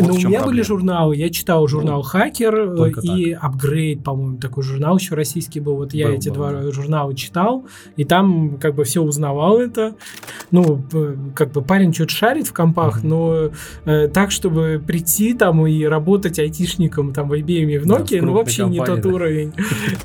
Вот ну, у меня были проблема. журналы, я читал журнал «Хакер» только и «Апгрейд», по-моему, такой журнал еще российский был. Вот я Был, эти был, два да. журнала читал, и там как бы все узнавал это. Ну, как бы парень что-то шарит в компах, но э, так, чтобы прийти там и работать айтишником там в IBM и в Да, в Nokia, ну вообще не компании, тот да. уровень.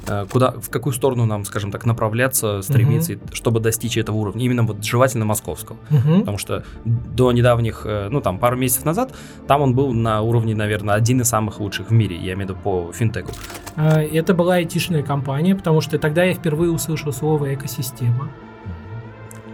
Э, Куда, в какую сторону нам, скажем так, направляться, стремиться, и чтобы достичь этого уровня? Именно вот желательно московского. Мгм. Потому что до недавних, э, ну там пару месяцев назад, там он был на уровне, наверное, один из самых лучших в мире, я имею в виду по финтеку. А, Это была айтишная компания, потому что тогда я впервые услышал слово «экосистема».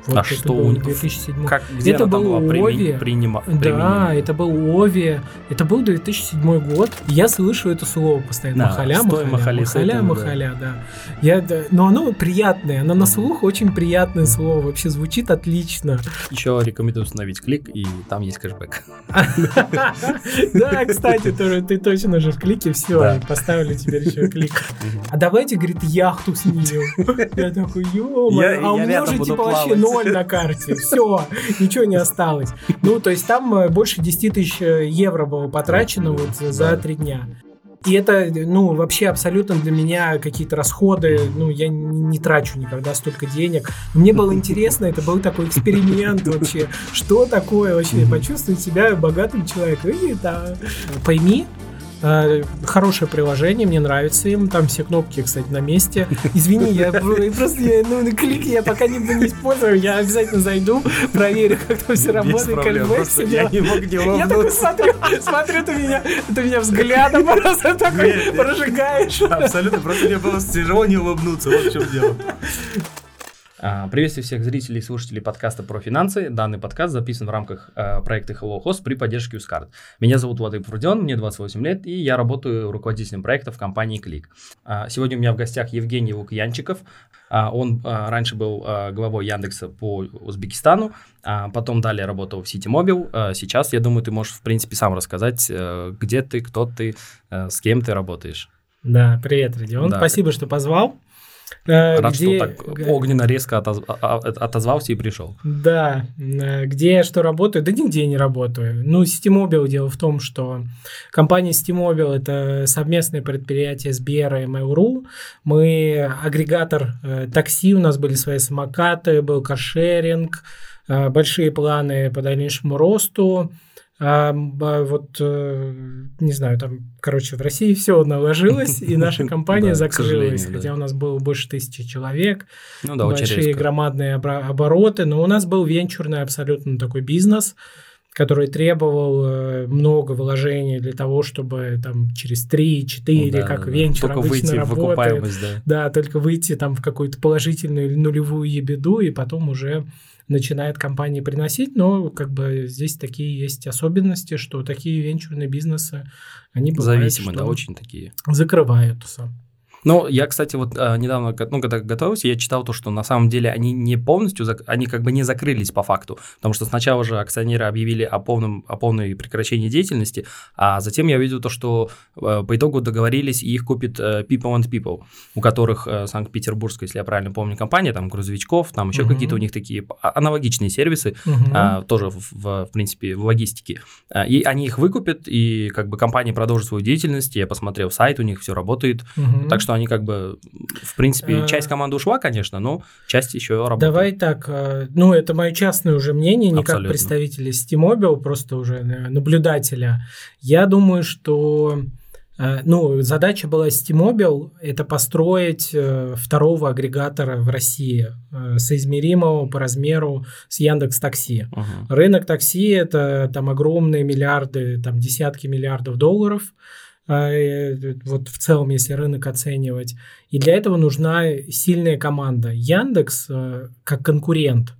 Вот а что был у 2007 Как, где Это был Ови. принима- Да, это был Ови, это был 2007 год. Я слышу это слово постоянно. Да, махаля, махаля, махали, махаля, этим, да. махаля, да. Я, да. Но оно приятное, оно на слух очень приятное слово, вообще звучит отлично. Еще рекомендую установить клик, и там есть кэшбэк. Да, кстати, ты точно же в клике, все, поставили теперь еще клик. А давайте, говорит, яхту снимем. Я такой, ё а у меня буду типа вообще. Ноль на карте. Все, ничего не осталось. Ну, то есть там э, больше 10 тысяч э, евро было потрачено вот за три дня. И это, ну, вообще абсолютно для меня какие-то расходы, ну, я не, не трачу никогда столько денег. Мне было интересно, это был такой эксперимент вообще. Что такое вообще почувствовать себя богатым человеком? И да, пойми, Хорошее приложение, мне нравится им. Там все кнопки, кстати, на месте. Извини, я про- просто я, ну, клик я пока не, не использую. Я обязательно зайду, проверю, как там все работает, все я не мог не Я такой смотрю, смотрю, ты меня, ты меня взглядом просто такой прожигаешь. Абсолютно, просто мне было тяжело не улыбнуться, вот в чем дело. А, Приветствую всех зрителей и слушателей подкаста про финансы. Данный подкаст записан в рамках э, проекта Hello Host при поддержке Ускард. Меня зовут Владимир Фрудион, мне 28 лет, и я работаю руководителем проекта в компании Click. А, Сегодня у меня в гостях Евгений Лукьянчиков. А, Он раньше был главой Яндекса по Узбекистану, потом далее работал в City Mobile. Сейчас, я думаю, ты можешь, в принципе, сам рассказать, э, где ты, кто ты, э, с кем ты работаешь. Да, привет, Родион. Да. Спасибо, что позвал. Э, Рад, где- что так огненно резко отоз- а- а- отозвался и пришел. Да, э, где я что работаю? Да нигде не работаю. Ну, Steamobile дело в том, что компания Steamobile это совместное предприятие Сбера и Mail.ru. Мы агрегатор э, такси, у нас были свои самокаты, был каршеринг, э, большие планы по дальнейшему росту. А, вот, э, не знаю, там, короче, в России все наложилось, и наша компания закрылась, хотя у нас было больше тысячи человек Ну большие громадные обороты, но у нас был венчурный абсолютно такой бизнес, который требовал э, много вложений для того, чтобы там через 3-4, Ну да, как да, венчур Только обычно выйти работает. Да, только выйти там в какую-то положительную или нулевую ебеду, и потом уже начинает компании приносить, но как бы здесь такие есть особенности, что такие венчурные бизнесы, они бывают, Зависимые, да, очень такие. закрываются. Ну, я, кстати, вот а, недавно, ну, когда готовился, я читал то, что на самом деле они не полностью, они как бы не закрылись по факту, потому что сначала же акционеры объявили о полном, о полной прекращении деятельности, а затем я видел то, что э, по итогу договорились, и их купит э, People and People, у которых э, Санкт-Петербургская, если я правильно помню, компания, там, грузовичков, там еще Мгм. какие-то у них такие а- аналогичные сервисы, Мгм. а, тоже в, в, в принципе в логистике. А, И они их выкупят, и как бы компания продолжит свою деятельность. Я посмотрел сайт, у них все работает. Мгм. Так что они как бы, в принципе, А. часть команды ушла, конечно, но часть еще работает. Давай так, э, ну это мое частное уже мнение, не как Абсолютно. представителя Steamobile, просто уже э, наблюдателя. Я думаю, что э, ну, задача была Steamobile – это построить э, второго агрегатора в России, э, соизмеримого по размеру с Яндекс Такси. Мгм. Рынок такси – это там огромные миллиарды, там десятки миллиардов долларов, э, вот в целом, если рынок оценивать. И для этого нужна сильная команда. Яндекс э, как конкурент,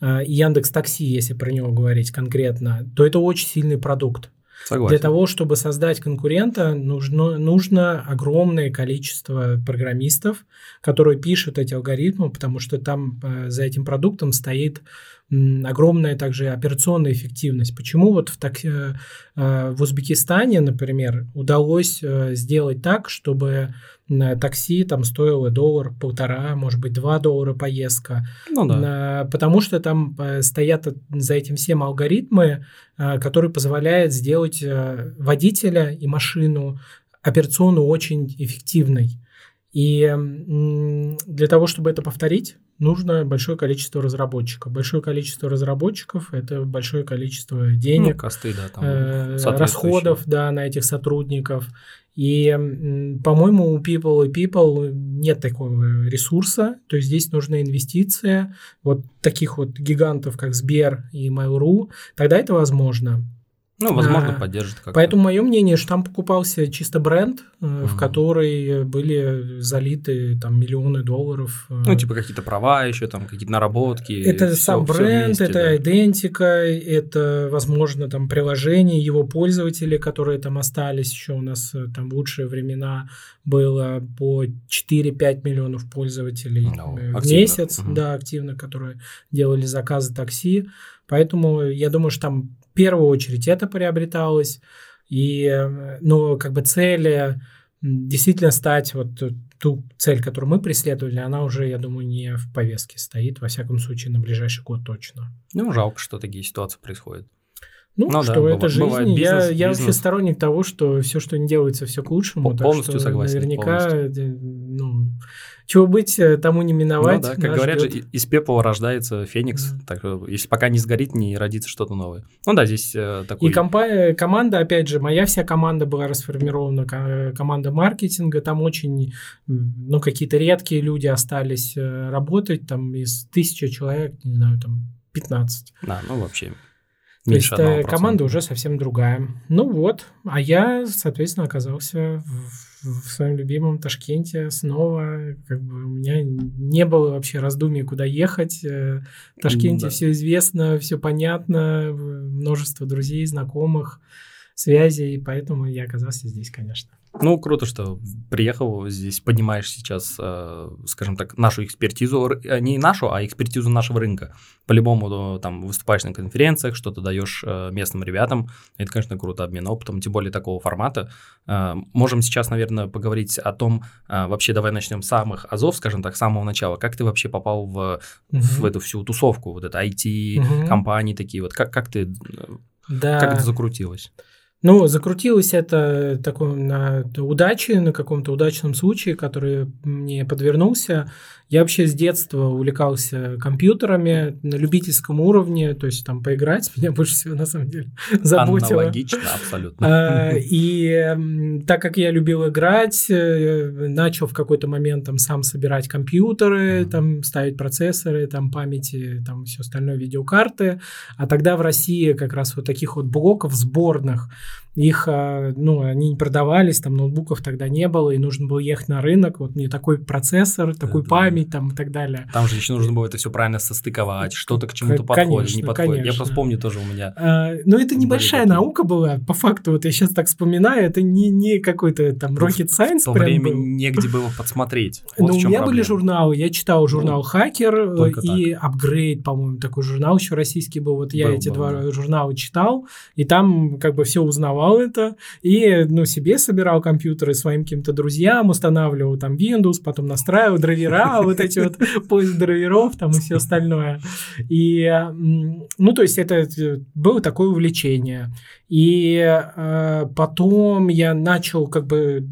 э, и Яндекс Такси, если про него говорить конкретно, то это очень сильный продукт. Согласен. Для того, чтобы создать конкурента, нужно, нужно огромное количество программистов, которые пишут эти алгоритмы, потому что там э, за этим продуктом стоит огромная также операционная эффективность. Почему вот в, так, э, э, в Узбекистане, например, удалось э, сделать так, чтобы на такси там стоило доллар, полтора, может быть, два доллара поездка. Ну да. Потому что там э, стоят за этим всем алгоритмы, э, которые позволяют сделать э, водителя и машину операционно очень эффективной. И для того, чтобы это повторить, нужно большое количество разработчиков. Большое количество разработчиков – это большое количество денег, ну, косты, да, там, э, расходов да, на этих сотрудников. И, по-моему, у People и People нет такого ресурса, то есть здесь нужна инвестиция вот таких вот гигантов, как Сбер и Mail.ru, тогда это возможно. Ну, возможно, а, поддержит как-то. Поэтому мое мнение, что там покупался чисто бренд, mm-hmm. в который были залиты там миллионы долларов. Э. Ну, типа какие-то права еще, там какие-то наработки. Это все, сам бренд, вместе, это да. идентика, это, возможно, там приложение, его пользователи, которые там остались еще у нас э, там лучшие времена было по 4-5 миллионов пользователей no, в активно. месяц, mm-hmm. да, активно, которые делали заказы такси. Поэтому я думаю, что там в первую очередь это приобреталось. И, ну, как бы цели действительно стать вот ту цель, которую мы преследовали, она уже, я думаю, не в повестке стоит, во всяком случае, на ближайший год точно. Ну, жалко, что такие ситуации происходят. Ну, ну что да, это бывает, жизнь. Бывает бизнес, я, я вообще сторонник того, что все, что не делается, все к лучшему. Полностью так что согласен. Наверняка, полностью. ну, чего быть, э, тому не миновать. Ну, да, как говорят ждет. же, из пепла рождается феникс. Да. Так что, если пока не сгорит, не родится что-то новое. Ну да, здесь э, такой... И компа- команда, опять же, моя вся команда была расформирована, команда маркетинга, там очень, ну, какие-то редкие люди остались э, работать, там из тысячи человек, не знаю, там 15. Да, ну вообще то есть э, команда уже совсем другая. Ну вот, а я, соответственно, оказался в, в своем любимом Ташкенте снова. Как бы у меня не было вообще раздумий, куда ехать. Э, в Ташкенте да. все известно, все понятно, множество друзей, знакомых, связей, поэтому я оказался здесь, конечно. Ну, круто, что приехал здесь, поднимаешь сейчас, э, скажем так, нашу экспертизу, э, не нашу, а экспертизу нашего рынка. По-любому там выступаешь на конференциях, что-то даешь э, местным ребятам. Это, конечно, круто, обмен опытом, тем более такого формата. Можем сейчас, наверное, поговорить о том, вообще давай начнем с самых азов, скажем так, с самого начала. Как ты вообще попал в, угу. в эту всю тусовку, вот это IT, угу. компании такие, вот как, как ты, да. как это закрутилось? Ну, закрутилось это такой на удаче, на каком-то удачном случае, который мне подвернулся. Я вообще с детства увлекался компьютерами на любительском уровне, то есть там поиграть меня больше всего на самом деле заботило. Аналогично, абсолютно. А, и так как я любил играть, э, начал в какой-то момент там сам собирать компьютеры, там ставить процессоры, там памяти, там все остальное, видеокарты. А тогда в России как раз вот таких вот блоков сборных их, а, ну, они не продавались, там ноутбуков тогда не было, и нужно было ехать на рынок, вот мне такой процессор, такой да, память там и так далее. Там же еще нужно было это все правильно состыковать, что-то к чему-то подходит, не подходит. Конечно. Я просто помню тоже у меня. А, ну, это небольшая наука была, по факту, вот я сейчас так вспоминаю, это не, не какой-то там ну, rocket science В то время был. негде было подсмотреть. Вот ну, у меня проблема. были журналы, я читал журнал ну, «Хакер» и «Апгрейд», по-моему, такой журнал еще российский был, вот я был, эти был, два да. журнала читал, и там как бы все узнавал покупал это и, ну, себе собирал компьютеры своим каким-то друзьям, устанавливал там Windows, потом настраивал драйвера, вот эти вот поиск драйверов там и все остальное. И, ну, то есть это э, было такое увлечение. И э, потом я начал как бы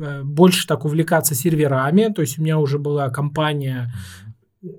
э, больше так увлекаться серверами, то есть у меня уже была компания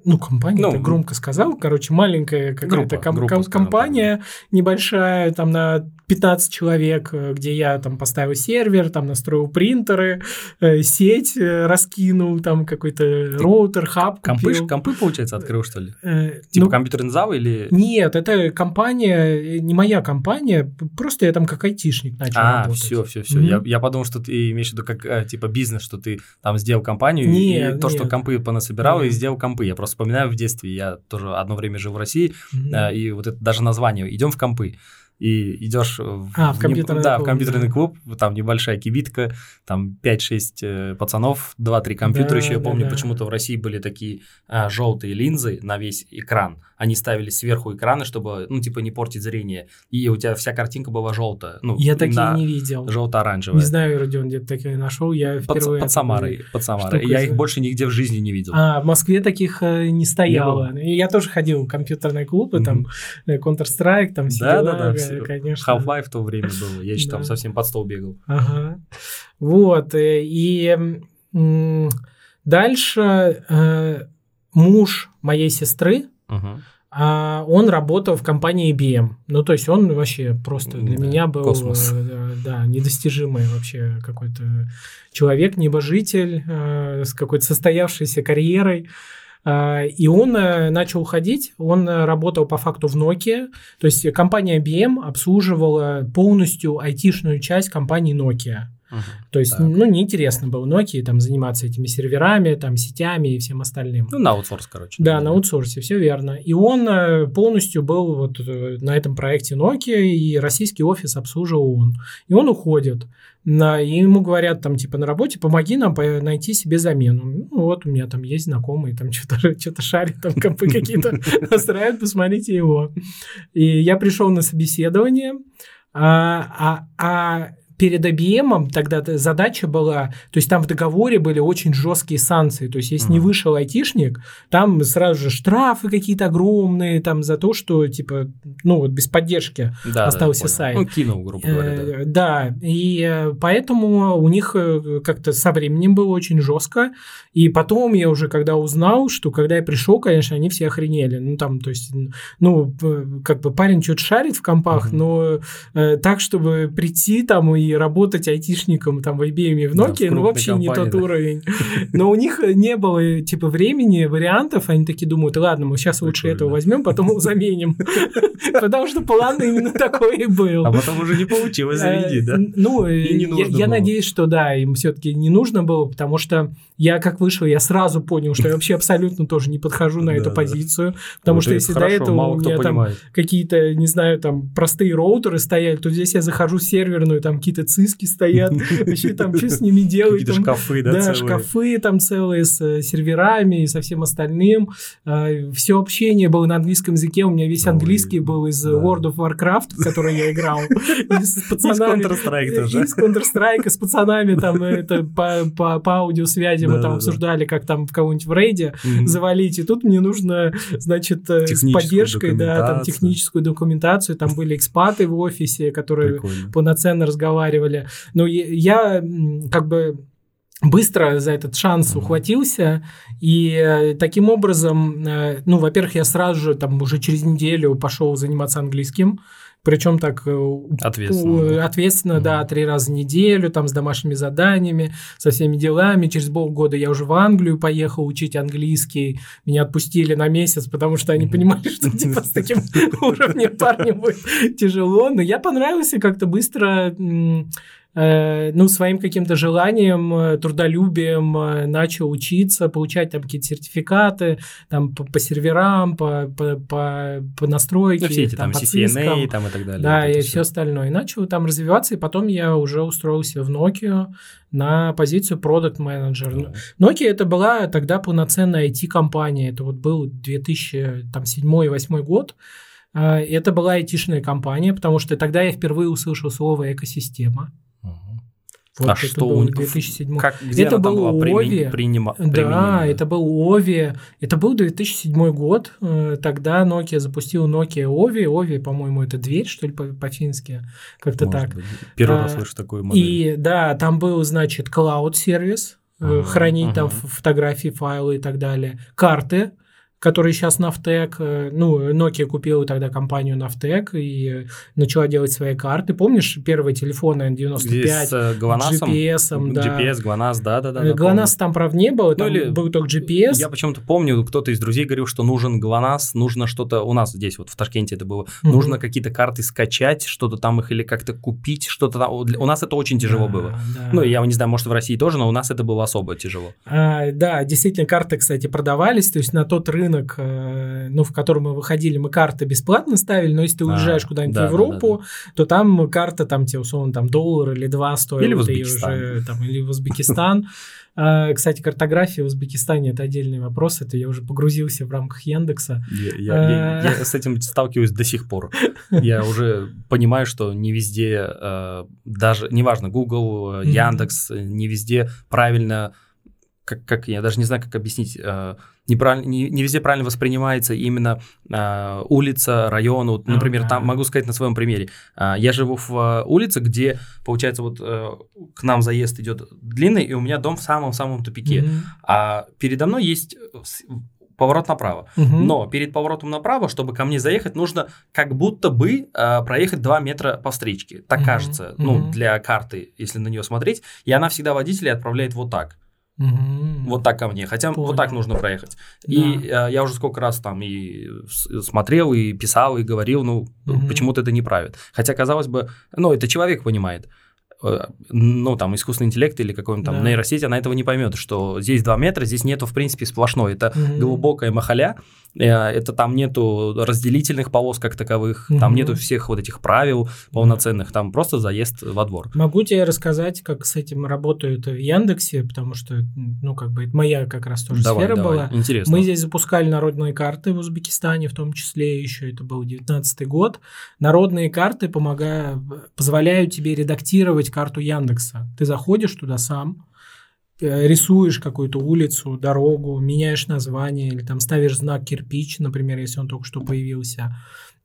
ну, компания, ну, громко сказал, короче, маленькая какая-то ком- группа, компания небольшая, там на 15 человек, э, где я там поставил сервер, там настроил принтеры, э, сеть э, раскинул, там какой-то роутер, хаб компы, купил. Компы, получается, открыл, что ли? Э, типа ну, компьютерный зал или... Нет, это компания, не моя компания, просто я там как айтишник начал А, работать. все, все, все. Mm-hmm. Я, я подумал, что ты имеешь в виду как, типа, бизнес, что ты там сделал компанию, нет, и то, нет. что компы понасобирал, нет. и сделал компы. Я просто вспоминаю в детстве, я тоже одно время жил в России, mm-hmm. и вот это даже название «Идем в компы». и идешь а, в, компьютерный да, клуб, в компьютерный да. клуб, там небольшая кибитка, там 5-6 э, пацанов, 2-3 компьютера Да, еще, я да, помню, да. почему-то в России были такие а, желтые линзы на весь экран, они ставили сверху экраны, чтобы, ну, типа, не портить зрение, и у тебя вся картинка была желтая, ну, Я такие именно не видел. желто-оранжевая. Не знаю, Родион, где ты такие нашел, я Под, впервые... под Самарой, под Самарой. Я их больше нигде в жизни не видел. А, в Москве таких э, не стояло. И я тоже ходил в компьютерные клубы, Мгм. там э, Counter-Strike, там все Да, дела, да, да, всё. конечно. Half-Life в то время было, я еще там совсем под стол бегал. Ага. Вот. э, И дальше э, муж моей сестры, Мгм. А он работал в компании IBM. Ну, то есть он вообще просто для Да, меня был космос. э, да, недостижимый вообще какой-то человек, небожитель э, с какой-то состоявшейся карьерой. А, И он э, начал уходить, он работал по факту в Nokia, то есть компания IBM обслуживала полностью айтишную часть компании Nokia. То есть, Так. ну, неинтересно было Nokia там заниматься этими серверами, там, сетями и всем остальным. Ну, на аутсорс, короче. Да, на аутсорсе, все верно. И он э, полностью был вот э, на этом проекте Nokia, и российский офис обслуживал он. И он уходит. На, и ему говорят там, типа, на работе, помоги нам найти себе замену. Ну, вот у меня там есть знакомые, там что-то что шарит, там компы какие-то настраивают, посмотрите его. И я пришел на собеседование, а, а, а перед IBM тогда задача была, то есть там в договоре были очень жесткие санкции, то есть если не Мгм. вышел айтишник, там сразу же штрафы какие-то огромные там за то, что типа, ну вот без поддержки. Да, да, остался понял. сайт. Ну, кинул, грубо говоря, да. Э, Да, и э, поэтому у них э, как-то со временем было очень жестко. И потом я уже когда узнал, что когда я пришел, конечно, они все охренели. Ну, там, то есть, ну, как бы парень что-то шарит в компах, Мгм. но э, так, чтобы прийти там и работать айтишником там в IBM и в Да, в Nokia, ну, вообще не компании, тот да. уровень. Но у них не было, типа, времени, вариантов. Они такие думают, ладно, мы сейчас лучше этого возьмем, потом его заменим. Потому что план именно такой и был. А потом уже не получилось Э, да? н- Ну, э, не я, надеюсь, что да, им все-таки не нужно было, потому что я как вышел, я сразу понял, что я вообще абсолютно тоже не подхожу на Да, эту да. позицию, потому что если до этого у меня там какие-то, не знаю, там простые роутеры стояли, то здесь я захожу в серверную, там какие-то циски стоят, вообще там что с ними делать? Какие-то шкафы, да, да, шкафы там целые с э, серверами и со всем остальным. Все общение было на английском языке. У меня весь английский был из э. World of Warcraft, в который я играл. И с пацанами. Counter-Strike тоже. Из Counter-Strike с пацанами там это по, аудиосвязи мы там да, да. обсуждали, как там в кого-нибудь в рейде завалить. И тут мне нужно, значит, э, с поддержкой, да, там техническую документацию. Там были экспаты в офисе, которые полноценно разговаривали. Но я, я, как бы быстро за этот шанс ухватился, и э, таким образом, э, ну, во-первых, я сразу же там уже через неделю пошел заниматься английским, причем так э, Ответственно, да. ответственно, да, Мгм. три раза в неделю, там с домашними заданиями, со всеми делами. Через полгода я уже в Англию поехал учить английский. Меня отпустили на месяц, потому что они Мгм. понимали, что типа с таким уровнем парня будет тяжело. Но я понравился как-то быстро. Э, ну, своим каким-то желанием, э, трудолюбием э, начал учиться, получать там какие-то сертификаты, там по, по серверам, по, по, по, по настройке, Ну, все эти там по CCNA там и так далее. Да, вот и все остальное. И начал там развиваться, и потом я уже устроился в Nokia на позицию продукт менеджер Да. Nokia это была тогда полноценная IT-компания. Это вот был 2007-2008 год. Это была айтишная компания, потому что тогда я впервые услышал слово экосистема. Вот а это что был у 2007 Как, где Это там был Ови. принима- Да, это был Ови. Это был 2007 год. Э, Тогда Nokia запустил Nokia Ови. Ови, по-моему, это дверь, что ли, по- по-фински. Как-то так. быть. Первый раз А, слышу такую модель. И да, там был, значит, клауд-сервис, э, Ага, хранить там ага. ф- фотографии, файлы и так далее. Карты, которые сейчас Нафтек, э, ну, Nokia купила тогда компанию Нафтек и э, начала делать свои карты. Помнишь первые телефоны Где N95 с э? GPS, да. GPS, ГЛОНАСС, да-да-да. Э, ГЛОНАСС там, правда, не было, там или- был только GPS. Я почему-то помню, кто-то из друзей говорил, что нужен ГЛОНАСС, нужно что-то, у нас здесь вот в Ташкенте это было, Мгм. нужно какие-то карты скачать, что-то там их или как-то купить, что-то там. У нас это очень тяжело Да, было. да. Ну, я не знаю, может, в России тоже, но у нас это было особо тяжело. А, да, действительно, карты, кстати, продавались, то есть на тот рынок рынок, э, ну, в который мы выходили, мы карты бесплатно ставили, но если ты уезжаешь а, куда-нибудь да, в Европу, да, да, то там карта, там тебе, условно, там доллар или два стоит. Или в Узбекистан. Уже, там, или в Узбекистан. А, кстати, картография в Узбекистане это отдельный вопрос. Это я уже погрузился в рамках Яндекса. Я, я, я, я с этим сталкиваюсь до сих пор. Я уже понимаю, что не везде, э, даже неважно, Google, Яндекс, не везде правильно как, как я даже не знаю, как объяснить, э, неправильно, не, не везде правильно воспринимается именно э, улица, район. Вот, например, там могу сказать на своем примере. Э, я живу в э, улице, где, получается, вот э, к нам заезд идет длинный, и у меня дом в самом-самом тупике. Mm-hmm. А передо мной есть поворот направо. Угу. Но перед поворотом направо, чтобы ко мне заехать, нужно как будто бы э, проехать 2 метра по встречке. Так угу. кажется, угу. ну, для карты, если на нее смотреть. И она всегда водителя отправляет вот так. Угу. Вот так ко мне. Хотя Понял. вот так нужно проехать. Да. И э, я уже сколько раз там и смотрел, и писал, и говорил, ну, угу. почему-то это не правит. Хотя, казалось бы, ну, это человек понимает. Ну, там, искусственный интеллект или какой-нибудь там да. нейросеть, она этого не поймет, что здесь 2 метра, здесь нету, в принципе, сплошной. Это угу. глубокая махаля, э, это там нету разделительных полос как таковых, угу. там нету всех вот этих правил полноценных, там просто заезд во двор. Могу тебе рассказать, как с этим работают в Яндексе, потому что, ну, как бы, это моя как раз тоже давай, сфера давай. была. Интересно. Мы здесь запускали народные карты в Узбекистане, в том числе еще это был 19 год. Народные карты помогают, позволяют тебе редактировать карту Яндекса. Ты заходишь туда сам, э, рисуешь какую-то улицу, дорогу, меняешь название или там ставишь знак кирпич, например, если он только что появился.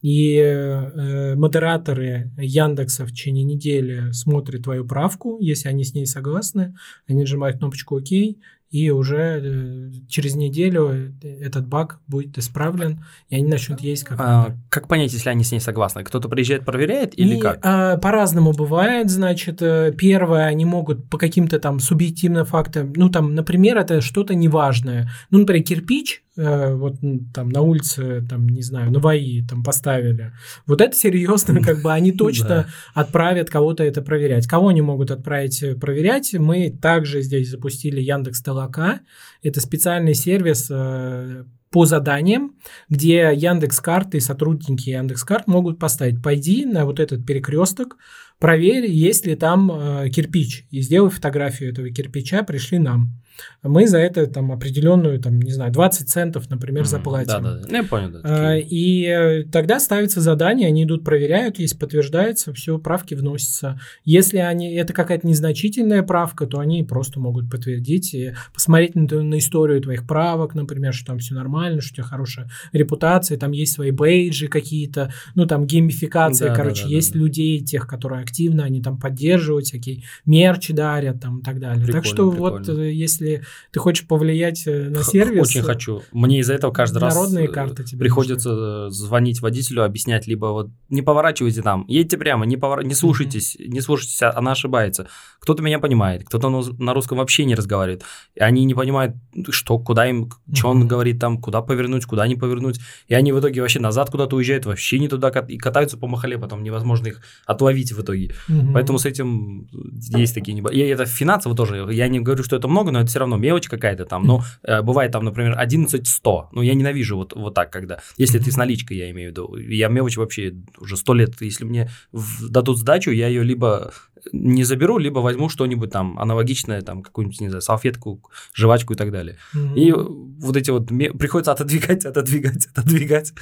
И э, модераторы Яндекса в течение недели смотрят твою правку, если они с ней согласны, они нажимают кнопочку ОК, и уже э, через неделю этот баг будет исправлен, и они начнут есть как а, Как понять, если они с ней согласны? Кто-то приезжает, проверяет или и, как? А, по-разному бывает, значит, э, первое, они могут по каким-то там субъективным фактам, ну там, например, это что-то неважное, ну, например, кирпич, Э, вот там на улице, там, не знаю, на ВАИ там поставили. Вот это серьезно, как бы они точно отправят кого-то это проверять. Кого они могут отправить э, проверять? Мы также здесь запустили Яндекс Толока. Это специальный сервис э, по заданиям, где Яндекс карты и сотрудники Яндекс карт могут поставить, пойди на вот этот перекресток, проверь, есть ли там кирпич, и сделай фотографию этого кирпича, пришли нам мы за это там определенную, там, не знаю, 20 центов, например, mm, заплатим. Да, да, да. Я понял, да. А, и э, тогда ставится задание, они идут, проверяют, если подтверждается, все, правки вносятся. Если они, это какая-то незначительная правка, то они просто могут подтвердить и посмотреть на, на историю твоих правок, например, что там все нормально, что у тебя хорошая репутация, там есть свои бейджи какие-то, ну, там геймификация, да, короче, да, да, есть да, людей, тех, которые активно, они там поддерживают, всякие мерчи дарят, там и так далее. Прикольно, так что прикольно. вот э, если если ты хочешь повлиять э, на сервис... Очень хочу. Мне из-за этого каждый раз народные э, карты тебе приходится нужны. звонить водителю, объяснять, либо вот не поворачивайте там, едьте прямо, не, повор... не слушайтесь, mm-hmm. не слушайтесь, а она ошибается. Кто-то меня понимает, кто-то на русском вообще не разговаривает. И они не понимают, что, куда им, mm-hmm. что он говорит там, куда повернуть, куда не повернуть. И они в итоге вообще назад куда-то уезжают, вообще не туда, и катаются по махале, потом невозможно их отловить в итоге. Mm-hmm. Поэтому с этим есть такие. И это финансово тоже, я не говорю, что это много, но это все равно мелочь какая-то там. Но э, бывает там, например, 11-100. Ну, я ненавижу вот, вот так, когда... Если ты с наличкой, я имею в виду. Я мелочь вообще уже сто лет. Если мне дадут сдачу, я ее либо не заберу, либо возьму что-нибудь там аналогичное, там какую-нибудь, не знаю, салфетку, жвачку и так далее. Mm-hmm. И вот эти вот приходится отодвигать, отодвигать, отодвигать.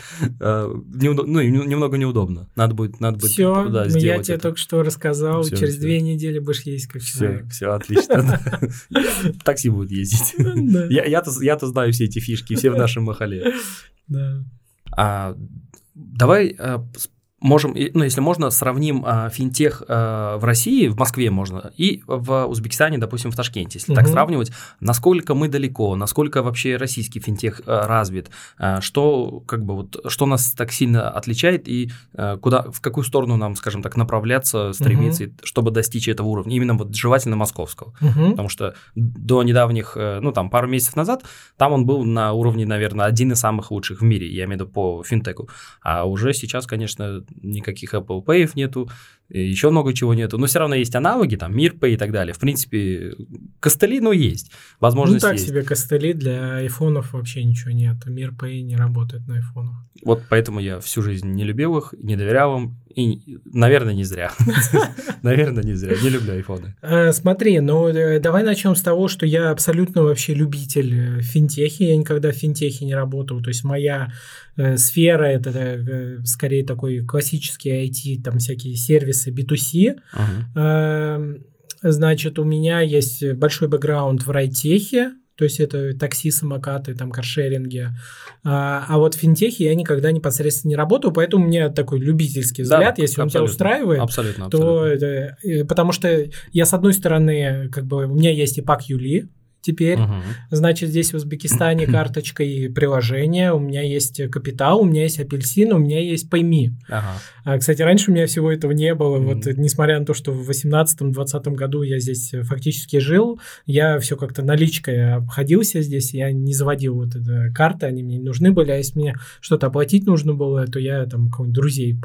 Э, неудоб... Ну, немного неудобно. Надо будет, надо будет Все, да, сделать я тебе это. только что рассказал, все, через все. две недели будешь есть как Все, все, отлично. Такси будет ездить. Я-то знаю все эти фишки, все в нашем махале. А, давай а, можем, ну, если можно, сравним а, финтех а, в России, в Москве можно, и в Узбекистане, допустим, в Ташкенте. Если угу. так сравнивать, насколько мы далеко, насколько вообще российский финтех а, развит, а, что, как бы, вот, что нас так сильно отличает и а, куда, в какую сторону нам, скажем так, направляться, стремиться, угу. чтобы достичь этого уровня, именно вот желательно московского. Угу. Потому что до недавних, э, ну, там, пару месяцев назад, там он был на уровне, наверное, один из самых лучших в мире, я имею в виду по финтеку. А уже сейчас, конечно, никаких Apple Pay нету, еще много чего нету. Но все равно есть аналоги, там, MirPay и так далее. В принципе, костыли, ну, есть. Возможность ну, так есть. себе костыли, для айфонов вообще ничего нет. MirPay не работает на айфонах. Вот поэтому я всю жизнь не любил их, не доверял им, и, наверное, не зря. Наверное, не зря. Не люблю айфоны. Э, смотри, ну э, давай начнем с того, что я абсолютно вообще любитель э, финтехи. Я никогда в финтехе не работал. То есть моя сфера это скорее такой классический IT, там всякие сервисы B2C. Эм, значит, у меня есть большой бэкграунд в райтехе, то есть это такси, самокаты, там каршеринги. А, а вот в финтехе я никогда непосредственно не работал, поэтому у меня такой любительский взгляд, да, если он тебя устраивает, абсолютно, то это, потому что я с одной стороны, как бы у меня есть ИПАК Юли, теперь. Угу. Значит, здесь в Узбекистане карточка и приложение, у меня есть капитал, у меня есть апельсин, у меня есть пойми. Ага. А, кстати, раньше у меня всего этого не было. Угу. Вот несмотря на то, что в 18-20 году я здесь фактически жил, я все как-то наличкой обходился здесь, я не заводил вот это карты, они мне не нужны были, а если мне что-то оплатить нужно было, то я там кого-нибудь друзей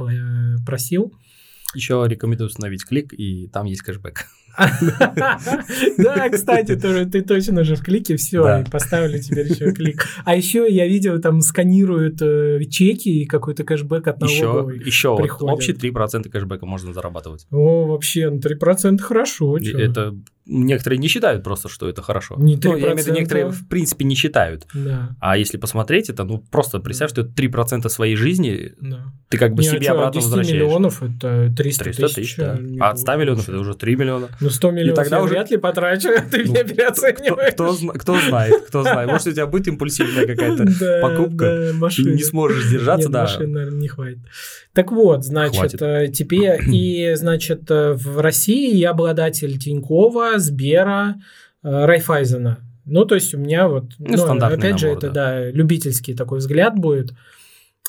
просил. Еще рекомендую установить клик, и там есть кэшбэк. Да, кстати, ты точно же в клике, все, поставили теперь еще клик. А еще я видел, там сканируют э, чеки и какой-то кэшбэк от налоговой Еще, еще общий 3% кэшбэка можно зарабатывать. О, вообще, ну 3% хорошо. Это некоторые не считают просто, что это хорошо. Не 3%. Ну, я имею в виду, некоторые в принципе не считают. Да. А если посмотреть это, ну просто представь, что это 3% своей жизни да. Ты как бы не, себе а обратно 10 возвращаешь. миллионов это 300, 300 тысяч. тысяч да. А от 100 миллионов это уже 3 миллиона. Ну 100 миллионов и тогда я уже... вряд ли потрачу, ты ну, меня переоцениваешь. Кто, кто, кто знает, кто знает. Может, у тебя будет импульсивная какая-то да, покупка, да, ты не сможешь сдержаться. Нет, да. машин, наверное, не хватит. Так вот, значит, Хватит. Э, теперь и, значит, э, в России я обладатель Тинькова, Сбера, э, Райфайзена. Ну, то есть у меня вот, ну, ну опять набор, же, это, да. да, любительский такой взгляд будет.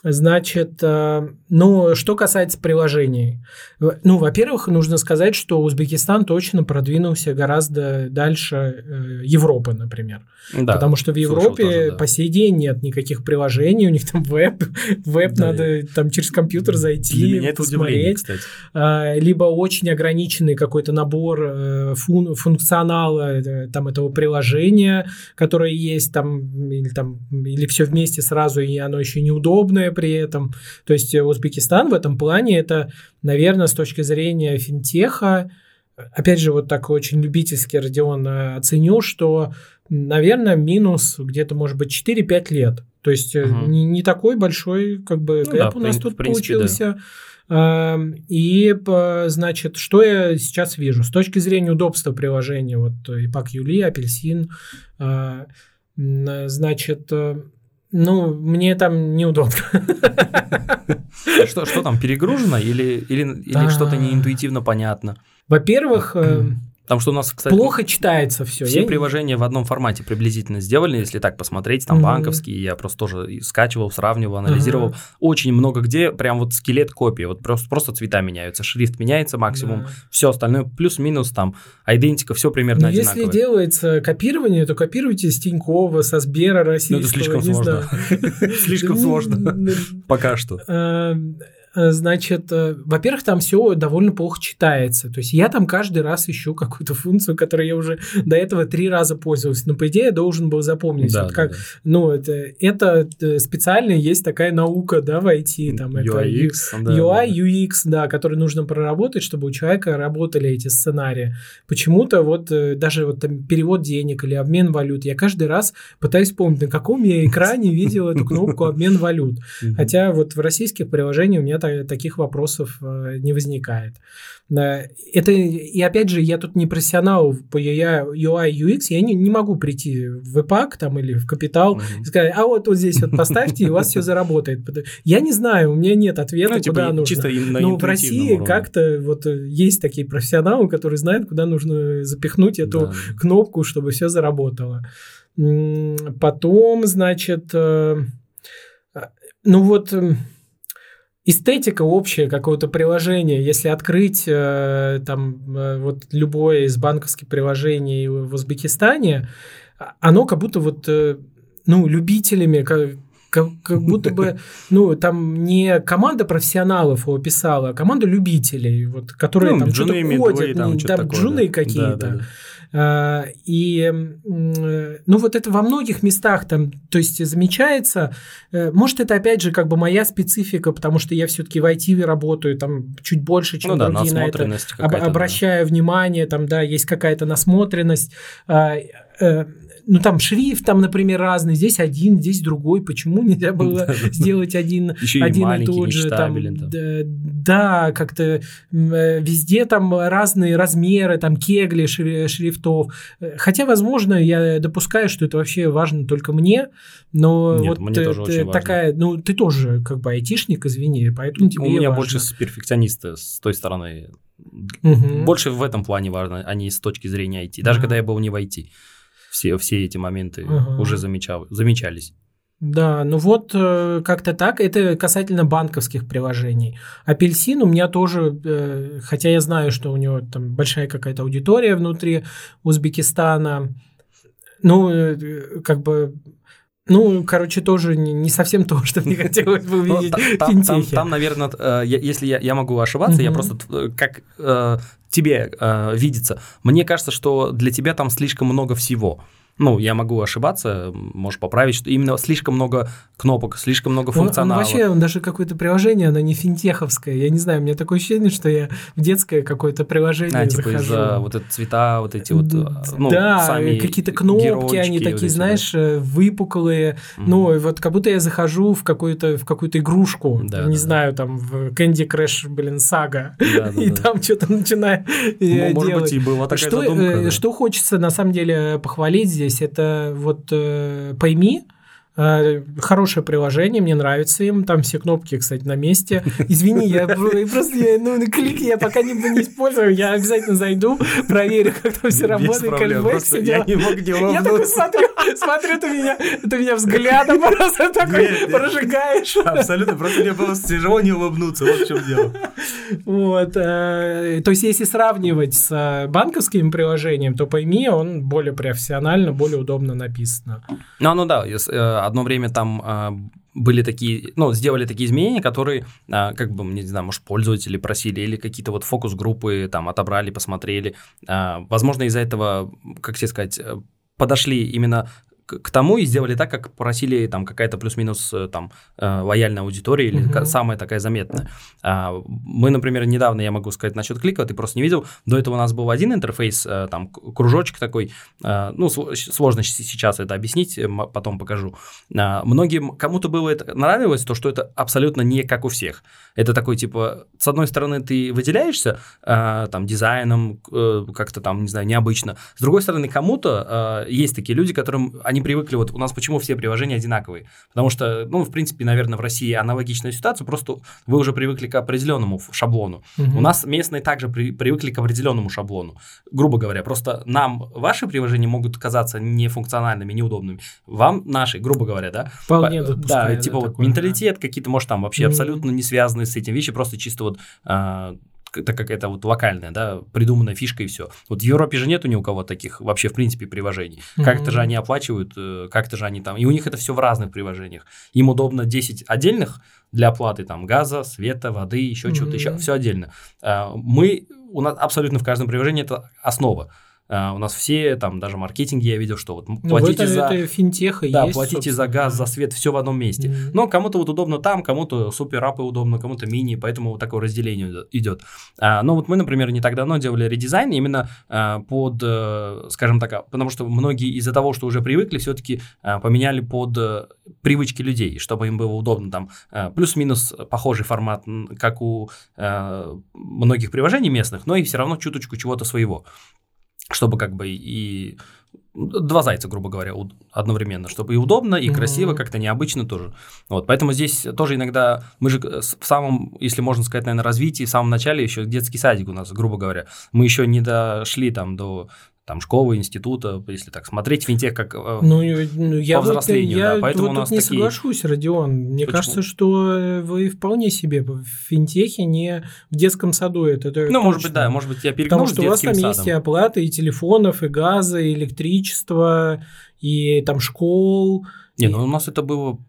Значит, э, ну, что касается приложений. Ну, во-первых, нужно сказать, что Узбекистан точно продвинулся гораздо дальше э, Европы, например. Да, Потому что в Европе тоже, да. по сей день нет никаких приложений, у них там веб, веб да, надо там через компьютер зайти, Для меня посмотреть. кстати. А, либо очень ограниченный какой-то набор э, фун, функционала там этого приложения, которое есть там или, там, или все вместе сразу, и оно еще неудобное, при этом. То есть э, Узбекистан в этом плане это, наверное, с точки зрения финтеха, опять же, вот так очень любительски, Родион, э, оценю, что, наверное, минус где-то, может быть, 4-5 лет. То есть угу. не, не такой большой как бы ну, да, у нас тут принципе, получился. Да. И, значит, что я сейчас вижу? С точки зрения удобства приложения, вот ИПАК Юли, Апельсин, значит, ну, мне там неудобно. Что, что там, перегружено или, или, или что-то неинтуитивно понятно? Во-первых, Потому что у нас, кстати, плохо читается все. Все я приложения в одном формате приблизительно сделали, если так посмотреть, там mm-hmm. банковские, я просто тоже скачивал, сравнивал, анализировал. Uh-huh. Очень много где прям вот скелет копии, вот просто, просто цвета меняются, шрифт меняется максимум, yeah. все остальное плюс-минус там, идентика, все примерно Но ну, одинаковое. Если делается копирование, то копируйте с Тинькова, со Сбера российского. Ну, это слишком сложно. Слишком сложно. Пока что. Э, значит, э, во-первых, там все довольно плохо читается. То есть я там каждый раз ищу какую-то функцию, которой я уже до этого три раза пользовался. Но, по идее, я должен был запомнить. Да, вот как, да, да. Ну, это, это э, специально есть такая наука, да, в IT. Там, UI, это да, UI, да. UX, да, который нужно проработать, чтобы у человека работали эти сценарии. Почему-то вот даже вот там перевод денег или обмен валют, я каждый раз пытаюсь помнить, на каком я экране видел эту кнопку обмен валют. Хотя вот в российских приложениях у меня таких вопросов э, не возникает. Это, и опять же, я тут не профессионал по UI, UX, я не, не могу прийти в EPAC там или в Капитал mm-hmm. и сказать, а вот, вот здесь вот поставьте, и у вас все заработает. Я не знаю, у меня нет ответа, ну, типа, куда нужно. Чисто Но в России как-то вот э, есть такие профессионалы, которые знают, куда нужно запихнуть эту да. кнопку, чтобы все заработало. Потом, значит, э, ну вот эстетика общая какого-то приложения, если открыть э, там э, вот любое из банковских приложений в Узбекистане, а, оно как будто вот, э, ну, любителями, как, как, как будто бы, ну, там не команда профессионалов его писала, а команда любителей, вот, которые ну, там что-то ходят, там, там такое, джуны да. какие-то. Да, да, да. А, и, ну, вот это во многих местах там, то есть замечается, э, может, это опять же как бы моя специфика, потому что я все-таки в IT работаю, там чуть больше, чем ну, другие да, на это обращаю да. внимание, там, да, есть какая-то насмотренность а, э, ну там шрифт там, например, разный, здесь один, здесь другой, почему нельзя было сделать один, один и тот же, там, да, как-то э, везде там разные размеры, там кегли шрифтов, хотя, возможно, я допускаю, что это вообще важно только мне, но Нет, вот мне тоже очень такая, важно. ну ты тоже как бы айтишник, извини, поэтому тебе У меня важно. больше перфекциониста с той стороны. Угу. Больше в этом плане важно, а не с точки зрения IT. Даже угу. когда я был не в IT все, все эти моменты ага. уже замечал, замечались. Да, ну вот э, как-то так. Это касательно банковских приложений. Апельсин у меня тоже, э, хотя я знаю, что у него там большая какая-то аудитория внутри Узбекистана. Ну, э, как бы ну, короче, тоже не, совсем то, что мне хотелось бы ну, увидеть в финтехе. Там, наверное, если я могу ошибаться, я просто как тебе видится, мне кажется, что для тебя там слишком много всего. Ну, я могу ошибаться, можешь поправить, что именно слишком много кнопок, слишком много функционала. Он, он вообще, он даже какое-то приложение, оно не финтеховское. Я не знаю, у меня такое ощущение, что я в детское какое-то приложение а, типа захожу. из-за вот эти цвета, вот эти вот, ну, Да, сами какие-то кнопки, они такие, вот знаешь, да. Э, выпуклые. Mm-hmm. Ну, вот как будто я захожу в какую-то в какую-то игрушку, да, не да, знаю, там в Candy Crush, блин, сага, да, да, и да. там что-то начинаю ну, Может быть, и была такая что, задумка. Э, да. Что хочется, на самом деле, похвалить здесь, здесь, это вот э, пойми, Хорошее приложение, мне нравится им. Там все кнопки, кстати, на месте. Извини, я просто я, ну, клики я пока не, не использую. Я обязательно зайду, проверю, как там все работает. Кальбэк, все я не мог не Я такой смотрю, смотрю, ты меня, ты меня взглядом просто такой прожигаешь. Абсолютно, просто мне было тяжело не улыбнуться, вот в чем дело. Вот. Э, то есть, если сравнивать с банковским приложением, то пойми, он более профессионально, более удобно написано. Ну, ну да, э, одно время там э, были такие, ну, сделали такие изменения, которые, как бы, не знаю, может, пользователи просили, или какие-то вот фокус-группы там отобрали, посмотрели. Возможно, из-за этого, как тебе сказать, подошли именно к тому и сделали так, как просили там какая-то плюс-минус э, там э, лояльная аудитория или угу. самая такая заметная. А, мы, например, недавно, я могу сказать насчет клика, ты просто не видел, до этого у нас был один интерфейс, э, там кружочек такой, ну, сложно сейчас это объяснить, потом покажу. А, многим, кому-то было это нравилось, то, что это абсолютно не как у всех. Это такой, типа, с одной стороны, ты выделяешься там дизайном, как-то там, не знаю, необычно. С другой стороны, кому-то есть такие люди, которым они привыкли, вот у нас почему все приложения одинаковые? Потому что, ну, в принципе, наверное, в России аналогичная ситуация, просто вы уже привыкли к определенному шаблону. Угу. У нас местные также при, привыкли к определенному шаблону. Грубо говоря, просто нам ваши приложения могут казаться нефункциональными, неудобными. Вам наши, грубо говоря, да? Вполне Да, типа вот такое, менталитет, да. какие-то, может, там вообще угу. абсолютно не связанные с этим вещи, просто чисто вот а, это какая-то вот локальная, да, придуманная фишка и все. Вот в Европе же нету ни у кого таких вообще, в принципе, приложений. Mm-hmm. Как-то же они оплачивают, э, как-то же они там, и у них это все в разных приложениях. Им удобно 10 отдельных для оплаты там газа, света, воды, еще mm-hmm. чего-то, еще все отдельно. А, мы, у нас абсолютно в каждом приложении это основа. Uh, у нас все, там, даже маркетинги я видел, что вот ну, платите это, за... Это финтеха да, есть, платите за газ, за свет, все в одном месте. Mm-hmm. Но кому-то вот удобно там, кому-то супер апы удобно, кому-то мини, поэтому вот такое разделение идет. Uh, но вот мы, например, не так давно делали редизайн именно uh, под, uh, скажем так, потому что многие из-за того, что уже привыкли, все-таки поменяли под uh, привычки людей, чтобы им было удобно там плюс-минус похожий формат, как у многих приложений местных, но и все равно чуточку чего-то своего чтобы как бы и два зайца, грубо говоря, одновременно, чтобы и удобно, и mm-hmm. красиво, как-то необычно тоже. Вот, поэтому здесь тоже иногда мы же в самом, если можно сказать, наверное, развитии, в самом начале еще детский садик у нас, грубо говоря, мы еще не дошли там до там школы, института, если так смотреть финтех как э, ну, ну, я по взрослению, я, да, поэтому вот у нас не такие... соглашусь, Родион. Мне Почему? кажется, что вы вполне себе в финтехе не в детском саду. Это, это ну, точно. может быть, да, может быть, я перегнул Потому что у вас там садом. есть и оплаты, и телефонов, и газа, и электричества, и там школ. Не, ну у нас это было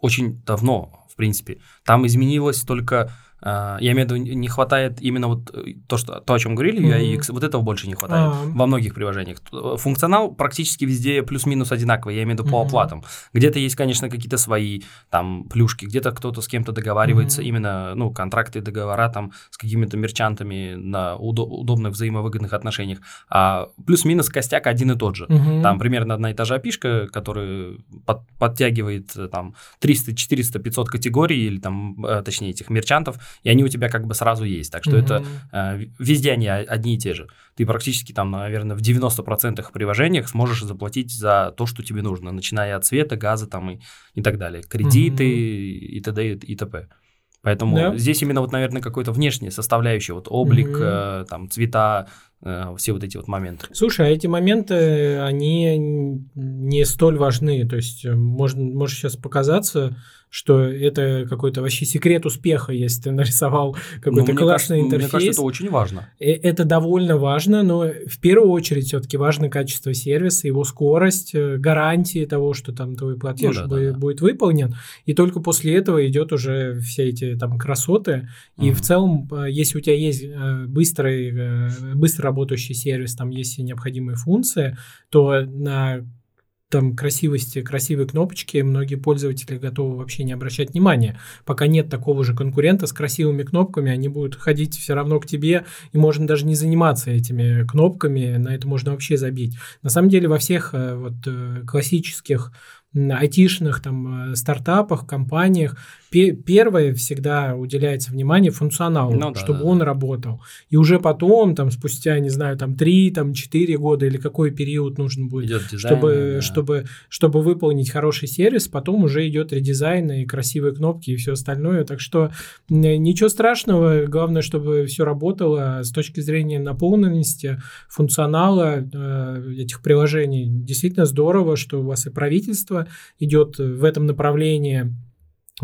очень давно, в принципе. Там изменилось только я имею в виду, не хватает именно вот э, то, что, то о чем говорили, UX, вот этого больше не хватает А-а-а. во многих приложениях. Функционал практически везде плюс-минус одинаковый, я имею в виду по оплатам. Где-то есть, конечно, какие-то свои там плюшки, где-то кто-то с кем-то договаривается, именно, ну, контракты, договора там с какими-то мерчантами на удо- удобных взаимовыгодных отношениях. А плюс-минус костяк один и тот же. Там примерно одна и та же опишка, которая под, подтягивает э, там 300, 400, 500 категорий или там, э, точнее, этих мерчантов, и они у тебя как бы сразу есть. Так что mm-hmm. это э, везде они одни и те же. Ты практически там, наверное, в 90% приложениях сможешь заплатить за то, что тебе нужно, начиная от света, газа там и, и так далее, кредиты mm-hmm. и т.д. и т.п. Поэтому да. здесь именно вот, наверное, какой-то внешний составляющий, вот облик, mm-hmm. э, там, цвета, все вот эти вот моменты. Слушай, а эти моменты, они не столь важны, то есть э, можно, может сейчас показаться, что это какой-то вообще секрет успеха, если ты нарисовал какой-то ну, классный кажется, интерфейс. Мне кажется, это очень важно. Э, это довольно важно, но в первую очередь все-таки важно качество сервиса, его скорость, э, гарантии того, что там твой платеж ну, да, будет, да, да. будет выполнен. И только после этого идет уже все эти там красоты. И угу. в целом, э, если у тебя есть быстрый, быстро работающий сервис, там есть все необходимые функции, то на там красивости, красивые кнопочки, многие пользователи готовы вообще не обращать внимания. Пока нет такого же конкурента с красивыми кнопками, они будут ходить все равно к тебе, и можно даже не заниматься этими кнопками, на это можно вообще забить. На самом деле во всех э, вот э, классических айтишных там э, стартапах, компаниях первое всегда уделяется внимание функционалу, ну, да, чтобы да, он да. работал. И уже потом, там, спустя, не знаю, там, 3, там, 4 года или какой период нужен будет, дизайн, чтобы, да. чтобы, чтобы выполнить хороший сервис, потом уже идет редизайн и красивые кнопки и все остальное. Так что ничего страшного, главное, чтобы все работало с точки зрения наполненности, функционала э, этих приложений. Действительно здорово, что у вас и правительство идет в этом направлении,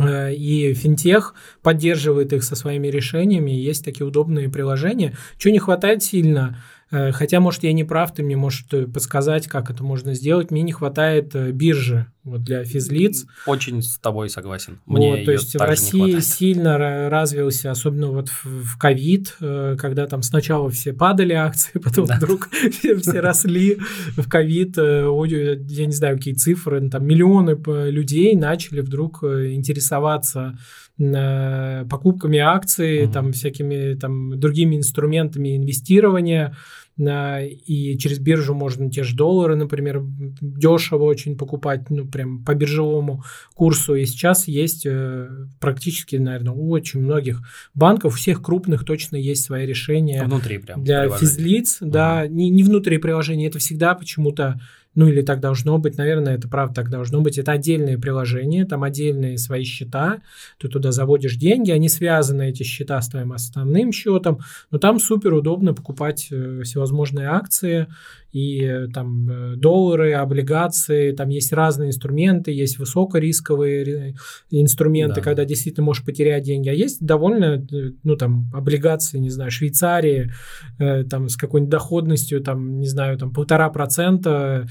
и финтех поддерживает их со своими решениями, есть такие удобные приложения. Чего не хватает сильно – Э, хотя, может, я не прав, ты мне можешь э, подсказать, как это можно сделать. Мне не хватает э, биржи вот для физлиц. Очень с тобой согласен. Мне вот, то есть в России сильно развился, особенно вот в ковид, когда там сначала все падали акции, потом да. вдруг все, все росли в ковид. Я не знаю, какие цифры, там миллионы людей начали вдруг интересоваться покупками акций, mm-hmm. там всякими там другими инструментами инвестирования и через биржу можно те же доллары, например, дешево очень покупать, ну, прям по биржевому курсу. И сейчас есть э, практически, наверное, у очень многих банков, у всех крупных точно есть свои решения. Внутри прям. Для физлиц, uh-huh. да, не, не внутри приложения, это всегда почему-то ну или так должно быть, наверное, это правда так должно быть. Это отдельное приложение, там отдельные свои счета, ты туда заводишь деньги, они связаны, эти счета, с твоим основным счетом, но там супер удобно покупать э, всевозможные акции, и э, там э, доллары, облигации, там есть разные инструменты, есть высокорисковые инструменты, да. когда действительно можешь потерять деньги, а есть довольно, ну там, облигации, не знаю, Швейцарии, э, там с какой-нибудь доходностью, там, не знаю, там полтора процента,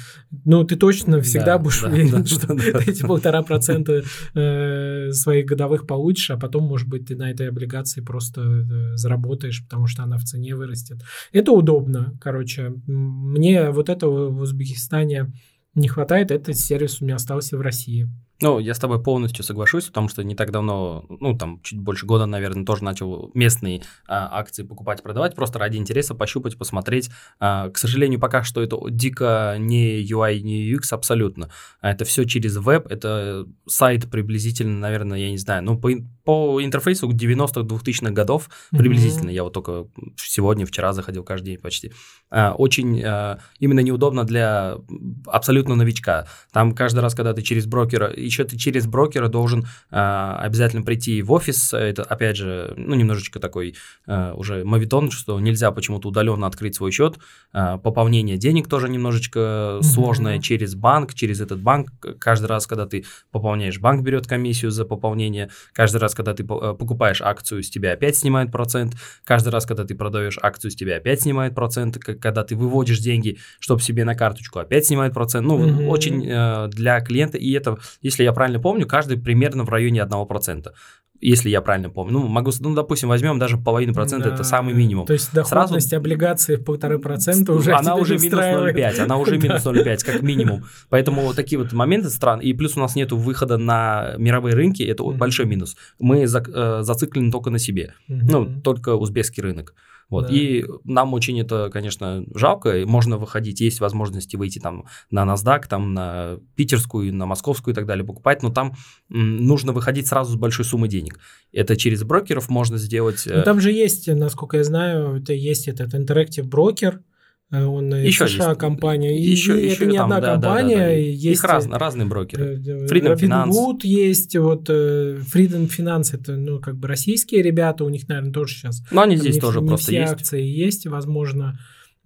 ну ты точно всегда да, будешь да, уверен, да, что да, эти полтора процента э, своих годовых получишь, а потом, может быть, ты на этой облигации просто э, заработаешь, потому что она в цене вырастет. Это удобно, короче. Мне мне вот этого в Узбекистане не хватает, этот сервис у меня остался в России. Ну, я с тобой полностью соглашусь, потому что не так давно, ну, там, чуть больше года, наверное, тоже начал местные а, акции покупать, продавать, просто ради интереса пощупать, посмотреть. А, к сожалению, пока что это дико не UI, не UX абсолютно. А это все через веб, это сайт приблизительно, наверное, я не знаю, ну, по, по интерфейсу 90-х, 2000-х годов mm-hmm. приблизительно. Я вот только сегодня, вчера заходил каждый день почти. А, очень а, именно неудобно для абсолютно новичка. Там каждый раз, когда ты через брокера еще ты через брокера должен а, обязательно прийти в офис. Это, опять же, ну, немножечко такой а, уже мавитон, что нельзя почему-то удаленно открыть свой счет. А, пополнение денег тоже немножечко mm-hmm. сложное через банк, через этот банк. Каждый раз, когда ты пополняешь, банк берет комиссию за пополнение. Каждый раз, когда ты э, покупаешь акцию, с тебя опять снимают процент. Каждый раз, когда ты продаешь акцию, с тебя опять снимают процент. Когда ты выводишь деньги, чтобы себе на карточку, опять снимают процент. Ну, mm-hmm. очень э, для клиента. И это, если если я правильно помню, каждый примерно в районе 1% если я правильно помню. Ну, могу, ну, допустим, возьмем даже половину процента, да. это самый минимум. То есть доходность Сразу... облигации в полторы процента уже Она уже минус 0,5, она уже минус 0,5, как минимум. Поэтому вот такие вот моменты стран, и плюс у нас нет выхода на мировые рынки, это большой минус. Мы э, зациклены только на себе, ну, только узбекский рынок. Вот. Да. И нам очень это, конечно, жалко. Можно выходить, есть возможности выйти там на NASDAQ, там на питерскую, на московскую и так далее покупать, но там нужно выходить сразу с большой суммой денег. Это через брокеров можно сделать. Ну, там же есть, насколько я знаю, это есть этот Interactive брокер, Э, он еще США есть. компания. И еще, это не там, одна да, компания. Да, да, да. Есть Их раз, разные брокеры. Э, Freedom Finance. Wood есть, вот э, Freedom Finance это ну как бы российские ребята, у них, наверное, тоже сейчас. Но они здесь тоже не просто все есть. акции есть, возможно.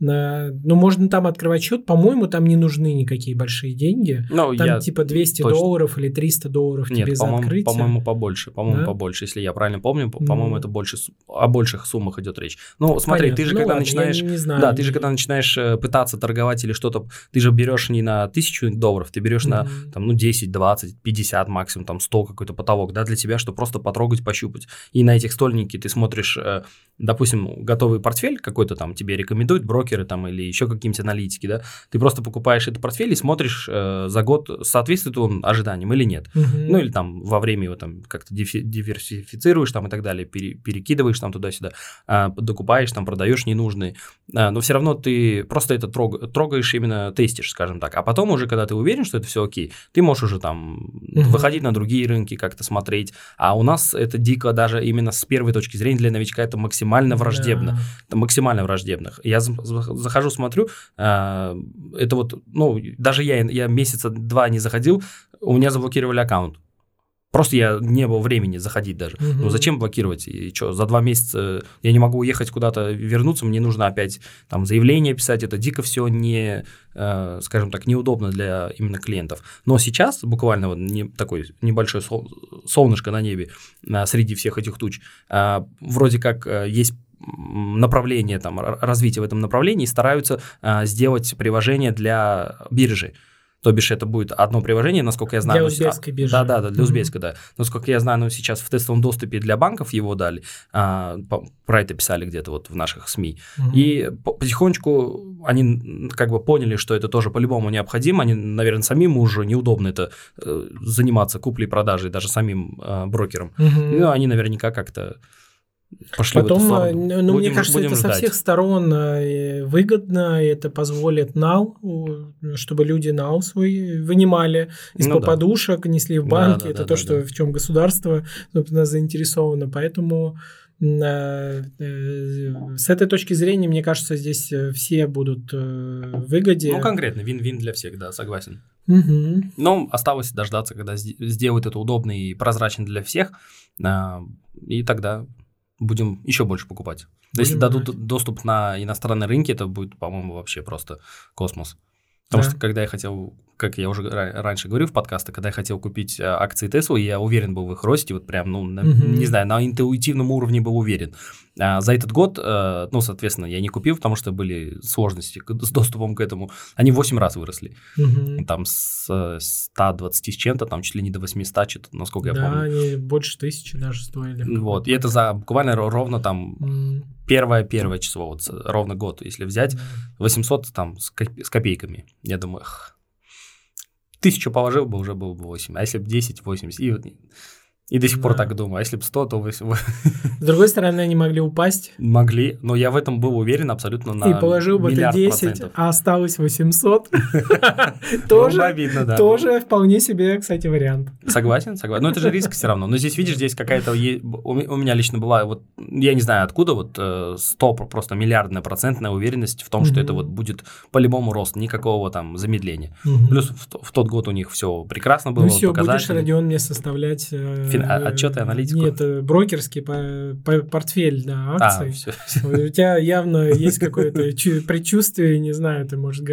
Ну, можно там открывать счет. По-моему, там не нужны никакие большие деньги. Ну, там типа 200 точно... долларов или 300 долларов Нет, тебе за открытие. по-моему, побольше. По-моему, да? побольше. Если я правильно помню, по-моему, mm. это больше о больших суммах идет речь. Ну, смотри, Понятно. ты же ну, когда ладно, начинаешь... Не, знаю. Да, ты же когда начинаешь э, пытаться торговать или что-то, ты же берешь не на тысячу долларов, ты берешь mm. на там, ну, 10, 20, 50 максимум, там 100 какой-то потолок, да, для тебя, что просто потрогать, пощупать. И на этих стольники ты смотришь, э, допустим, готовый портфель какой-то там тебе рекомендуют брокеры там или еще какие-нибудь аналитики, да, ты просто покупаешь этот портфель и смотришь э, за год, соответствует он ожиданиям или нет. Угу. Ну, или там во время его там как-то диверсифицируешь там и так далее, пере, перекидываешь там туда-сюда, э, докупаешь, там продаешь ненужные, э, но все равно ты просто это трог, трогаешь, именно тестишь, скажем так. А потом уже, когда ты уверен, что это все окей, ты можешь уже там угу. выходить на другие рынки, как-то смотреть. А у нас это дико даже именно с первой точки зрения для новичка это максимально враждебно. Да. Максимально враждебно. Я захожу, смотрю, а, это вот, ну, даже я, я месяца два не заходил, у меня заблокировали аккаунт. Просто я не было времени заходить даже. Угу. Ну зачем блокировать? И что, за два месяца я не могу уехать куда-то, вернуться, мне нужно опять там заявление писать. Это дико все не, э, скажем так, неудобно для именно клиентов. Но сейчас буквально вот не, такой небольшое сол, солнышко на небе э, среди всех этих туч. Э, вроде как э, есть направление, там, развитие в этом направлении, стараются а, сделать приложение для биржи. То бишь это будет одно приложение, насколько я знаю. Для узбекской биржи. Да, да, да, для узбекской, mm-hmm. да. Насколько я знаю, ну, сейчас в тестовом доступе для банков его дали. А, про это писали где-то вот в наших СМИ. Mm-hmm. И потихонечку они как бы поняли, что это тоже по-любому необходимо. Они, наверное, самим уже неудобно это э, заниматься куплей-продажей, даже самим э, брокером. Mm-hmm. Ну, они наверняка как-то пошли Потом, в эту э, ну, ну, будем, мне кажется, это ждать. со всех сторон э, выгодно, это позволит нал, чтобы люди нал свой вынимали из-под ну, подушек, несли в банки, да, да, это да, то, да, что да. в чем государство собственно, заинтересовано, поэтому э, с этой точки зрения, мне кажется, здесь все будут в выгоде. Ну, конкретно, вин-вин для всех, да, согласен. Угу. Но осталось дождаться, когда сделают это удобно и прозрачно для всех, и тогда будем еще больше покупать. Будем Если дадут брать. доступ на иностранные рынки, это будет, по-моему, вообще просто космос. Потому да. что когда я хотел как я уже раньше говорил в подкастах, когда я хотел купить э, акции Tesla, я уверен был в их росте, вот прям, ну, mm-hmm. не знаю, на интуитивном уровне был уверен. А за этот год, э, ну, соответственно, я не купил, потому что были сложности с доступом к этому. Они в 8 раз выросли. Mm-hmm. Там с 120 с чем-то, там чуть ли не до 800, что-то, насколько я да, помню. Да, они больше тысячи даже стоили. Вот, и это за буквально ровно там mm-hmm. первое-первое число, вот ровно год, если взять, 800 там с копейками. Я думаю, тысячу положил бы, уже было бы 8. А если бы 10, 80. И и до сих да. пор так думаю. А если бы 100, то 8. С другой стороны, они могли упасть. Могли, но я в этом был уверен абсолютно на И положил бы ты 10, процентов. а осталось 800. Тоже Тоже вполне себе, кстати, вариант. Согласен, согласен. Но это же риск все равно. Но здесь, видишь, здесь какая-то... У меня лично была, вот я не знаю откуда, вот 100 э, просто миллиардная процентная уверенность в том, что это вот будет по-любому рост, никакого там замедления. Плюс в тот год у них все прекрасно было. Ну все, будешь, Родион, мне составлять э, а, отчеты, аналитику? Нет, брокерский портфель, да, акций. А, все, все. У тебя явно есть какое-то предчувствие, не знаю, ты, может,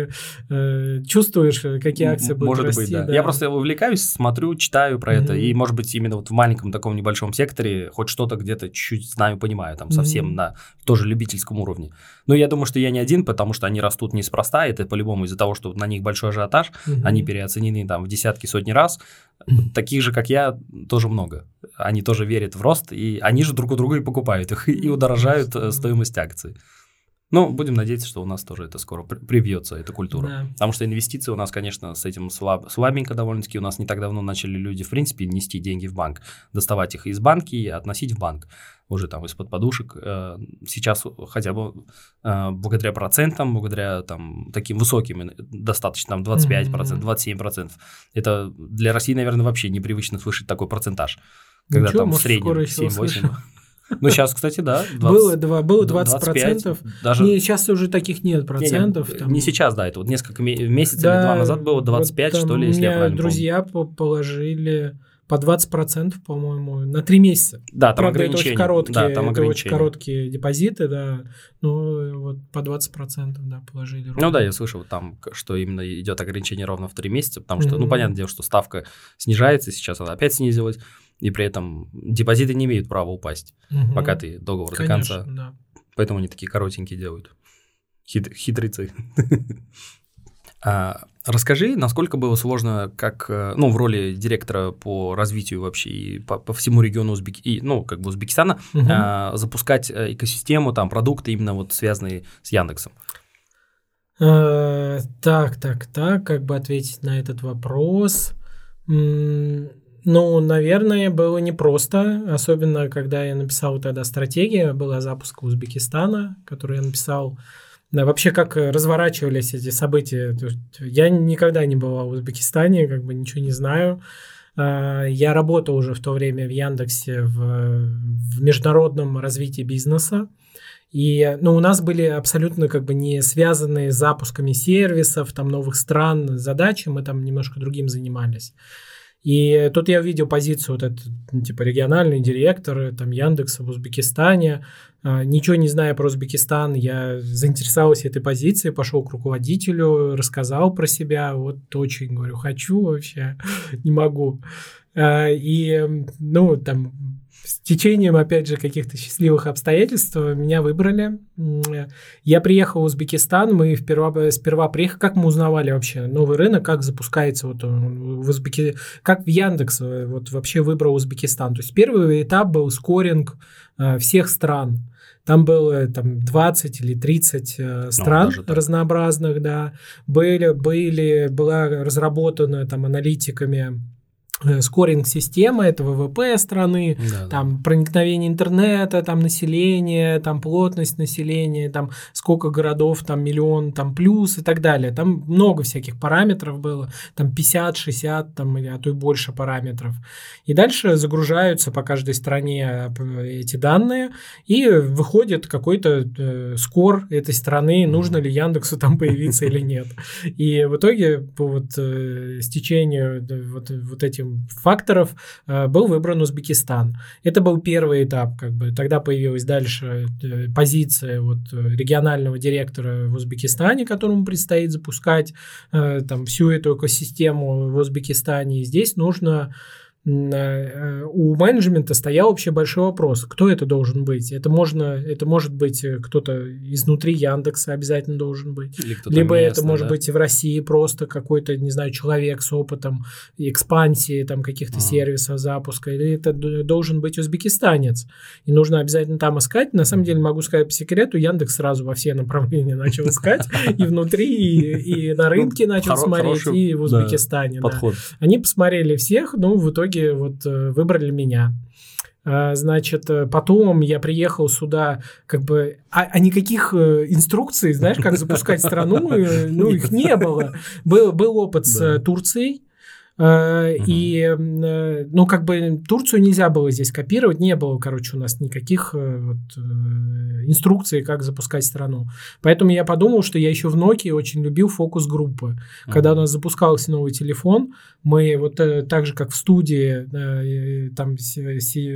э, чувствуешь, какие акции будут Может расти. быть, да. да. Я просто увлекаюсь, смотрю, читаю про mm-hmm. это, и, может быть, именно вот в маленьком таком небольшом секторе хоть что-то где-то чуть-чуть знаю, понимаю, там совсем mm-hmm. на тоже любительском уровне. Но я думаю, что я не один, потому что они растут неспроста, это по-любому из-за того, что на них большой ажиотаж, mm-hmm. они переоценены там в десятки, сотни раз. Таких же, как я, тоже много. Они тоже верят в рост, и они же друг у друга и покупают их, и удорожают э, стоимость акций. Ну, будем надеяться, что у нас тоже это скоро привьется, эта культура. Да. Потому что инвестиции у нас, конечно, с этим слаб, слабенько довольно-таки. У нас не так давно начали люди, в принципе, нести деньги в банк, доставать их из банки и относить в банк уже там из-под подушек. Э, сейчас хотя бы э, благодаря процентам, благодаря там таким высоким, достаточно там 25%, mm-hmm. 27%. Это для России, наверное, вообще непривычно слышать такой процентаж. Когда Ничего, там в среднем 7-8. Ну, сейчас, кстати, да. 20, было, два, было 20 процентов. Даже... Не, сейчас уже таких нет процентов. Не, не, там... не сейчас, да, это вот несколько месяцев да, или два назад было 25, вот что ли, если я правильно друзья помню. положили по 20%, по-моему, на 3 месяца. Да, там Правда, это очень короткие, да, там это очень короткие депозиты, да, ну вот по 20%, да, положили. Ровно. Ну да, я слышал там, что именно идет ограничение ровно в 3 месяца, потому что, mm-hmm. ну, понятное дело, что ставка снижается, сейчас она опять снизилась, и при этом депозиты не имеют права упасть, mm-hmm. пока ты договор Конечно, до конца. Да. Поэтому они такие коротенькие делают. Хит, хитрецы. А, расскажи, насколько было сложно, как, э, ну, в роли директора по развитию вообще и по, по всему региону Узбек... и, ну, как бы Узбекистана угу. а, запускать э, экосистему, там, продукты именно вот связанные с Яндексом? А, так, так, так, как бы ответить на этот вопрос? Ну, наверное, было непросто, особенно когда я написал тогда стратегию, была запуск Узбекистана, которую я написал да, вообще, как разворачивались эти события. Я никогда не бывал в Узбекистане, как бы ничего не знаю. А, я работал уже в то время в Яндексе в, в международном развитии бизнеса. И ну, у нас были абсолютно как бы не связанные с запусками сервисов, там новых стран задачи, мы там немножко другим занимались. И тут я увидел позицию вот этот, ну, типа, региональный директор, там, Яндекса в Узбекистане. А, ничего не зная про Узбекистан, я заинтересовался этой позицией, пошел к руководителю, рассказал про себя, вот очень, говорю, хочу вообще, не могу. А, и, ну, там, с течением, опять же, каких-то счастливых обстоятельств меня выбрали. Я приехал в Узбекистан, мы вперва, сперва приехали, как мы узнавали вообще новый рынок, как запускается вот в Узбеки... как в Яндекс э, вот вообще выбрал Узбекистан. То есть первый этап был скоринг э, всех стран. Там было там 20 или 30 э, ну, стран ну, разнообразных, да. Были, были, была разработана там аналитиками Э, скоринг-система, это ВВП страны, да, там да. проникновение интернета, там население, там плотность населения, там сколько городов, там миллион, там плюс и так далее. Там много всяких параметров было, там 50, 60, там, или, а то и больше параметров. И дальше загружаются по каждой стране э, эти данные, и выходит какой-то э, скор этой страны, нужно ли Яндексу там появиться или нет. И в итоге по вот э, стечению вот, вот этим факторов э, был выбран Узбекистан. Это был первый этап, как бы тогда появилась дальше э, позиция вот э, регионального директора в Узбекистане, которому предстоит запускать там всю эту экосистему в Узбекистане. И здесь нужно у менеджмента стоял вообще большой вопрос, кто это должен быть. Это можно, это может быть э, кто-то изнутри Яндекса обязательно должен быть, либо местный, это может да? быть в России просто какой-то, не знаю, человек с опытом экспансии там каких-то а. сервисов запуска, или это должен быть узбекистанец, и нужно обязательно там искать. На самом деле могу сказать по секрету, Яндекс сразу во все направления начал искать, и внутри, и на рынке начал смотреть, и в Узбекистане. Подход. Они посмотрели всех, ну в итоге итоге вот э, выбрали меня. А, значит, э, потом я приехал сюда, как бы, а, а никаких э, инструкций, знаешь, как запускать страну, ну, их не было. Был, был опыт с Турцией, и, э, ну, как бы Турцию нельзя было здесь копировать, не было, короче, у нас никаких э, вот, инструкций, как запускать страну. Поэтому я подумал, что я еще в Nokia очень любил фокус-группы. Когда у нас запускался новый телефон, мы вот так же, как в студии, там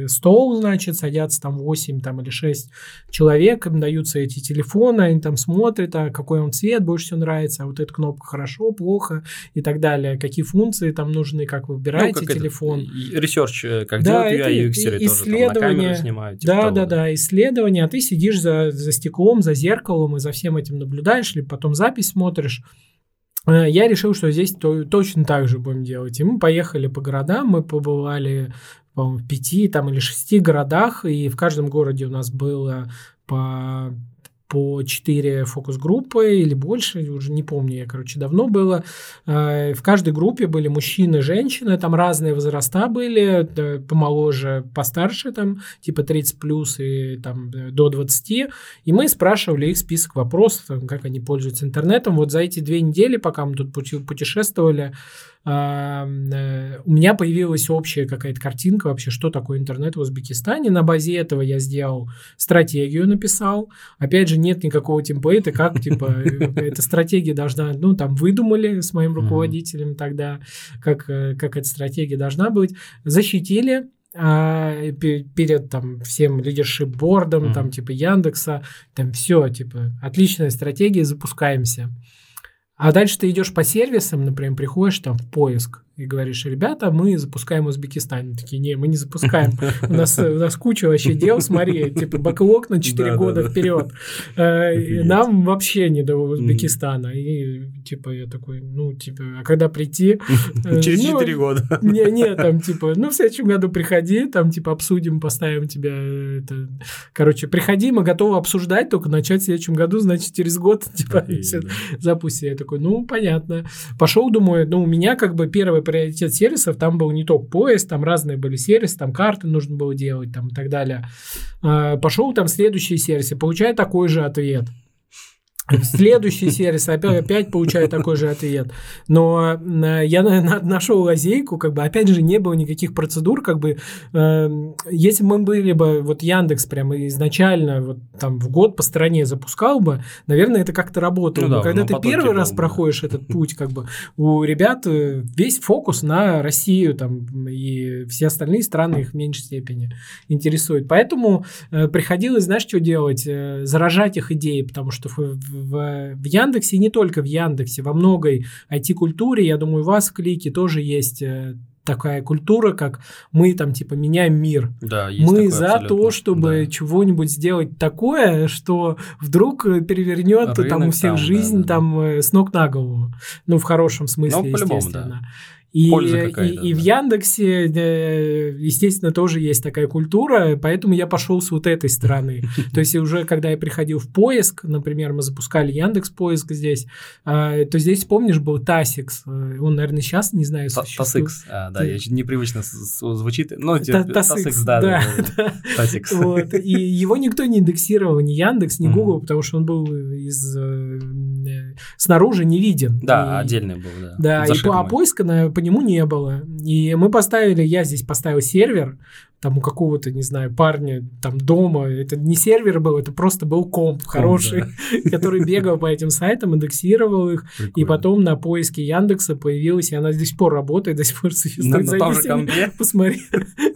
стол, значит, садятся там 8 там, или 6 человек, им даются эти телефоны, они там смотрят, а какой он цвет больше всего нравится, а вот эта кнопка хорошо, плохо и так далее, какие функции там нужны, как вы выбираете ну, как телефон. Ресерч, э, как да, делают UI, UX, тоже там, на камеру снимают. Типа да, того, да, да, исследование, а ты сидишь за, за стеклом, за зеркалом и за всем этим наблюдаешь, или потом запись смотришь. Э, я решил, что здесь то, точно так же будем делать. И мы поехали по городам, мы побывали по в пяти там, или шести городах, и в каждом городе у нас было по по 4 фокус-группы или больше, уже не помню, я, короче, давно было. Э, в каждой группе были мужчины, женщины, там разные возраста были, помоложе, постарше, там, типа 30 плюс и там до 20. И мы спрашивали их список вопросов, как они пользуются интернетом. Вот за эти две недели, пока мы тут путешествовали, у меня появилась общая какая-то картинка вообще, что такое интернет в Узбекистане. На базе этого я сделал стратегию, написал. Опять же, нет никакого темплейта, как, типа, эта стратегия должна, ну, там, выдумали с моим руководителем тогда, как, э, как эта стратегия должна быть. Защитили, а, перед там всем лидершип бордом, mm-hmm. там типа Яндекса, там все, типа отличная стратегия, запускаемся. А дальше ты идешь по сервисам, например, приходишь там в поиск, и говоришь, ребята, мы запускаем Узбекистан. Они такие, не, мы не запускаем. У нас, у нас куча вообще дел, смотри, типа бэклог на 4 года вперед. Э, нам вообще не до Узбекистана. И типа я такой, ну, типа, а когда прийти? Через 4 ну, года. Не, не, там, типа, ну, в следующем году приходи, там, типа, обсудим, поставим тебя. Это... Короче, приходи, мы готовы обсуждать, только начать в следующем году, значит, через год, типа, запустим. Я такой, ну, понятно. Пошел, думаю, ну, у меня как бы первый приоритет сервисов, там был не только поезд, там разные были сервисы, там карты нужно было делать, там и так далее. А, пошел там следующий сервис и получаю такой же ответ – Следующий сервис опять, получаю такой же ответ. Но я нашел лазейку, как бы, опять же, не было никаких процедур, как бы, э, если мы были бы, вот Яндекс прямо изначально, вот там в год по стране запускал бы, наверное, это как-то работало. Ну, да, когда ты первый раз был, проходишь этот путь, как бы, у ребят э, весь фокус на Россию, там, и все остальные страны их в меньшей степени интересуют. Поэтому э, приходилось, знаешь, что делать? Э, заражать их идеей, потому что в, в, Яндексе, и не только в Яндексе, во многой IT-культуре, я думаю, у вас в Клике тоже есть э, такая культура, как мы там типа меняем мир. Да, есть мы за абсолютно. то, чтобы да. чего-нибудь сделать такое, что вдруг перевернет Рынок там у всех там, жизнь да, да, там да. с ног на голову. Ну, в хорошем смысле, ну, естественно. Да. И, и, и в Яндексе, естественно, тоже есть такая культура, поэтому я пошел с вот этой стороны. То есть уже когда я приходил в поиск, например, мы запускали Яндекс поиск здесь, а, то здесь, помнишь, был TAS-IX. Он, наверное, сейчас, не знаю, существует. TAS-IX, а, да, я непривычно звучит. TAS-IX, да. TAS-IX. И его никто не индексировал, ни Яндекс, ни Google, потому что он был из э, снаружи не виден. Да, отдельный был, да. Да, и по, а поиска на нему не было. И мы поставили, я здесь поставил сервер, там у какого-то, не знаю, парня там дома. Это не сервер был, это просто был комп, хороший, да. который бегал по этим сайтам, индексировал их. Прикольно. И потом на поиске Яндекса появилась, и она до сих пор работает, до сих пор существует. На, Посмотри.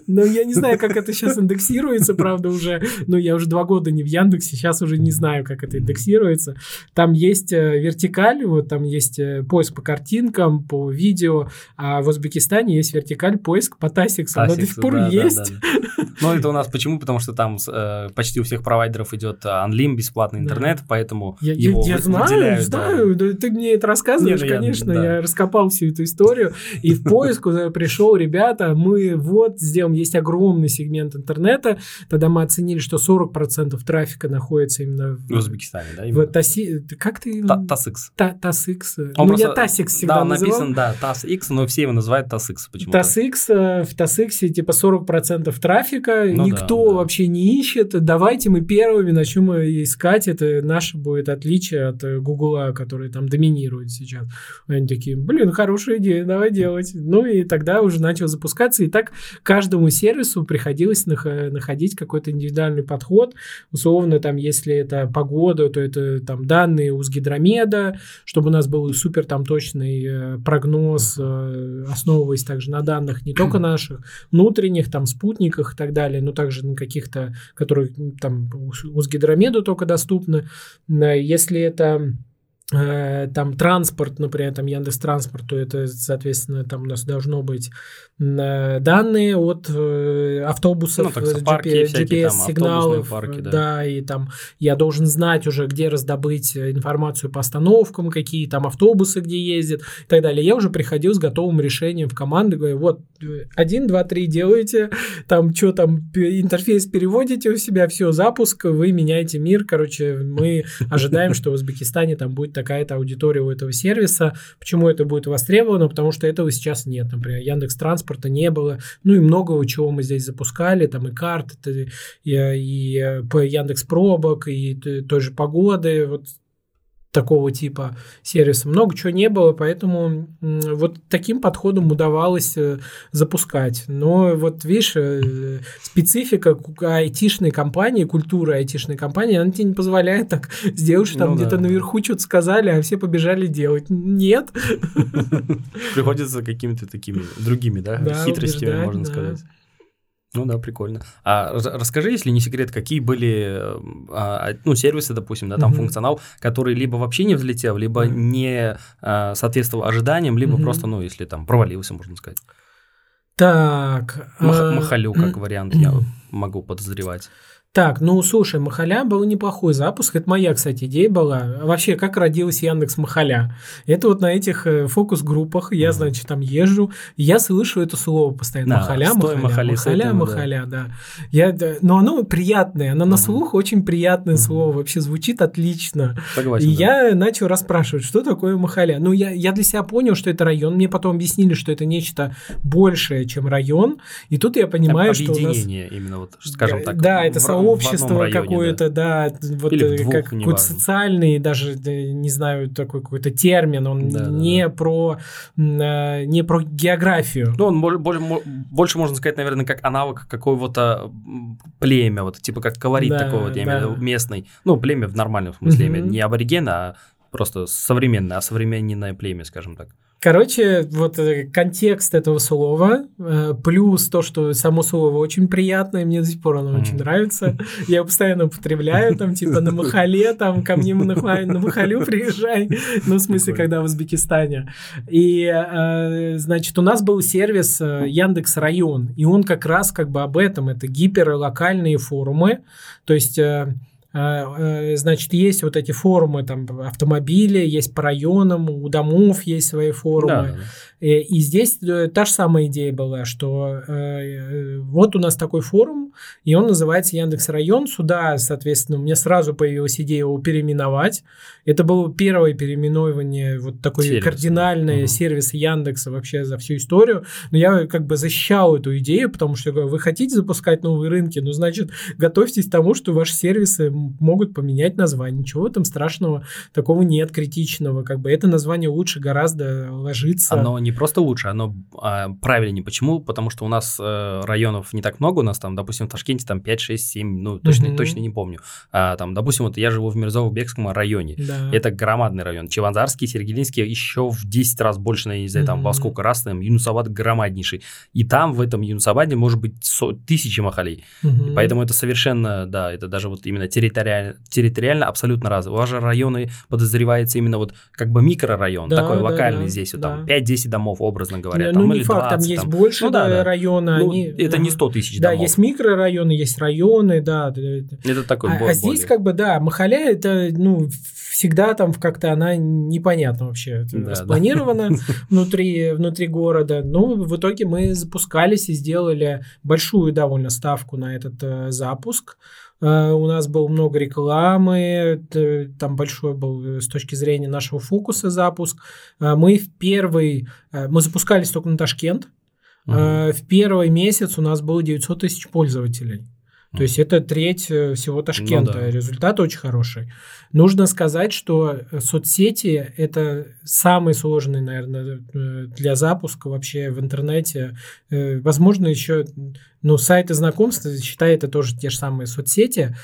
Но я не знаю, как это сейчас индексируется, правда, уже. Ну, я уже два года не в Яндексе, сейчас уже не знаю, как это индексируется. Там есть э, вертикаль, вот там есть э, поиск по картинкам, по видео, а в Узбекистане есть вертикаль поиск по Тасиксу. Она до сих пор да, есть. Да, да. Ну, это у нас почему? Потому что там э, почти у всех провайдеров идет Unlim, бесплатный интернет, поэтому я, его я, я знаю, знаю, да. ты мне это рассказываешь, ну, конечно, я, да. я раскопал всю эту историю, и в поиск пришел, ребята, мы вот сделаем, есть огромный сегмент интернета, тогда мы оценили, что 40% трафика находится именно в, в Узбекистане, да? В Таси... Как ты... TAS-IX. TAS-IX. Ну, я TAS-IX всегда Да, написан, да, TAS-IX, но все его называют TAS-IX почему-то. TAS-IX, э, в Тасиксе типа 40% процентов трафика, Ну да, никто да. вообще не ищет. Давайте мы первыми начнем искать. Это наше будет отличие от э, Гугла, который там доминирует сейчас. Они такие, блин, хорошая идея, давай делать. Ну и тогда уже начал запускаться. И так каждому сервису приходилось нах- находить какой-то индивидуальный подход. Условно, там, если это погода, то это там данные Узгидромеда, чтобы у нас был супер там точный э, прогноз, э, основываясь также на данных не только наших, внутренних, там, спутниках и так далее, но также на каких-то, которые там Уз- Узгидромеду только доступны. Э, Если это там транспорт, например, там Яндекс Транспорт, то это, соответственно, там у нас должно быть э, данные от э, автобусов, Ну, э, GPS-сигналов, парки, да. да, и там я должен знать уже, где раздобыть э, информацию по остановкам, какие там автобусы, где ездят и так далее. Я уже приходил с готовым решением в команду, говорю, вот, э, один, два, три делаете, там что там, интерфейс переводите у себя, все, запуск, вы меняете мир, короче, мы ожидаем, что в Узбекистане там будет такая-то аудитория у этого сервиса. Почему это будет востребовано? Потому что этого сейчас нет. Например, Яндекс Транспорта не было. Ну и много чего мы здесь запускали. Там и карты, и, и э, по Яндекс Пробок, и той же погоды. Вот такого типа сервиса. Много чего не было, поэтому вот таким подходом удавалось э, запускать. Но вот видишь, э, специфика айтишной компании, культура айтишной компании, она тебе не позволяет так сделать, что там Ну где-то да. наверху что-то сказали, а все побежали делать. Нет. Приходится какими-то такими другими, да, хитростями, можно сказать. Ну да, прикольно. А рас- расскажи, если не секрет, какие были э, а, ну, сервисы, допустим, да, там Мгм. функционал, который либо вообще не взлетел, либо Мгм. не а, соответствовал ожиданиям, либо Мгм. просто, ну, если там провалился, можно сказать. Так. Мах- а, Махалю как вариант я могу подозревать. Так, ну слушай, Махаля был неплохой запуск. Это моя, кстати, идея была. Вообще, как родилась Яндекс Махаля? Это вот на этих э, фокус-группах я, значит, там езжу, я слышу это слово постоянно. Да, Махаля, Махаля, Махали, Махаля, стой, там, да. Махаля, да. Я, но оно приятное, оно на Мгм. слух очень приятное Мгм. слово, вообще звучит отлично. Согласен. И да. я начал расспрашивать, что такое Махаля. Ну, я, я для себя понял, что это район. Мне потом объяснили, что это нечто большее, чем район. И тут я понимаю, что у нас... Объединение именно, вот, скажем так. Да, это в- районе, какое-то, да, вот Или в э, двух, как какой-то социальный, даже да, не знаю, такой какой-то термин, он Да, да, не про м, э, не про географию. Ну, он боль- боль- мо- больше можно сказать, наверное, как аналог какого-то племя, вот типа как колорит Да, такой вот, я имею в да. виду местный. Ну, племя в нормальном смысле, именно не аборигена, а просто современное, осовремененное племя, скажем так. Короче, вот э, контекст этого слова, э, плюс то, что само слово очень приятное, мне до сих пор оно Мгм. очень нравится. Я его постоянно употребляю, там, типа, на Махале, там, ко мне на на Махалю приезжай. Ну, в смысле, когда в Узбекистане. И, э, значит, у нас был сервис Яндекс Район, и он как раз как бы об этом. Это гиперлокальные форумы, то есть... э, э, Значит, есть вот эти форумы, там, автомобили, есть по районам, у домов есть свои форумы. Да, И здесь э, та же самая идея была, что э, э, вот у нас такой форум, и он называется Яндекс Район. Сюда, соответственно, у меня сразу появилась идея его переименовать. Это было первое переименование, вот такое Сервиса, кардинальное Мгм. сервис Яндекса вообще за всю историю. Но я как бы защищал эту идею, потому что я говорю, вы хотите запускать новые рынки, ну, значит, готовьтесь к тому, что ваши сервисы могут поменять название. Ничего этом страшного такого нет, критичного. Как бы это название лучше гораздо ложится. Оно не просто лучше, оно а, правильнее. Почему? Потому что у нас э, районов не так много, у нас там, допустим, в Ташкенте там 5, 6, 7, ну, точно, Мгм. точно не помню. А, там, допустим, вот я живу в Мирзово-Бекском районе. Да. Это громадный район. Чеванзарский, Сергелинский еще в 10 раз больше, я не знаю, там, во Мгм. сколько раз, там, Юнусабад громаднейший. И там, в этом Юнусабаде, может быть со- тысячи махалей. Мгм. Поэтому это совершенно, да, это даже вот именно территориально, территориально абсолютно разные. У вас же районы подозревается именно вот как бы микрорайон, Да, такой да, локальный да, здесь, вот да. там 5-10 домов, образно говоря. Не, там, ну, или не факт, там 20, есть там. больше Ну да, да, да. района. Ну, они- это не Ага. 100 тысяч Да, домов. есть микрорайоны, есть районы, да. да, да. Это такой А, бо- а здесь более. как бы, да, Махаля это, ну, всегда там как-то она непонятно вообще Да, распланирована внутри, внутри города. Ну, в итоге мы запускались и сделали большую довольно ставку на этот э, запуск. Э, у нас было много рекламы, там большой был э, с точки зрения нашего фокуса запуск. Э, мы в первый, мы запускались только на Ташкент, Угу. В первый месяц у нас было 900 тысяч пользователей. То есть это треть всего Ташкента. Ну, да. Результат очень хороший. Нужно сказать, что соцсети – это самый сложный, наверное, для запуска вообще в интернете. Возможно, еще ну, сайты знакомств, считай, это тоже те же самые соцсети.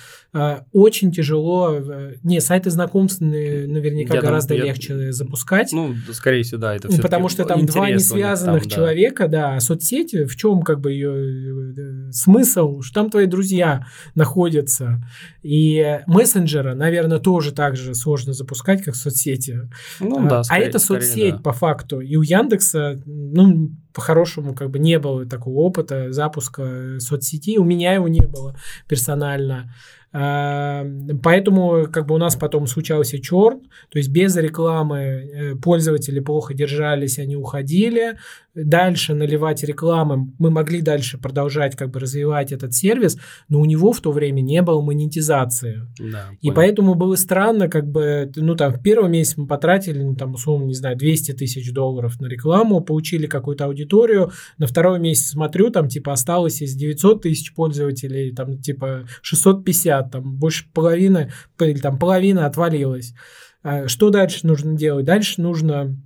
Очень тяжело. Не, сайты знакомств наверняка я гораздо легче я... запускать. Ну, скорее всего, да, это Потому что там два несвязанных там, человека, да. А соцсети, в чем как бы ее смысл? Что там твои друзья находятся. И мессенджера, наверное, тоже так же сложно запускать, как соцсети. Ну, да, а скорее, а это соцсеть скорее, да. по факту. И у Яндекса, ну, по-хорошему, как бы не было такого опыта запуска соцсети. У меня его не было персонально. Эм, поэтому как бы у нас потом случался черн, то есть без рекламы э, пользователи плохо держались, они уходили. Дальше наливать рекламы, мы могли дальше продолжать как бы развивать этот сервис, но у него в то время не было монетизации. Да, и понял. поэтому было странно, как бы, ну там в первый месяц мы потратили, ну там условно, не знаю, 200 тысяч долларов на рекламу, получили какую-то аудиторию, на второй месяц смотрю, там типа осталось из 900 тысяч пользователей, там типа 650 там больше половины, или там половина отвалилась. А что дальше нужно делать? Дальше нужно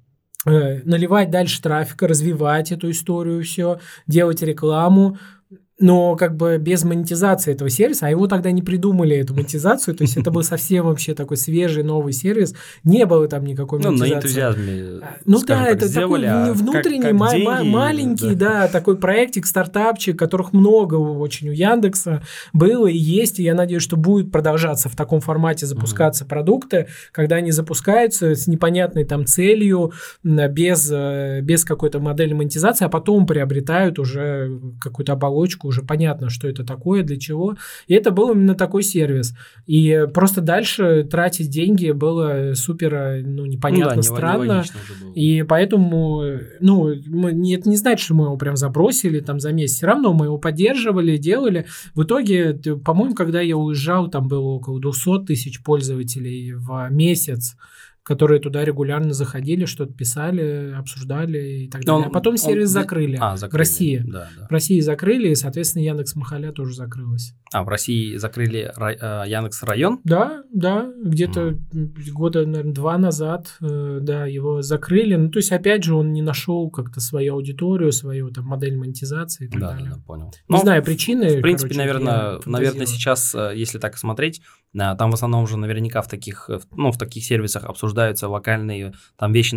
э, наливать дальше трафика, развивать эту историю все, делать рекламу, но как бы без монетизации этого сервиса, а его тогда не придумали, эту монетизацию, то есть это был совсем вообще такой свежий новый сервис, не было там никакой монетизации. Ну, на энтузиазме, а, Ну да, это сделали, такой внутренний, как, как деньги, маленький, да. да, такой проектик, стартапчик, которых много очень у Яндекса было и есть, и я надеюсь, что будет продолжаться в таком формате запускаться угу. продукты, когда они запускаются с непонятной там целью, без, э, без какой-то модели монетизации, а потом приобретают уже какую-то оболочку уже понятно, что это такое, для чего. И это был именно такой сервис. И просто дальше тратить деньги было супер, ну, непонятно, ну, да, странно. И поэтому, ну, мы, это не значит, что мы его прям забросили там за месяц. Все равно мы его поддерживали, делали. В итоге, по-моему, когда я уезжал, там было около 200 тысяч пользователей в месяц которые туда регулярно заходили, что-то писали, обсуждали и так далее. Он, а потом сервис он... закрыли, а, закрыли в России. Да, да. В России закрыли, и, соответственно, Яндекс Махаля тоже закрылась. А, в России закрыли рай, э, Яндекс район? Да, да, где-то mm. года, наверное, два назад, э, да, его закрыли. Ну, то есть, опять же, он не нашел как-то свою аудиторию, свою там модель монетизации и так да, далее. Да, да, понял. Не Но, знаю причины. В принципе, короче, наверное, наверное, сейчас, э, если так смотреть, там в основном уже наверняка в таких, ну, в таких сервисах обсуждаются локальные там вещи.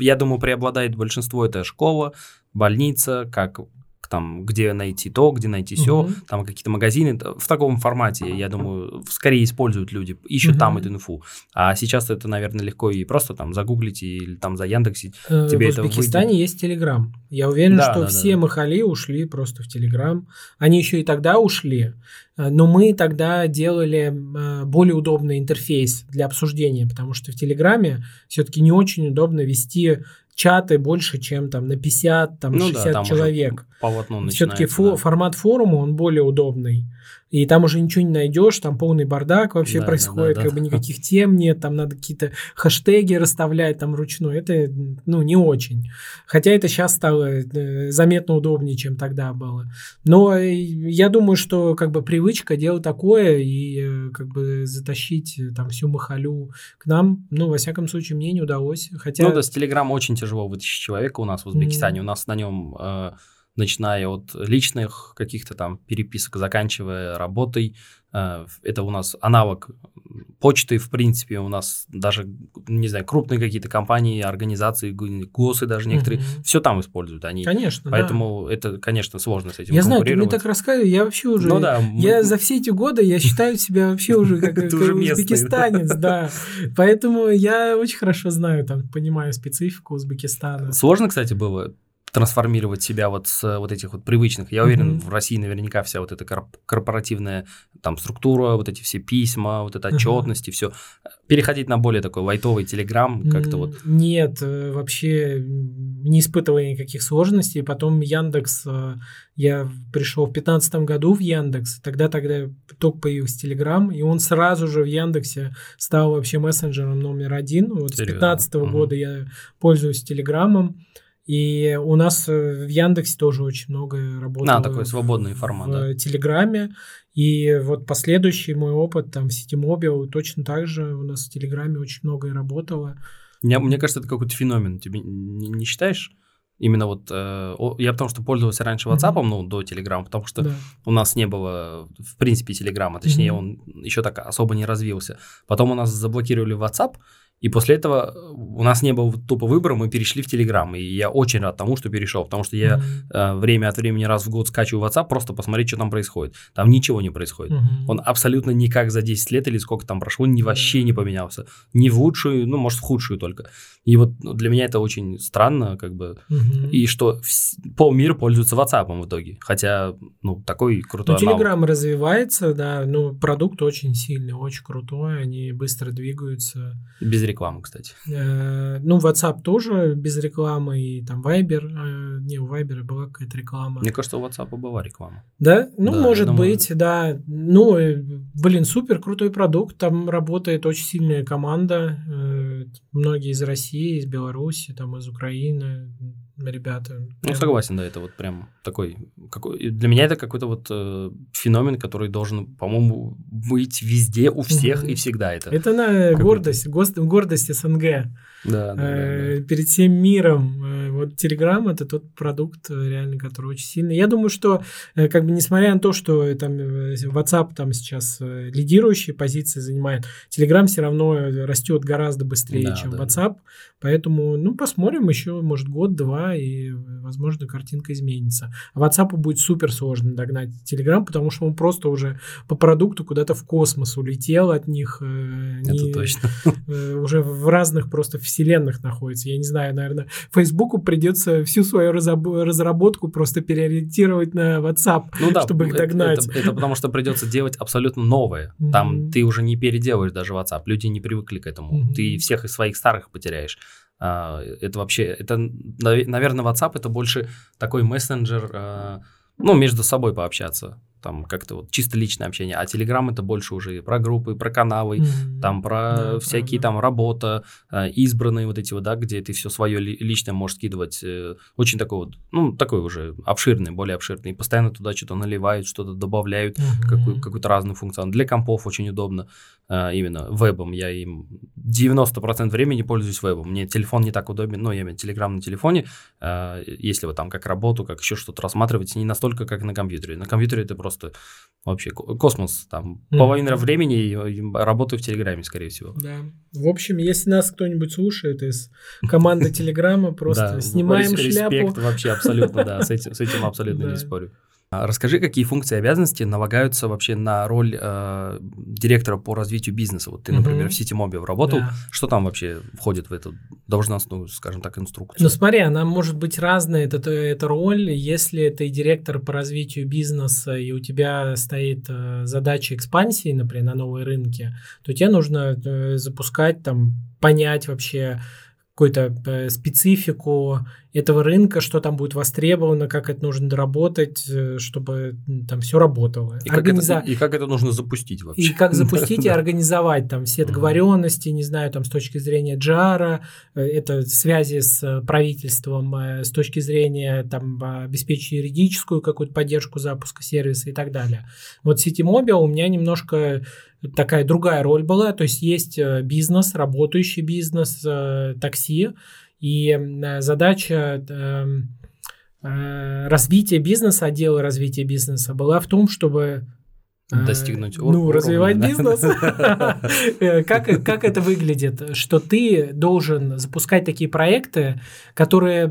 Я думаю, преобладает большинство это школа, больница, как там, где найти то, где найти все, угу. там какие-то магазины. В таком формате, я думаю, скорее используют люди, ищут угу. там эту инфу. А сейчас это, наверное, легко и просто там загуглить или там за Яндексе. Э, тебе в Узбекистане выйдет. есть Телеграм. Я уверен, да, что да, все да. махали ушли просто в Телеграм. Они еще и тогда ушли, э, но мы тогда делали э, более удобный интерфейс для обсуждения, потому что в Телеграме все-таки не очень удобно вести чаты больше, чем там на 50, там, ну 60 да, там человек. Все-таки фо- формат форума, он более удобный и там уже ничего не найдешь, там полный бардак вообще да, происходит, да, да, как да. бы никаких тем нет, там надо какие-то хэштеги расставлять там вручную, это, ну, не очень. Хотя это сейчас стало э, заметно удобнее, чем тогда было. Но я думаю, что как бы привычка делать такое и э, как бы затащить э, там всю махалю к нам, ну, во всяком случае, мне не удалось. Хотя... Ну да, с Телеграма очень тяжело вытащить человека у нас в Узбекистане, mm. у нас на нем... Э начиная от личных каких-то там переписок, заканчивая работой. Э, это у нас аналог почты, в принципе, у нас даже, не знаю, крупные какие-то компании, организации, ГОСы даже некоторые, угу. все там используют они. Конечно, Поэтому да. это, конечно, сложно с этим Я знаю, ты мне так рассказываешь, я вообще уже, ну, да, я мы... за все эти годы, я считаю себя вообще уже как узбекистанец, да. Поэтому я очень хорошо знаю, там, понимаю специфику Узбекистана. Сложно, кстати, было трансформировать себя вот с вот этих вот привычных. Я уверен, mm-hmm. в России наверняка вся вот эта корпоративная там структура, вот эти все письма, вот эта отчетность mm-hmm. и все. Переходить на более такой лайтовый телеграм как-то вот. Нет, э, вообще не испытывая никаких сложностей. Потом Яндекс, э, я пришел в 2015 году в Яндекс, тогда тогда только появился Телеграм, и он сразу же в Яндексе стал вообще мессенджером номер один. Вот Серьезно? с 2015 mm-hmm. года я пользуюсь Телеграмом. И у нас в Яндексе тоже очень много работало. На, такой свободный формат, в да. Телеграме. И вот последующий мой опыт там в сети Mobile точно так же у нас в Телеграме очень многое работало. Мне, мне кажется, это какой-то феномен. Тебе не, не считаешь? Именно вот э, я потому что пользовался раньше WhatsApp, mm-hmm. ну, до Telegram, потому что да. у нас не было, в принципе, Telegram, точнее, mm-hmm. он еще так особо не развился. Потом у нас заблокировали WhatsApp, и после этого э, у нас не было тупо выбора, мы перешли в Telegram. И я очень рад тому, что перешел, потому что я mm-hmm. э, время от времени раз в год скачиваю WhatsApp, просто посмотреть, что там происходит. Там ничего не происходит. Mm-hmm. Он абсолютно никак за 10 лет или сколько там прошло, ни вообще mm-hmm. не поменялся. Ни в лучшую, ну, может, в худшую только. И вот ну, для меня это очень странно, как бы. Mm-hmm. И что вс- полмира пользуется WhatsApp в итоге. Хотя, ну, такой крутой Ну, Telegram развивается, да, ну, продукт очень сильный, очень крутой, они быстро двигаются. Без рекламы, кстати. Э, ну, WhatsApp тоже без рекламы, и там Viber, э, не, у Viber была какая-то реклама. Мне кажется, у WhatsApp была реклама. Да? Ну, да, может думаю... быть, да. Ну, э, блин, супер крутой продукт, там работает очень сильная команда, многие из России, из Беларуси, там из Украины, ребята. Ну, согласен, да, это вот прям такой, какой, для меня это какой-то вот э, феномен, который должен, по-моему, быть везде, у всех угу. и всегда. Это, это на гордость, гордость СНГ. Да, да, э, да, да. Перед всем миром. Э, вот Telegram это тот продукт, э, реально, который очень сильный. Я думаю, что, как бы, несмотря на то, что там WhatsApp там сейчас лидирующие позиции занимает, Telegram все равно растет гораздо быстрее, да, чем да, WhatsApp. Да. Поэтому, ну, посмотрим еще, может, год-два, и, возможно, картинка изменится. А WhatsApp будет супер сложно догнать Telegram, потому что он просто уже по продукту куда-то в космос улетел от них. Это не, точно. Уже в разных просто вселенных находится. Я не знаю, наверное, Фейсбуку придется всю свою разработку просто переориентировать на WhatsApp, ну, да, чтобы их догнать. Это, это потому что придется делать абсолютно новое. Там mm-hmm. ты уже не переделаешь даже WhatsApp. Люди не привыкли к этому. Mm-hmm. Ты всех из своих старых потеряешь. А, это вообще, это, наверное, WhatsApp это больше такой мессенджер, а, ну, между собой пообщаться там как-то вот чисто личное общение, а Telegram это больше уже про группы, про каналы, mm-hmm. там про да, всякие правда. там работа, э, избранные вот эти вот, да, где ты все свое личное можешь скидывать, э, очень такой вот, ну, такой уже обширный, более обширный, и постоянно туда что-то наливают, что-то добавляют, mm-hmm. какую- какую-то разную функцию. Для компов очень удобно, э, именно вебом, я им 90% времени пользуюсь вебом, мне телефон не так удобен, ну, я имею Telegram на телефоне, если вот там как работу, как еще что-то рассматривать, не настолько, как на компьютере. На компьютере это просто просто вообще космос. Там mm. половина времени работаю в Телеграме, скорее всего. Да. В общем, если нас кто-нибудь слушает из команды Телеграма, просто снимаем шляпу. Респект вообще абсолютно, да, с этим абсолютно не спорю. А расскажи, какие функции и обязанности налагаются вообще на роль э, директора по развитию бизнеса. Вот ты, например, угу. в Ситимобе работал. Да. Что там вообще входит в эту должностную, скажем так, инструкцию? Ну смотри, она может быть разная, это, эта роль. Если ты директор по развитию бизнеса, и у тебя стоит э, задача экспансии, например, на новые рынки, то тебе нужно э, запускать, там, понять вообще, какую-то э, специфику этого рынка, что там будет востребовано, как это нужно доработать, э, чтобы там все работало. И, Организа... как, это, и как это нужно запустить вообще. И как запустить и организовать там все договоренности, не знаю, там с точки зрения джара, э, это связи с правительством, с точки зрения там обеспечить юридическую какую-то поддержку запуска сервиса и так далее. Вот City Mobile у меня немножко такая другая роль была, то есть есть э, бизнес, работающий бизнес, э, такси, и э, задача эм, развития бизнеса, отдела развития бизнеса была в том, чтобы Э, достигнуть уровня. Ну, развивать да? бизнес. Э, как, как это выглядит? Что ты должен запускать такие проекты, которые,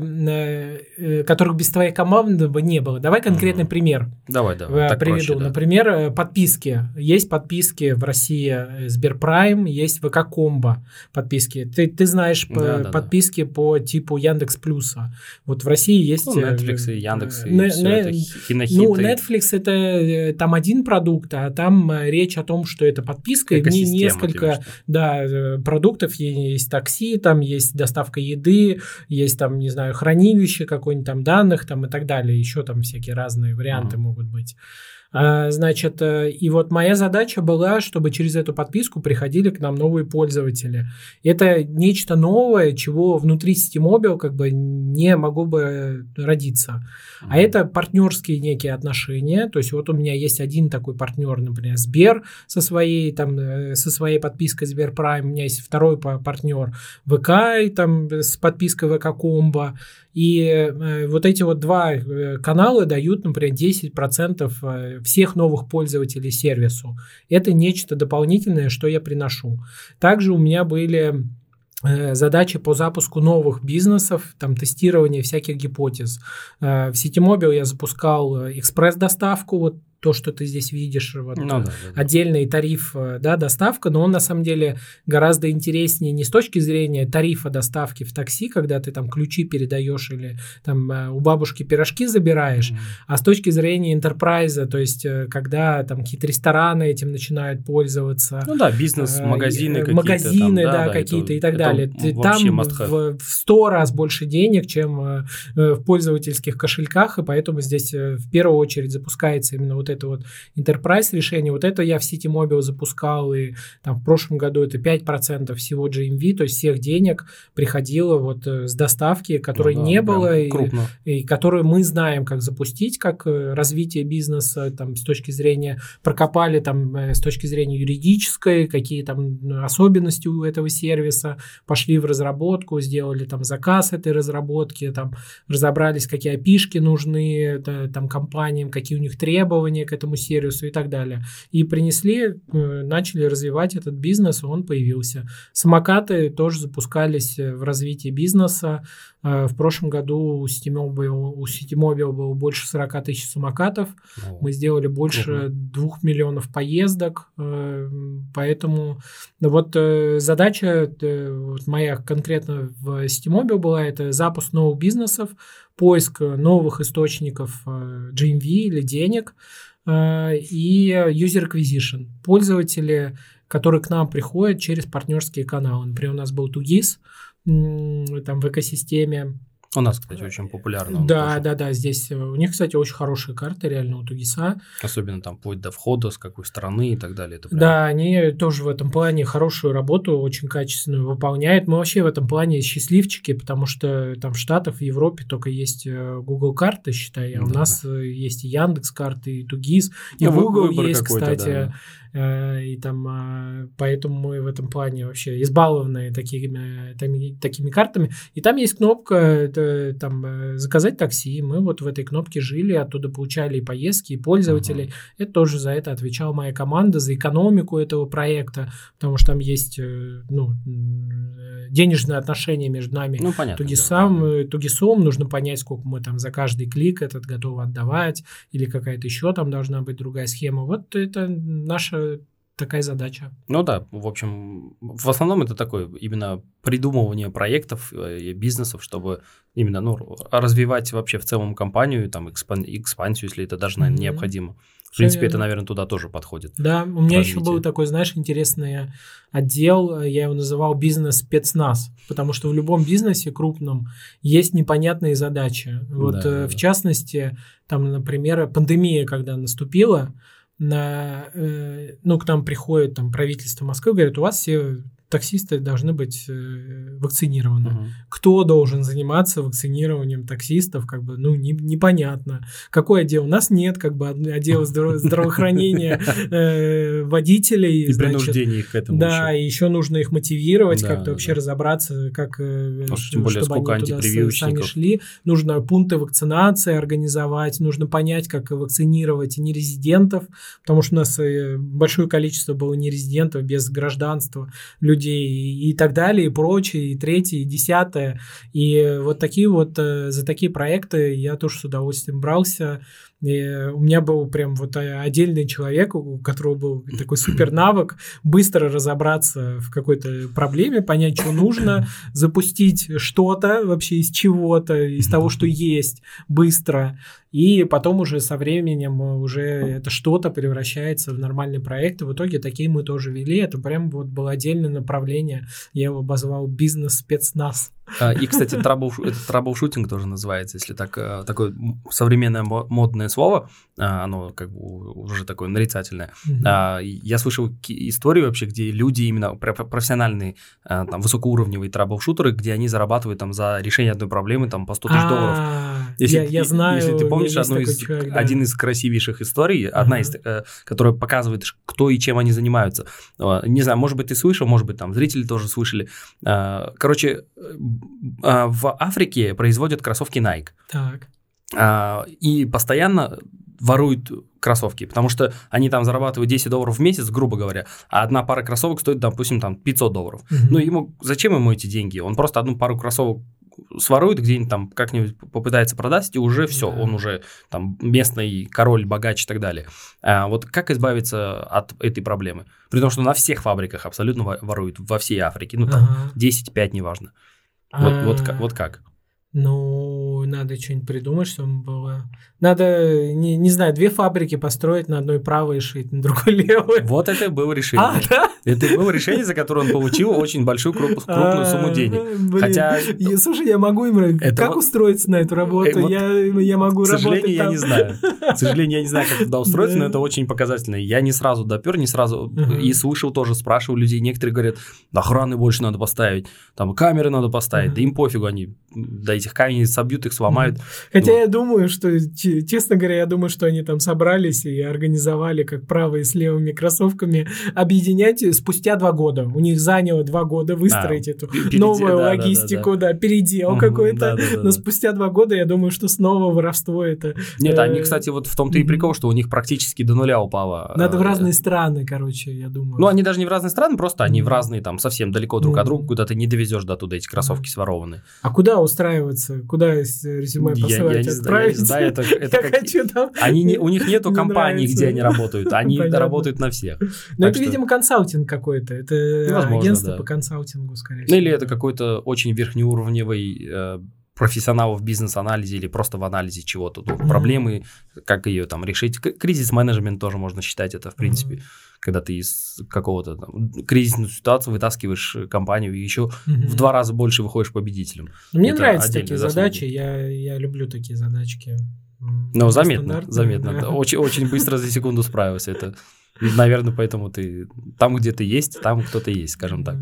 э, которых без твоей команды бы не было. Давай конкретный угу. пример. Давай, давай. Приведу. Проще, да. Например, подписки. Есть подписки в России Сберпрайм, есть ВК Комбо подписки. Ты, ты знаешь да, да, подписки да. по типу Яндекс Плюса. Вот в России есть... Ну, Netflix и Яндекс, и не, все не, это, Ну, Netflix это там один продукт, продукта, а там э, речь о том, что это подписка, и в ней несколько да, э, продуктов, есть такси, там есть доставка еды, есть там, не знаю, хранилище какое-нибудь там данных там и так далее, еще там всякие разные варианты uh-huh. могут быть. А, значит, э, и вот моя задача была, чтобы через эту подписку приходили к нам новые пользователи. Это нечто новое, чего внутри Steamobile как бы не могло бы родиться. А это партнерские некие отношения. То есть вот у меня есть один такой партнер, например, Сбер со своей, там, э, со своей подпиской Сбер Prime. У меня есть второй партнер ВК и, там, с подпиской ВК Комбо. И э, вот эти вот два э, канала дают, например, 10% э, всех новых пользователей сервису. Это нечто дополнительное, что я приношу. Также у меня были э, задачи по запуску новых бизнесов, там тестирование всяких гипотез. В сети Мобил я запускал экспресс-доставку, вот то, что ты здесь видишь, вот, ну, да, да, отдельный тариф, э, да, доставка, но он на самом деле гораздо интереснее не с точки зрения тарифа доставки в такси, когда ты там ключи передаешь или там э, у бабушки пирожки забираешь, mm. а с точки зрения интерпрайза, то есть э, когда там какие-то рестораны этим начинают пользоваться. Ну да, бизнес, магазины какие-то. Магазины, там, да, да, какие-то это, и так далее. Там в, 100 раз больше денег, чем в пользовательских кошельках, и поэтому здесь в первую очередь запускается именно вот вот это вот enterprise решение, вот это я в City Mobile запускал, и там в прошлом году это 5% всего GMV, то есть всех денег приходило вот э, с доставки, которой ну, да, не было, и, и которую мы знаем, как запустить, как э, развитие бизнеса, там, с точки зрения, прокопали там э, с точки зрения юридической, какие там особенности у этого сервиса, пошли в разработку, сделали там заказ этой разработки, там, разобрались, какие опишки нужны там компаниям, какие у них требования, требования к этому сервису и так далее. И принесли, э, начали развивать этот бизнес, он появился. Самокаты тоже запускались э, в развитии бизнеса. Э, в прошлом году у Citymobil, у Citymobil было больше 40 тысяч самокатов. О, Мы сделали больше двух миллионов поездок. Поэтому вот задача вот моя конкретно в Citymobil была это запуск новых бизнесов, поиск новых источников GMV или денег, и user acquisition. Пользователи, которые к нам приходят через партнерские каналы. Например, у нас был Тугис там в экосистеме у нас, кстати, очень популярно. Да, тоже. да, да. Здесь э, у них, кстати, очень хорошие карты, реально у Тугиса. Особенно там вплоть до входа, с какой стороны и так далее. Это прям... Да, они тоже в этом плане хорошую работу, очень качественную выполняют. Мы вообще в этом плане счастливчики, потому что там в Штатах, в Европе только есть э, Google карты, считай, а да. у нас э, есть и Яндекс карты, и Тугис, и ну, Google есть, кстати. Да. Э, и там а, поэтому мы в этом плане вообще избалованы такими, такими, такими картами. И там есть кнопка там э, заказать такси. Мы вот в этой кнопке жили, оттуда получали и поездки, и пользователей. Uh-huh. Это тоже за это отвечала моя команда, за экономику этого проекта, потому что там есть э, ну, денежные отношения между нами. Ну, понятно. Тугисам, да. Тугисом нужно понять, сколько мы там за каждый клик этот готовы отдавать, или какая-то еще там должна быть другая схема. Вот это наша такая задача. Ну да, в общем, в основном это такое именно придумывание проектов э, и бизнесов, чтобы именно ну, развивать вообще в целом компанию, там экспан- экспансию, если это даже mm-hmm. необходимо. В Все принципе, верно. это, наверное, туда тоже подходит. Да, у меня еще был такой, знаешь, интересный отдел, я его называл бизнес-спецназ, потому что в любом бизнесе крупном есть непонятные задачи. Вот да, э, в да. частности, там, например, пандемия, когда наступила, на, э, ну, к нам приходит там правительство Москвы, говорят, у вас все таксисты должны быть э, вакцинированы. Угу. Кто должен заниматься вакцинированием таксистов, как бы, ну, не, непонятно. Какой отдел? У нас нет, как бы, отдела здравоохранения э, водителей. И принуждение их к этому. Да, и еще нужно их мотивировать, как-то вообще разобраться, как, э, тем более, сколько антипрививочников. сами шли. Нужно пункты вакцинации организовать, нужно понять, как вакцинировать нерезидентов, потому что у нас большое количество было нерезидентов без гражданства, людей людей и так далее, и прочее, и третье, и десятое. И вот такие вот, э, за такие проекты я тоже с удовольствием брался. И у меня был прям вот отдельный человек, у которого был такой супер навык быстро разобраться в какой-то проблеме, понять, что нужно, запустить что-то вообще из чего-то, из того, что есть, быстро. И потом уже со временем уже это что-то превращается в нормальный проект. И в итоге такие мы тоже вели. Это прям вот было отдельное направление. Я его обозвал бизнес-спецназ. А, и, кстати, trouble, это troubleshooting тоже называется, если так, э, такое современное модное слово, а, оно как бы уже такое нарицательное. Mm-hmm. Я слышал истории вообще, где люди именно профессиональные, там, высокоуровневые troubleshooter ы, где они зарабатывают там за решение одной проблемы там по 100 тысяч долларов. Если, я, я знаю. Если ты помнишь одну из, человек, да. один из красивейших историй, одна из, э, которая показывает, кто и чем они занимаются. Не знаю, может быть, ты слышал, может быть, там зрители тоже слышали. Короче, а, в Африке производят кроссовки Nike. Так. И постоянно воруют кроссовки, потому что они там зарабатывают 10 долларов в месяц, грубо говоря, а одна пара кроссовок стоит, допустим, там 500 долларов. Угу. Ну, ему зачем ему эти деньги? Он просто одну пару кроссовок сворует где-нибудь там, как-нибудь попытается продать, и уже все, да. он уже там местный король, богач и так далее. А вот как избавиться от этой проблемы? При том, что на всех фабриках абсолютно воруют, во всей Африке, ну там ага. 10-5, неважно. Вот, а... вот, вот как? Ну, надо что-нибудь придумать, чтобы было. Надо, не, не знаю, две фабрики построить, на одной правой шить, на другой левой. Вот это было решение. А, да? Это было решение, за которое он получил очень большую круп, крупную сумму денег. Блин. Хотя... Я, слушай, я могу им... Это как вот... устроиться на эту работу? Э, вот... Я, я могу К сожалению, я не знаю. К сожалению, я не знаю, как туда устроиться, но это очень показательно. Я не сразу допер, не сразу... И слышал тоже, спрашивал людей. Некоторые говорят, охраны больше надо поставить, там камеры надо поставить. Да им пофигу, они до этих камней собьют, их сломают. Хотя я думаю, что честно говоря, я думаю, что они там собрались и организовали, как правые с левыми кроссовками, объединять спустя два года. У них заняло два года выстроить а, эту передел, новую да, логистику, да, да, да. передел угу, какой-то. Да, да, да, Но спустя два года, я думаю, что снова воровство это... Нет, э, они, кстати, вот в том-то и прикол, что у них практически до нуля упало. Надо в э, разные страны, короче, я думаю. Ну, они даже не в разные страны, просто они в разные, там, совсем далеко друг от друга, куда ты не довезешь до туда эти кроссовки сворованные. А куда устраиваться? Куда резюме посылать? Я, я, Отправить? Я не знаю, это, это я как... хочу там... Они не, у них нету компаний, где они работают, они работают на всех. Но это, видимо, консалтинг какой-то, это агентство по консалтингу, скорее всего. Ну или это какой-то очень верхнеуровневый э, профессионал в бизнес-анализе или просто в анализе чего-то, mm-hmm. проблемы, как ее там решить. Кризис-менеджмент тоже можно считать это, в принципе, mm-hmm. Когда ты из какого-то там, кризисную ситуацию вытаскиваешь компанию и еще mm-hmm. в два раза больше выходишь победителем. Мне это нравятся такие заслуги. задачи, я, я люблю такие задачки. Ну, заметно, заметно. Да. Очень, очень быстро за секунду справился. Это, наверное, поэтому ты там, где ты есть, там кто-то есть, скажем так.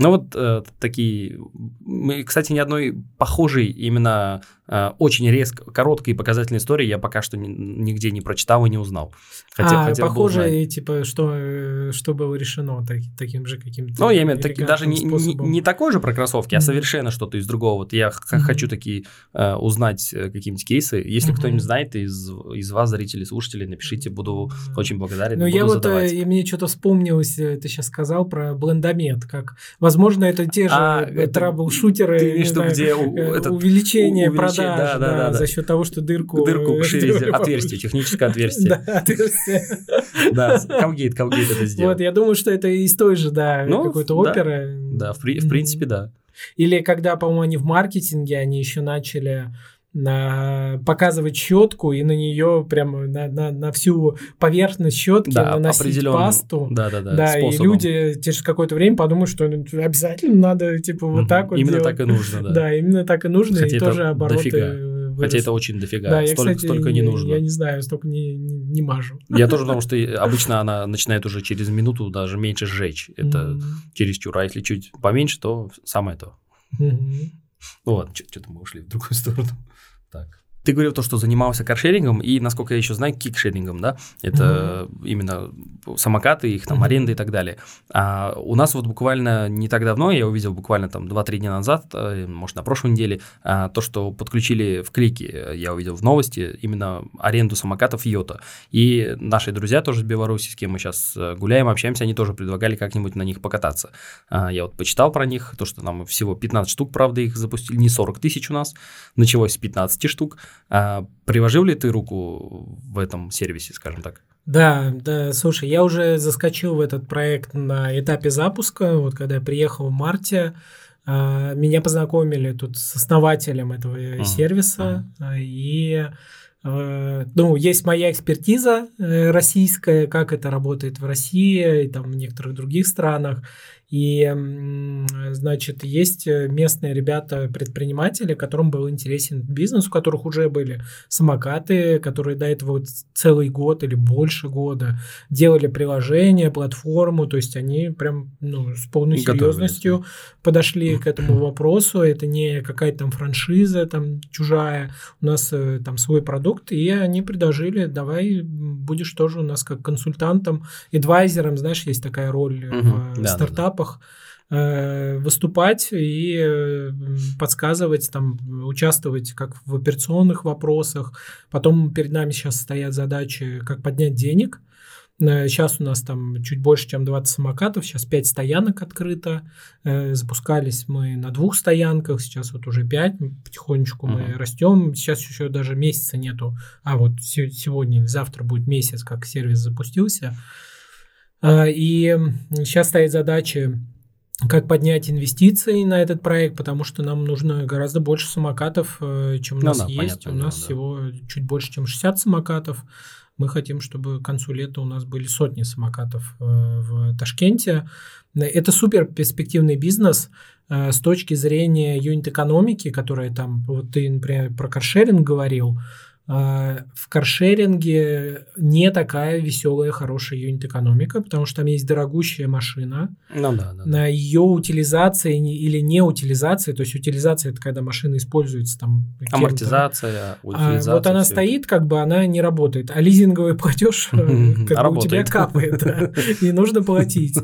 Ну вот э, такие, мы, кстати, ни одной похожей именно э, очень резко, короткой и показательной истории я пока что ни, нигде не прочитал и не узнал. Хотя, а, хотел похоже, типа, что, э, что было решено так, таким же каким-то Ну, я имею в виду, даже не, не, не такой же про кроссовки, mm-hmm. а совершенно что-то из другого. Вот я mm-hmm. хочу такие э, узнать э, какие-нибудь кейсы. Если mm-hmm. кто-нибудь знает из, из вас, зрителей, слушателей, напишите, буду mm-hmm. очень благодарен. Ну, я вот, задавать. и мне что-то вспомнилось, ты сейчас сказал про блендомет, как, возможно, это те же а, трабл-шутеры, ты имеешь где этот, увеличение, продаж, да, да, да, да, за счет того, что дырку... Дырку шире, отверстие, техническое отверстие. Да, отверстие. Да, Колгейт, Колгейт это сделал. Вот, я думаю, что это из той же, да, ну, какой-то оперы. Да, в, принципе, да. Или когда, по-моему, они в маркетинге, они еще начали на, показывать щетку и на нее прямо на, на, на всю поверхность щетки да, наносить пасту. Да, да, да. Да, и люди через какое-то время подумают, что ну, обязательно надо типа вот угу. так вот Именно делать. так и нужно, да. Да, именно так и нужно, Хотя и тоже обороты дофига. Хотя это очень дофига. Да, столько, я, кстати, столько не нужно. Я не знаю, столько не, не, не мажу. Я тоже, потому что обычно она начинает уже через минуту даже меньше сжечь. Это mm-hmm. чересчур. А если чуть поменьше, то самое то. Mm-hmm. Ну ладно, что-то мы ушли в другую сторону. Так. Ты говорил то, что занимался каршерингом и, насколько я еще знаю, кикшерингом, да? Это mm-hmm. именно самокаты, их там mm-hmm. аренда и так далее. А у нас вот буквально не так давно, я увидел буквально там 2-3 дня назад, э, может, на прошлой неделе, а, то, что подключили в клике, я увидел в новости, именно аренду самокатов Йота. И наши друзья тоже из Беларуси, с кем мы сейчас э, гуляем, общаемся, они тоже предлагали как-нибудь на них покататься. А, я вот почитал про них, то, что нам всего 15 штук, правда, их запустили, не 40 тысяч у нас, началось с 15 штук. А приложил ли ты руку в этом сервисе, скажем так? Да, да, слушай, я уже заскочил в этот проект на этапе запуска, вот когда я приехал в марте, а, меня познакомили тут с основателем этого uh-huh. сервиса, uh-huh. и а, ну, есть моя экспертиза э, российская, как это работает в России и там в некоторых других странах. И, значит, есть местные ребята-предприниматели, которым был интересен бизнес, у которых уже были самокаты, которые до этого целый год или больше года делали приложение, платформу, то есть они прям ну, с полной серьезностью подошли к этому вопросу. Это не какая-то там франшиза там чужая, у нас э, там свой продукт, и они предложили, давай будешь тоже у нас как консультантом, адвайзером, знаешь, есть такая роль угу, в да, стартапах. Да э, выступать и э, подсказывать, там, участвовать как в операционных вопросах. Потом перед нами сейчас стоят задачи, как поднять денег. Сейчас у нас там чуть больше, чем 20 самокатов, сейчас 5 стоянок открыто. Запускались мы на двух стоянках, сейчас вот уже 5, потихонечку uh-huh. мы растем. Сейчас еще даже месяца нету, а вот сегодня или завтра будет месяц, как сервис запустился. И сейчас стоит задача как поднять инвестиции на этот проект, потому что нам нужно гораздо больше самокатов, э, чем у ну, нас да, есть. У нас да. всего чуть больше, чем 60 самокатов. Мы хотим, чтобы к концу лета у нас были сотни самокатов э, в Ташкенте. Это супер перспективный бизнес э, с точки зрения юнит-экономики, которая там, вот ты, например, про каршеринг говорил, а, в каршеринге не такая веселая, хорошая юнит-экономика, потому что там есть дорогущая машина. Ну да, да. На ее утилизации или не утилизации, то есть утилизация это когда машина используется там. Амортизация, утилизация. А, вот она стоит, как бы она не работает, а лизинговый платеж э, как бы у тебя капает, и нужно платить.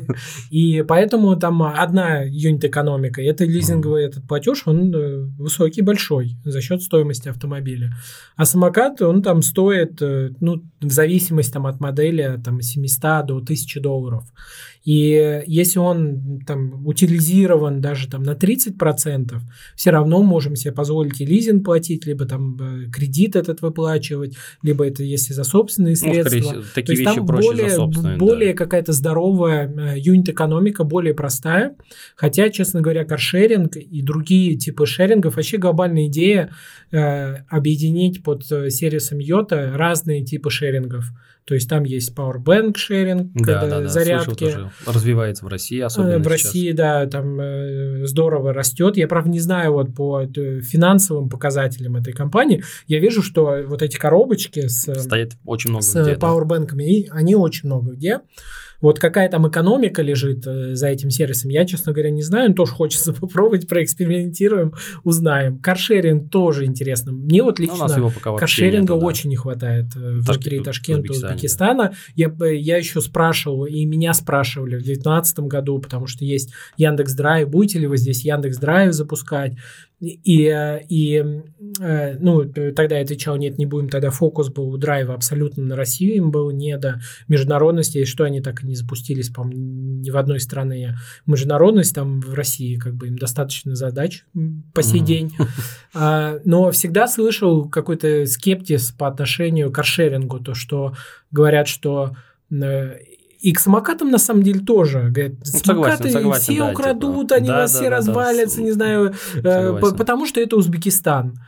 И поэтому там одна юнит-экономика, это лизинговый этот платеж, он э, высокий, большой за счет стоимости автомобиля. А самокат самокат, он там стоит, э, ну, в зависимости там, от модели, там, 700 до 1000 долларов. И если он там утилизирован даже там на 30%, все равно можем себе позволить и лизинг платить, либо там э, кредит этот выплачивать, либо это если за собственные средства. Ну, такие То есть вещи там проще более, за собственные, более да. какая-то здоровая э, юнит-экономика, более простая. Хотя, честно говоря, каршеринг и другие типы шерингов, вообще глобальная идея э, объединить под э, сервисом Йота разные типы шерингов. То есть там есть powerbank sharing, да, да, да, зарядки. Слышал, развивается в России особенно В сейчас. России, да, там э, здорово растет. Я, правда, не знаю вот по э, финансовым показателям этой компании. Я вижу, что вот эти коробочки с, Стоит очень много с где, powerbankами, да? они очень много где. Вот какая там экономика лежит э, за этим сервисом, я, честно говоря, не знаю. Тоже хочется попробовать, проэкспериментируем, узнаем. Каршеринг тоже интересно. Мне вот ну, лично каршеринга нету, да. очень не хватает э, внутри Ташкента, Узбекистана. Я, я еще спрашивал, и меня спрашивали в 2019 году, потому что есть Яндекс Драйв, будете ли вы здесь Яндекс Драйв запускать? И, и э, ну, тогда я отвечал, нет, не будем, тогда фокус был у драйва абсолютно на Россию, им было не до международности, и что они так и не запустились, по ни в одной стране. Международность там в России, как бы им достаточно задач по сей день. А, но всегда слышал какой-то скептиз по отношению к каршерингу, то, что говорят, что э, и к самокатам на самом деле тоже. Говорят, ну, самокаты согласен, все да, украдут, типа. они да, вас да, все да, развалятся, да, не знаю, э, потому что это Узбекистан.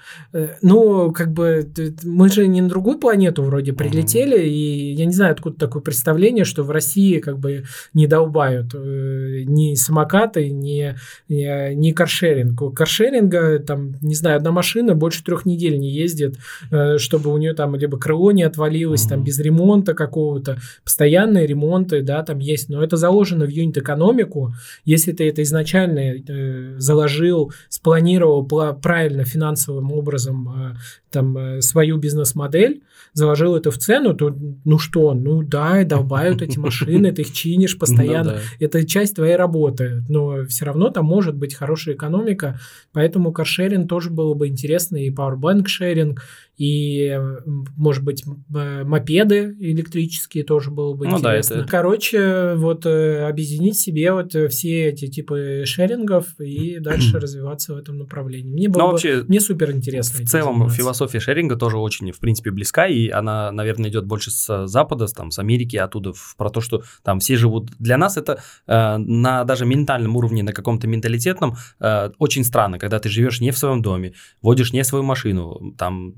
Ну, как бы мы же не на другую планету вроде прилетели, угу. и я не знаю, откуда такое представление, что в России как бы не долбают э, ни самокаты, ни, ни, ни каршеринг. Каршеринга, там, не знаю, одна машина больше трех недель не ездит, чтобы у нее там либо крыло не отвалилось, угу. там без ремонта какого-то, постоянный ремонт ремонты, да, там есть, но это заложено в юнит-экономику. Если ты это изначально э, заложил, спланировал правильно финансовым образом э, там э, свою бизнес-модель, заложил это в цену, то ну что, ну да, долбают эти машины, ты их чинишь ну постоянно, это часть твоей работы, но все равно там может быть хорошая экономика, поэтому каршеринг тоже было бы интересно, и powerbank шеринг, и, может быть, мопеды электрические тоже было бы ну, интересно. Да, это... Короче, вот э, объединить себе вот э, все эти типы шерингов и дальше развиваться в этом направлении. Мне было Но бы, вообще, мне супер интересно. В целом заниматься. философия шеринга тоже очень, в принципе, близка, и она, наверное, идет больше с Запада, там, с Америки, оттуда, про то, что там все живут. Для нас это э, на даже ментальном уровне, на каком-то менталитетном, э, очень странно, когда ты живешь не в своем доме, водишь не свою машину, там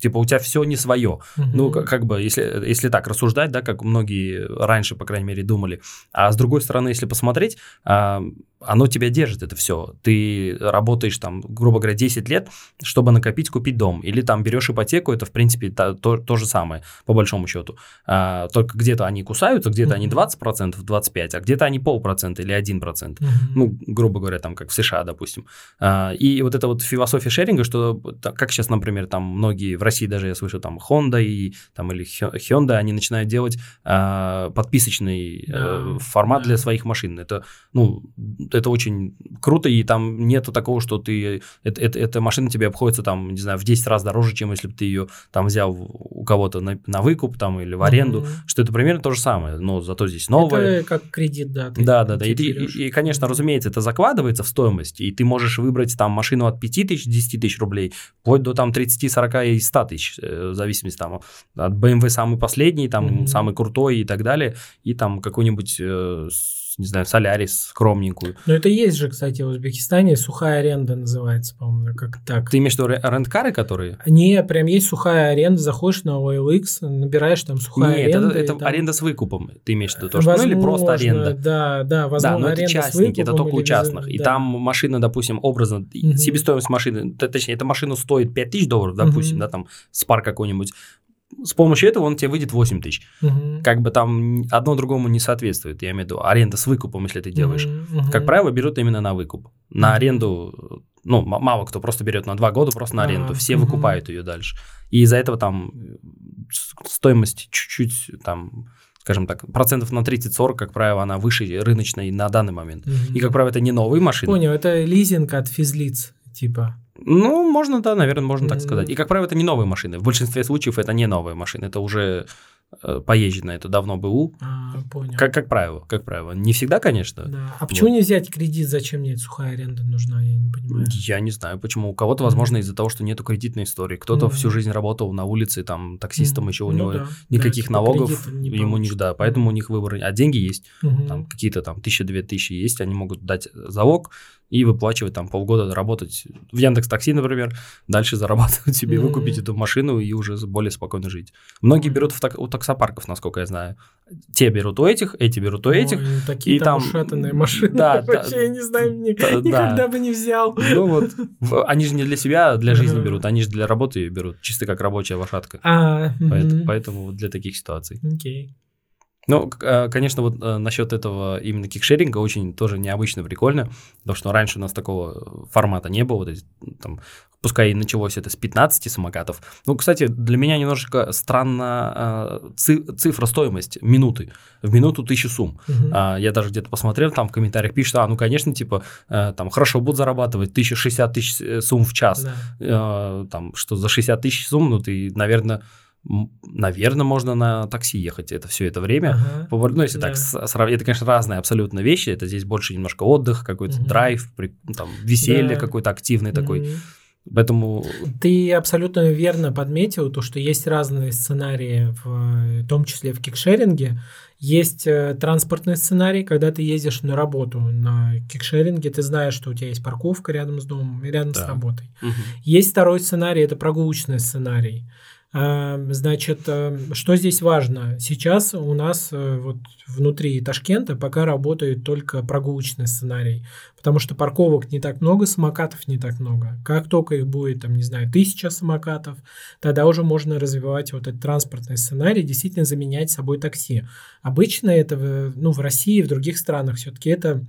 типа у тебя все не свое. Угу. Ну, как, как бы, если, если так рассуждать, да, как многие раньше, по крайней мере, думали. А с другой стороны, если посмотреть, а, оно тебя держит, это все. Ты работаешь там, грубо говоря, 10 лет, чтобы накопить, купить дом. Или там берешь ипотеку, это, в принципе, то, то, то же самое, по большому счету. А, только где-то они кусаются, где-то mm-hmm. они 20%, 25%, а где-то они полпроцента или 1%. Mm-hmm. Ну, грубо говоря, там, как в США, допустим. А, и вот эта вот философия шеринга, что, как сейчас, например, там многие, в России даже я слышу, там, Honda и, там, или Hyundai, они начинают делать а, подписочный yeah. а, формат yeah. для своих машин. Это, ну, это очень круто, и там нету такого, что ты, это, это, эта машина тебе обходится там, не знаю, в 10 раз дороже, чем если бы ты ее там взял у кого-то на, на выкуп там или в аренду, mm-hmm. что это примерно то же самое, но зато здесь новое. Это как кредит, да. Да, да, да, и, и, и, конечно, разумеется, это закладывается в стоимость, и ты можешь выбрать там машину от 5 тысяч, 10 тысяч рублей, вплоть до там 30, 40 и 100 тысяч, э, в зависимости там от BMW самый последний, там mm-hmm. самый крутой и так далее, и там какой-нибудь э, не знаю, Солярис скромненькую. Но это есть же, кстати, в Узбекистане сухая аренда называется, по-моему, как так. Ты имеешь в виду рент-кары, которые? Не, прям есть сухая аренда, заходишь на OLX, набираешь там сухая Нет, аренда. Нет, это, это там... аренда с выкупом, ты имеешь в виду то, что, возможно, ну или просто аренда. Да, да, возможно, Да, но это частники, это только у частных. Без... И да. там машина, допустим, образно, угу. себестоимость машины, точнее, эта машина стоит 5 тысяч долларов, допустим, угу. да, там, спар какой-нибудь, с помощью этого он тебе выйдет 8 тысяч. Угу. Как бы там одно другому не соответствует. Я имею в виду аренда с выкупом, если ты делаешь. Угу. Как правило, берут именно на выкуп. На аренду, ну, мало кто просто берет на 2 года просто на аренду. Все угу. выкупают ее дальше. И из-за этого там стоимость чуть-чуть там скажем так, процентов на 30-40, как правило, она выше рыночной на данный момент. Угу. И, как правило, это не новые машины. Понял, это лизинг от физлиц, типа. Ну, можно, да, наверное, можно так сказать. И, как правило, это не новые машины. В большинстве случаев это не новые машины, это уже э, поезжено, это давно БУ. А, понял. Как, как правило, как правило. Не всегда, конечно. Да. А почему вот. не взять кредит? Зачем мне эта сухая аренда нужна? Я не понимаю. Я не знаю, почему. У кого-то, возможно, mm-hmm. из-за того, что нету кредитной истории. Кто-то mm-hmm. всю жизнь работал на улице, там, таксистом, mm-hmm. еще у ну, него да. никаких да, налогов не ему не да, поэтому mm-hmm. у них выбор. А деньги есть, mm-hmm. там какие-то там тысяча-две тысячи есть, они могут дать залог, и выплачивать там полгода работать в Яндекс Такси, например, дальше зарабатывать себе, mm-hmm. выкупить эту машину и уже более спокойно жить. Многие берут в так, у таксопарков, насколько я знаю. Те берут у этих, эти берут у этих. Ой, такие и там, там ушатанные машины. Да, Вообще, да, я не знаю, мне да, никогда да. бы не взял. Ну вот, они же не для себя, а для жизни берут, они же для работы берут, чисто как рабочая лошадка. А, поэтому, для таких ситуаций. Окей. Ну, э, конечно, вот э, насчет этого именно кикшеринга очень тоже необычно, прикольно, потому что раньше у нас такого формата не было, вот эти, там, пускай и началось это с 15 самокатов. Ну, кстати, для меня немножечко странна э, цифра стоимость минуты. В минуту тысячу сумм. Угу. Я даже где-то посмотрел, там в комментариях пишут, а, ну, конечно, типа, там, хорошо будут зарабатывать 1060 тысяч сумм в час. Да. Там, что за 60 тысяч сумм, ну, ты, наверное наверное, можно на такси ехать это все это время. Ага, ну, если да. так сравнить, это, конечно, разные абсолютно вещи. Это здесь больше немножко отдых, какой-то угу. драйв, при, там, веселье да. какой-то активный угу. такой. Поэтому... Ты абсолютно верно подметил то, что есть разные сценарии, в, в том числе в кикшеринге. Есть э, транспортный сценарий, когда ты ездишь на работу на кикшеринге, ты знаешь, что у тебя есть парковка рядом с домом и рядом да. с работой. Угу. Есть второй сценарий, это прогулочный сценарий. А, значит, э, что здесь важно? Сейчас у нас э, вот внутри Ташкента пока работает только прогулочный сценарий, потому что парковок не так много, самокатов не так много. Как только их будет, там, не знаю, тысяча самокатов, тогда уже можно развивать вот этот транспортный сценарий, действительно заменять собой такси. Обычно это, ну, в России и в других странах все-таки это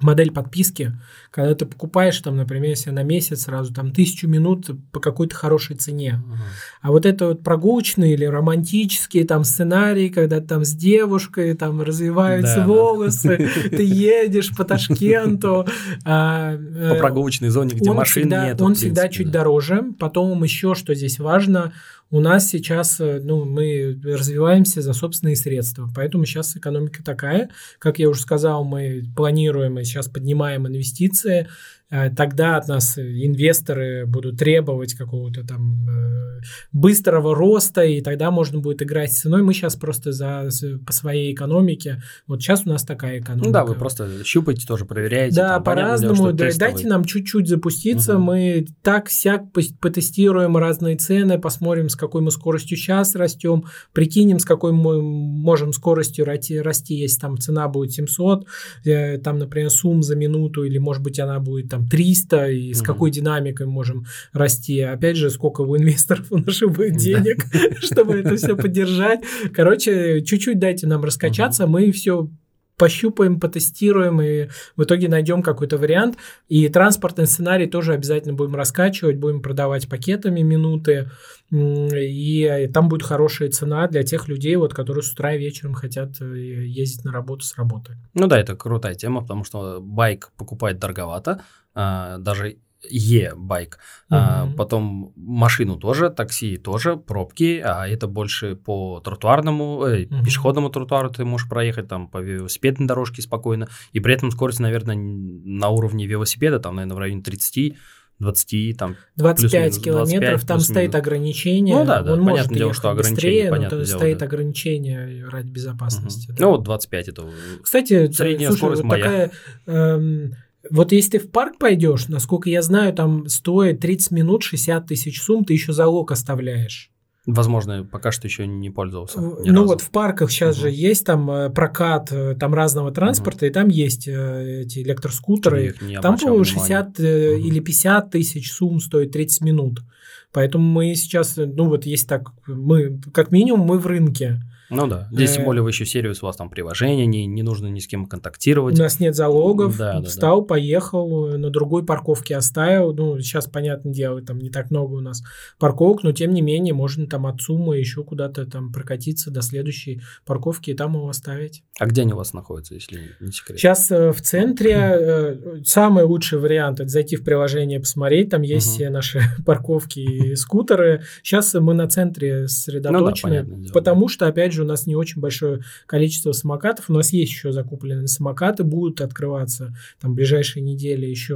модель подписки, когда ты покупаешь там, например, если на месяц сразу там тысячу минут по какой-то хорошей цене. Uh-huh. А вот это вот прогулочные или романтические там сценарии, когда там с девушкой там развиваются да, волосы, да. ты едешь по Ташкенту. А, по э, прогулочной зоне, где машин нет. Он всегда чуть дороже. Потом еще, что здесь важно, у нас сейчас, э, ну, мы развиваемся за собственные средства, поэтому сейчас экономика такая, как я уже сказал, мы планируем и сейчас поднимаем инвестиции, тогда от нас инвесторы будут требовать какого-то там э, быстрого роста, и тогда можно будет играть с ценой. Мы сейчас просто за, по своей экономике, вот сейчас у нас такая экономика. Ну да, вы просто щупаете тоже, проверяете. Да, по-разному. Да, дайте нам чуть-чуть запуститься, угу. мы так-сяк потестируем разные цены, посмотрим, с какой мы скоростью сейчас растем, прикинем, с какой мы можем скоростью расти, расти если там цена будет 700, э, там, например, сумм за минуту, или, может быть, она будет там 300, и с какой динамикой можем расти. Опять же, сколько у инвесторов у наших будет денег, чтобы это все поддержать. Короче, чуть-чуть дайте нам раскачаться, мы все пощупаем, потестируем и в итоге найдем какой-то вариант. И транспортный сценарий тоже обязательно будем раскачивать, будем продавать пакетами минуты, и там будет хорошая цена для тех людей, вот, которые с утра и вечером хотят э, ездить на работу с работы. Ну да, это крутая тема, потому что байк покупать дороговато, даже Е-байк. Угу. А, потом машину тоже, такси тоже, пробки, а это больше по тротуарному, э, угу. пешеходному тротуару ты можешь проехать там по велосипедной дорожке спокойно, и при этом скорость, наверное, на уровне велосипеда, там, наверное, в районе 30 20, там, 25 километров, 25, там стоит ограничение. Ну да, да, он понятное дело, что ограничение, быстрее, но стоит да. ограничение ради безопасности. Угу. Да. Ну вот 25 это Кстати, средняя слушай, скорость вот моя. Такая, эм, вот если ты в парк пойдешь, насколько я знаю, там стоит 30 минут 60 тысяч сумм, ты еще залог оставляешь. Возможно, пока что еще не пользовался. Ни ну разу. вот в парках сейчас угу. же есть там э, прокат э, там разного транспорта, угу. и там есть э, эти электроскутеры. Там, по-моему, 60 угу. или 50 тысяч сумм стоит 30 минут. Поэтому мы сейчас, ну вот есть так, мы как минимум мы в рынке. Ну да. Здесь, тем э, более, вы еще сервис, у вас там приложение, не, не нужно ни с кем контактировать. У нас нет залогов. Да, Встал, да. поехал, на другой парковке оставил. Ну, сейчас, понятное дело, там не так много у нас парковок, но тем не менее, можно там от суммы еще куда-то там прокатиться до следующей парковки и там его оставить. А где они у вас находятся, если не секрет? Сейчас э, в центре э, самый лучший вариант это зайти в приложение, посмотреть. Там есть все наши парковки и скутеры. Сейчас мы на центре сосредоточены, ну, да, потому что, опять же, же у нас не очень большое количество самокатов. У нас есть еще закупленные самокаты, будут открываться там в ближайшие недели еще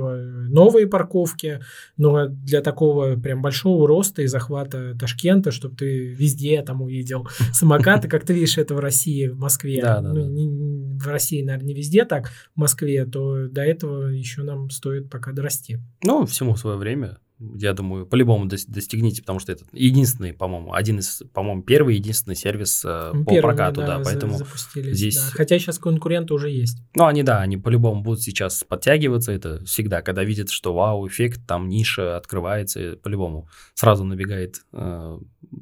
новые парковки. Но для такого прям большого роста и захвата Ташкента, чтобы ты везде там увидел самокаты, как ты видишь это в России, в Москве. Да, да, ну, не, в России, наверное, не везде так, в Москве, то до этого еще нам стоит пока дорасти. Ну, всему свое время я думаю, по-любому достигните, потому что это единственный, по-моему, один из, по-моему, первый единственный сервис э, по прокату, да, да поэтому здесь... Да. Хотя сейчас конкуренты уже есть. Ну, они, да, они по-любому будут сейчас подтягиваться, это всегда, когда видят, что вау, эффект, там ниша открывается, по-любому сразу набегает э,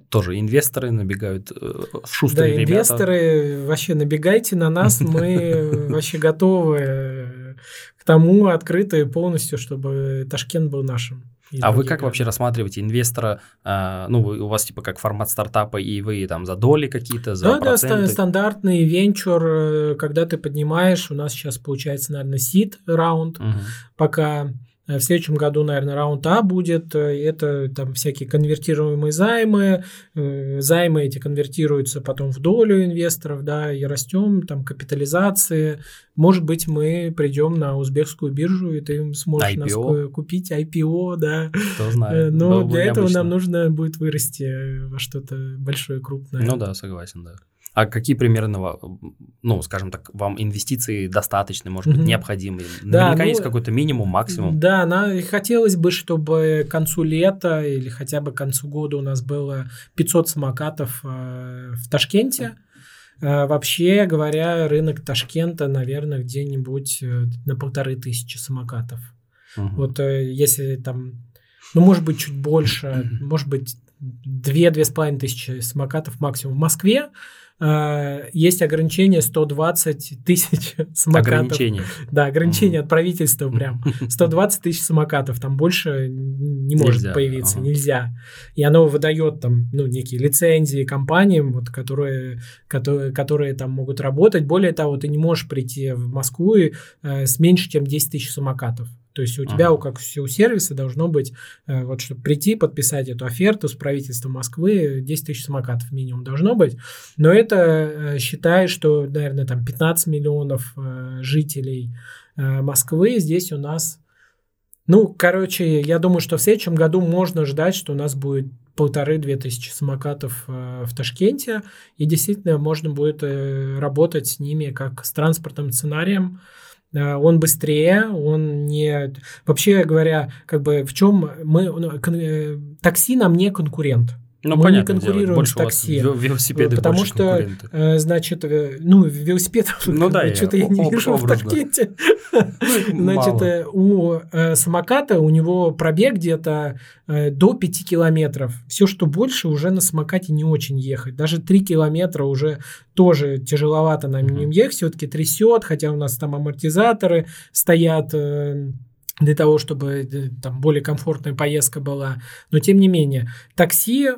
тоже инвесторы, набегают э, шустрые да, ребята. инвесторы, вообще набегайте на нас, мы вообще готовы к тому, открытые полностью, чтобы Ташкент был нашим. А вы как вообще рассматриваете инвестора? А, ну, у вас типа как формат стартапа, и вы там за доли какие-то, за да, проценты? Да, стандартный венчур, э, когда ты поднимаешь, у нас сейчас получается, наверное, сид раунд, угу. пока Э, в следующем году, наверное, раунд А будет. Э, это там всякие конвертируемые займы. Э, займы эти конвертируются потом в долю инвесторов, да, и растем, там, капитализации. Может быть, мы придем на узбекскую биржу, и ты сможешь IPO. нас купить IPO, да. Кто знает. Но для этого нам нужно будет вырасти во что-то большое, крупное. Ну да, согласен, да. А какие примерно, ну, скажем так, вам инвестиции достаточны, может быть, необходимы? Да, Наверняка ну, есть какой-то минимум, максимум. Да, на, хотелось бы, чтобы к концу лета или хотя бы к концу года у нас было 500 самокатов э, в Ташкенте. Э, вообще говоря, рынок Ташкента, наверное, где-нибудь э, на полторы тысячи самокатов. Угу. Вот э, если там, ну, может быть, чуть больше, может быть, две-две с половиной тысячи самокатов максимум в Москве, есть ограничение 120 тысяч самокатов. Ограничение. Да, ограничение от правительства прям. 120 тысяч самокатов, там больше не может нельзя, появиться, ага. нельзя. И оно выдает там, ну, некие лицензии компаниям, вот, которые, которые, которые там могут работать. Более того, ты не можешь прийти в Москву э, с меньше, чем 10 тысяч самокатов. То есть у тебя, ага. у как у сервиса, должно быть, э, вот чтобы прийти, подписать эту оферту с правительством Москвы, 10 тысяч самокатов минимум должно быть. Но это э, считает, что, наверное, там 15 миллионов э, жителей Москвы, здесь у нас Ну, короче, я думаю, что в следующем году можно ждать, что у нас будет полторы-две тысячи самокатов э, в Ташкенте, и действительно можно будет э, работать с ними как с транспортным сценарием. Э, он быстрее, он не... Вообще говоря, как бы в чем мы... Ну, э, такси нам не конкурент. Ну, мы понятно, не конкурируем больше с такси. Велосипеды потому что, э, значит, э, ну, велосипедов Ну да, я что-то я не об- вижу в образно. Ташкенте. Ну, Значит, э, у самоката у него пробег где-то до 5 километров. Все, что больше, уже на самокате не очень ехать. Даже 3 километра уже тоже тяжеловато на нем ехать. Все-таки трясет, хотя у нас там амортизаторы стоят э, для того, чтобы э, там более комфортная поездка была. Но тем не менее, такси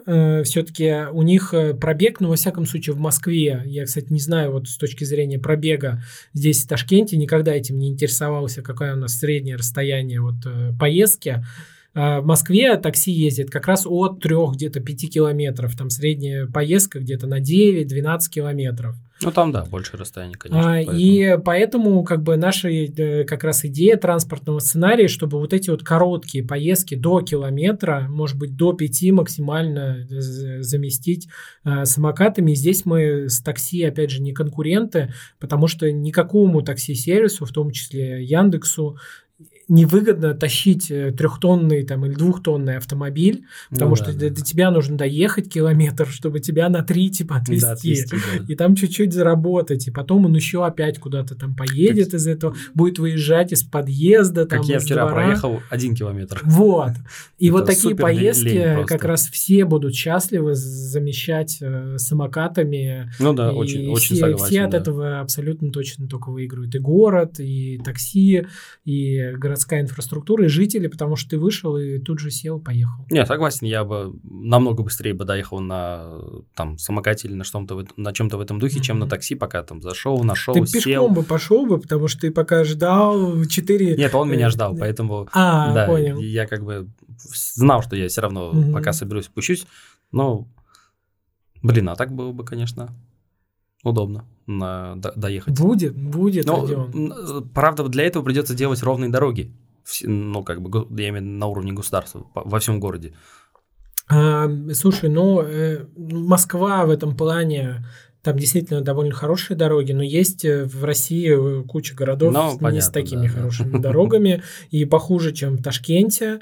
все-таки у них э, пробег, ну, во всяком случае, в Москве, я, кстати, не знаю, вот с точки зрения пробега, здесь в Ташкенте никогда этим не интересовался, какое у нас среднее расстояние вот э, поездки. А В Москве такси ездит как раз от 3 где-то 5 километров. Там средняя поездка где-то на 9-12 километров. Ну, там, да, больше расстояние, конечно. А, поэтому. И поэтому как бы наша э, как раз идея транспортного сценария, чтобы вот эти вот короткие поездки до километра, может быть, до 5 максимально э, заместить э, самокатами. И здесь мы с такси, опять же, не конкуренты, потому что никакому такси-сервису, в том числе Яндексу, невыгодно тащить э, трехтонный там, или двухтонный автомобиль, потому Ну что да, до, да, до тебя нужно доехать километр, чтобы тебя на три типа отвезти Да, отвезти, да. и там чуть-чуть заработать, и потом он еще опять куда-то там поедет из этого, будет выезжать из подъезда, там, Как я вчера двора. проехал один километр. Вот. И вот такие поездки как раз все будут счастливы замещать э, самокатами. Ну да, очень, очень согласен. все от этого абсолютно точно только выигрывают. И город, и такси, и городская инфраструктура, и жители, потому что ты вышел и тут же сел, поехал. Не, согласен, я бы намного быстрее бы доехал на там самокате или на что-то на чем-то в этом духе, чем на такси, пока там зашел, нашел, ты сел. пешком бы пошел бы, потому что ты пока ждал 4... Нет, он меня э, ждал, поэтому А, да, понял. я как бы знал, что я все равно Мгм. пока соберусь, спущусь. Но, блин, а так было бы, конечно, удобно на, до- доехать. Будет, будет, Но, Родион. правда, для этого придется делать ровные дороги. Ну, как бы, я имею в виду на уровне государства, во всем городе. А, слушай, ну, э, Москва в этом плане, там действительно довольно хорошие дороги, но есть э, в России э, куча городов Ну, с- не понятно, с такими да, да. хорошими дорогами и похуже, чем в Ташкенте.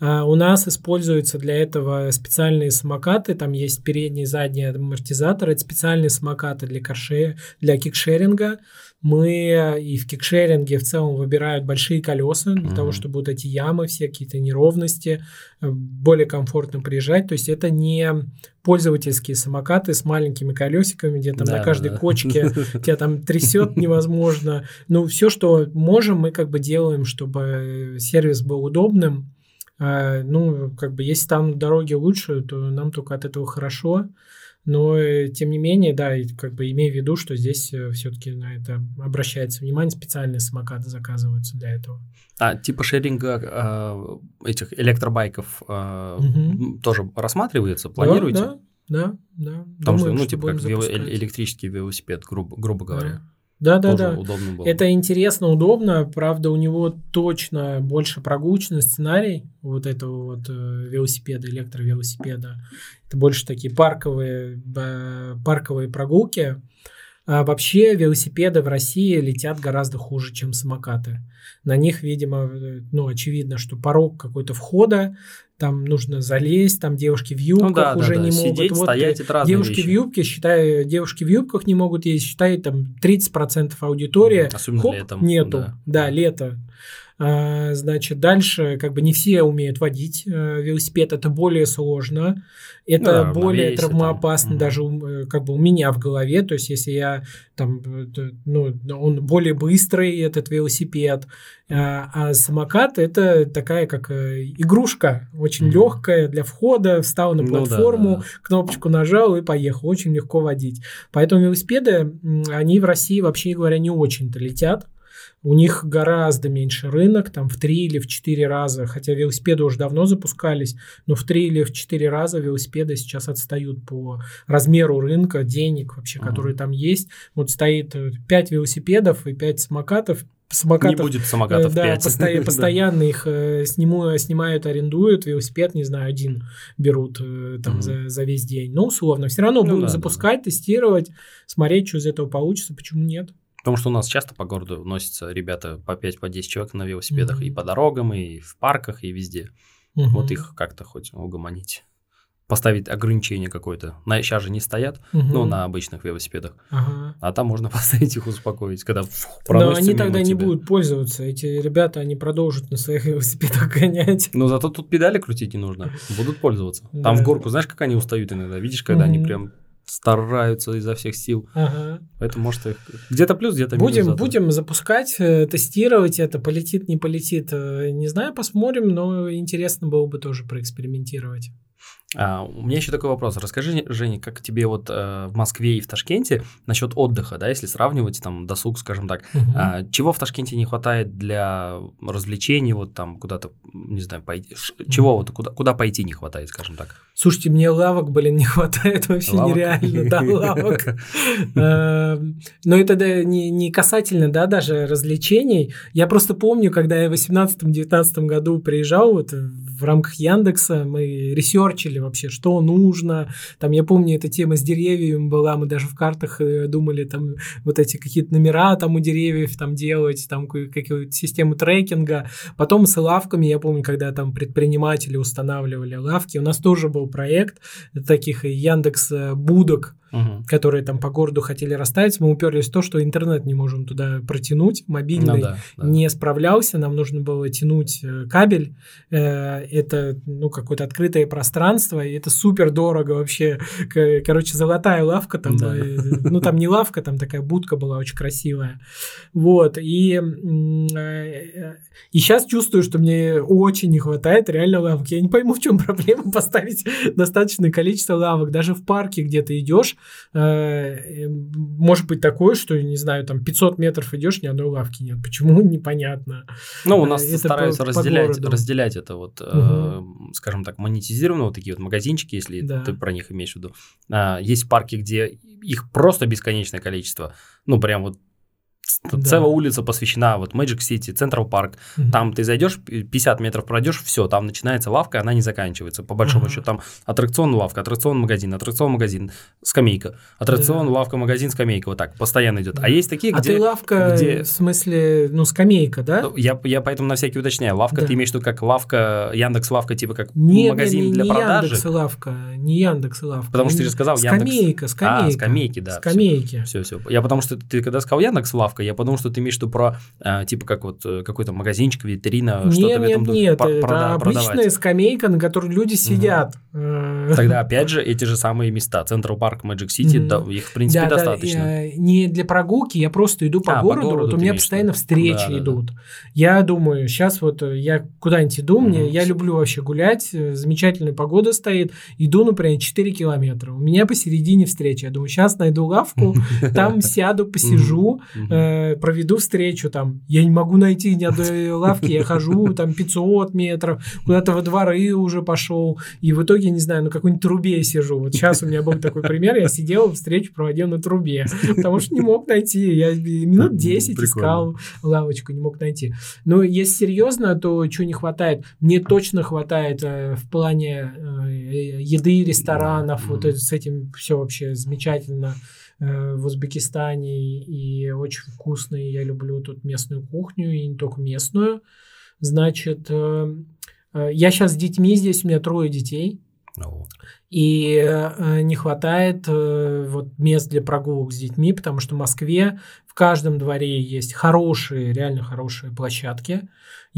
А, У нас используются для этого специальные самокаты, там есть передние и задние амортизаторы, это специальные самокаты для, карше, для кикшеринга. Мы и в кикшеринге в целом выбирают большие колеса для Мгм. того, чтобы вот эти ямы, все какие-то неровности, э, более комфортно приезжать. То есть это не пользовательские самокаты с маленькими колесиками, где там Да, на каждой да, да. кочке тебя там трясет невозможно. Ну, все, что можем, мы как бы делаем, чтобы сервис был удобным. А, Ну, как бы, если там дороги лучше, то нам только от этого хорошо. Но, э, тем не менее, да, как бы имея в виду, что здесь все-таки на это обращается внимание, специальные самокаты заказываются для этого. А типа шеринга э, этих электробайков э, м, тоже рассматривается, планируете? Да, да, да. Потому что, Думаем, ну, типа, как запускать. э- электрический велосипед, грубо, грубо говоря. Да, да, тоже да. удобно было. Это интересно, удобно. Правда, у него точно больше прогулочный сценарий вот этого вот э, велосипеда, электровелосипеда. Это больше такие парковые, э, парковые прогулки. А вообще велосипеды в России летят гораздо хуже, чем самокаты. На них, видимо, э, ну, очевидно, что порог какой-то входа, там нужно залезть, там девушки в юбках ну да, уже да, да. не могут. Сидеть, Вот, стоять, это разные Девушки вещи. в юбке, считай, девушки в юбках не могут ездить, считай, там 30% аудитории. Особенно Хоп, летом, Нету. да. Да, лето. А, значит, дальше как бы не все умеют водить э, велосипед, это более сложно, это Ну да, более там. травмоопасно Мгм. даже э, как бы у меня в голове, то есть если я там, э, ну, он более быстрый, этот велосипед, а, самокат это такая как игрушка, очень Мгм. легкая для входа, встал на Ну да, платформу, да. кнопочку нажал и поехал. Очень легко водить. Поэтому велосипеды, они в России, вообще говоря, не очень-то летят. У них гораздо меньше рынок, там в три или в четыре раза, хотя велосипеды уже давно запускались, но в три или в четыре раза велосипеды сейчас отстают по размеру рынка, денег вообще, Мгм. которые там есть. Вот стоит 5 велосипедов и 5 самокатов, самокатов. Не будет самокатов э, да, 5. постоя- постоянно их э, сниму- снимают, арендуют, велосипед, не знаю, один берут э, там Мгм. за, за весь день. Ну, условно, все равно Ну будут да, да, запускать, тестировать, смотреть, что из этого получится, почему нет. Потому что у нас часто по городу носятся ребята по 5-10 по 10 человек на велосипедах Мгм. и по дорогам, и в парках, и везде. Мгм. Вот их как-то хоть угомонить. Поставить ограничение какое-то. На, сейчас же не стоят, Мгм. ну, на обычных велосипедах. Ага. А там можно поставить их успокоить, когда фу, Но проносится они тогда не тебя. будут пользоваться. Эти ребята, они продолжат на своих велосипедах гонять. Но зато тут педали крутить не нужно. Будут пользоваться. Там Да. в горку, знаешь, как они устают иногда? Видишь, когда они Мгм. прям стараются изо всех сил. Ага. Поэтому, может, их где-то плюс, где-то минус. Будем, будем запускать, э, тестировать это, полетит, не полетит. э, Не знаю, посмотрим, но интересно было бы тоже проэкспериментировать. А, у меня еще такой вопрос. Расскажи, Женя, как тебе вот э, в Москве и в Ташкенте насчет отдыха, да, если сравнивать там досуг, скажем так, Мгм. А, чего в Ташкенте не хватает для развлечений, вот там куда-то, не знаю, пойти, ш- чего вот куда, куда пойти не хватает, скажем так? Слушайте, мне лавок, блин, не хватает вообще Лавок? нереально, да, лавок. Эм, Но это не, касательно, да, даже развлечений. Я просто помню, когда я в 18-19 году приезжал вот в рамках Яндекса, мы ресерчили вообще, что нужно. Там, я помню, эта тема с деревьями была, мы даже в картах э, думали, там, вот эти какие-то номера там у деревьев там делать, там ка- какую-то систему трекинга. Потом с лавками, я помню, когда там предприниматели устанавливали лавки, у нас тоже был проект таких Яндекс э, будок, Мгм. которые там по городу хотели расставить. Мы уперлись в то, что интернет не можем туда протянуть, мобильный Ну да, да. не справлялся, нам нужно было тянуть э, кабель. Э, Это, ну, какое-то открытое пространство, и это супер дорого вообще. Короче, золотая лавка там, Да. э, ну, там не лавка, там такая будка была очень красивая. Вот, и, и сейчас чувствую, что мне очень не хватает реально лавок. Я не пойму, в чем проблема поставить достаточное количество лавок. Даже в парке где-то идешь, э, э, может быть такое, что, не знаю, там 500 метров идешь, ни одной лавки нет. Почему? Непонятно. Ну, у нас это стараются по- по разделять, городу. разделять это вот, э, скажем так, монетизированные вот такие вот магазинчики, если Да. ты про них имеешь в виду. А, есть парки, где их просто бесконечное количество. Ну, прям вот Да. целая улица посвящена вот Magic City, Central Park. Мгм. Там ты зайдешь, 50 метров пройдешь, все, там начинается лавка, она не заканчивается. По большому Ага. счету, там аттракцион, лавка, аттракцион, магазин, аттракцион, магазин, скамейка, аттракцион, Да. лавка, магазин, скамейка, вот так, постоянно идет. Да. А есть такие, А где... ты лавка, где- в смысле, ну, скамейка, да? Ну, Я, я поэтому на всякий уточняю. Лавка, Да. ты имеешь в виду как лавка, Яндекс лавка, типа как Нет, магазин не, не, для не продажи? Яндекс лавка, не Яндекс лавка. Потому что ты же сказал Яндекс. Скамейка, скамейка. А, скамейки, да, Скамейки. Все, все. Я потому что ты когда сказал Яндекс лавка, я подумал, что ты имеешь в виду про а, типа как вот э, какой-то магазинчик, витрина, Нет, что-то в нет, этом нет, Пр- это прода- обычная продавать. скамейка, на которой люди сидят. Э, Тогда опять же эти же самые места. Централ Парк, City, Мгм. да, их в принципе Да, да, достаточно. э, не для прогулки, я просто иду по А, по городу, городу вот у меня постоянно встречи Да, да, да. идут. Я думаю, сейчас вот э, я куда-нибудь иду, мне, Мгм. я люблю вообще гулять, замечательная погода стоит, иду, например, 4 километра, у меня посередине встречи, я думаю, сейчас найду лавку, там сяду, посижу. Э, проведу встречу там. Я не могу найти ни одной лавки, я хожу там 500 метров, куда-то во дворы уже пошел, и в итоге, не знаю, на какой-нибудь трубе сижу. Вот сейчас у меня был такой пример, я сидел, встречу проводил на трубе, потому что не мог найти. Я минут 10 Прикольно. искал лавочку, не мог найти. Но если серьезно, то чего не хватает? Мне точно хватает э, в плане э, еды, ресторанов, вот это- с этим все вообще замечательно э, в Узбекистане и очень вкусные. Я люблю тут местную кухню и не только местную. Значит, э, э, я сейчас с детьми здесь, у меня трое детей. Ну, И э, не хватает э, вот мест для прогулок с детьми, потому что в Москве в каждом дворе есть хорошие, реально хорошие площадки.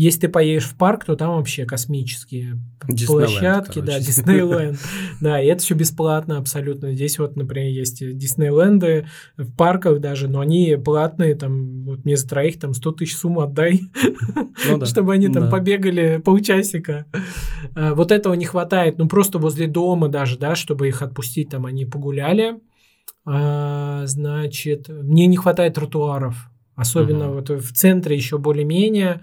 Если ты поедешь в парк, то там вообще космические Диснейленд, площадки, да, короче. Диснейленд. Да, и это все бесплатно абсолютно. Здесь вот, например, есть Диснейленды в парках даже, но они платные, там, вот мне за троих там 100 тысяч сумму отдай, Ну да. чтобы они там Да. побегали полчасика. А, Вот этого не хватает, ну просто возле дома даже, да, чтобы их отпустить, там они погуляли. А, Значит, мне не хватает тротуаров, особенно вот в центре еще более-менее.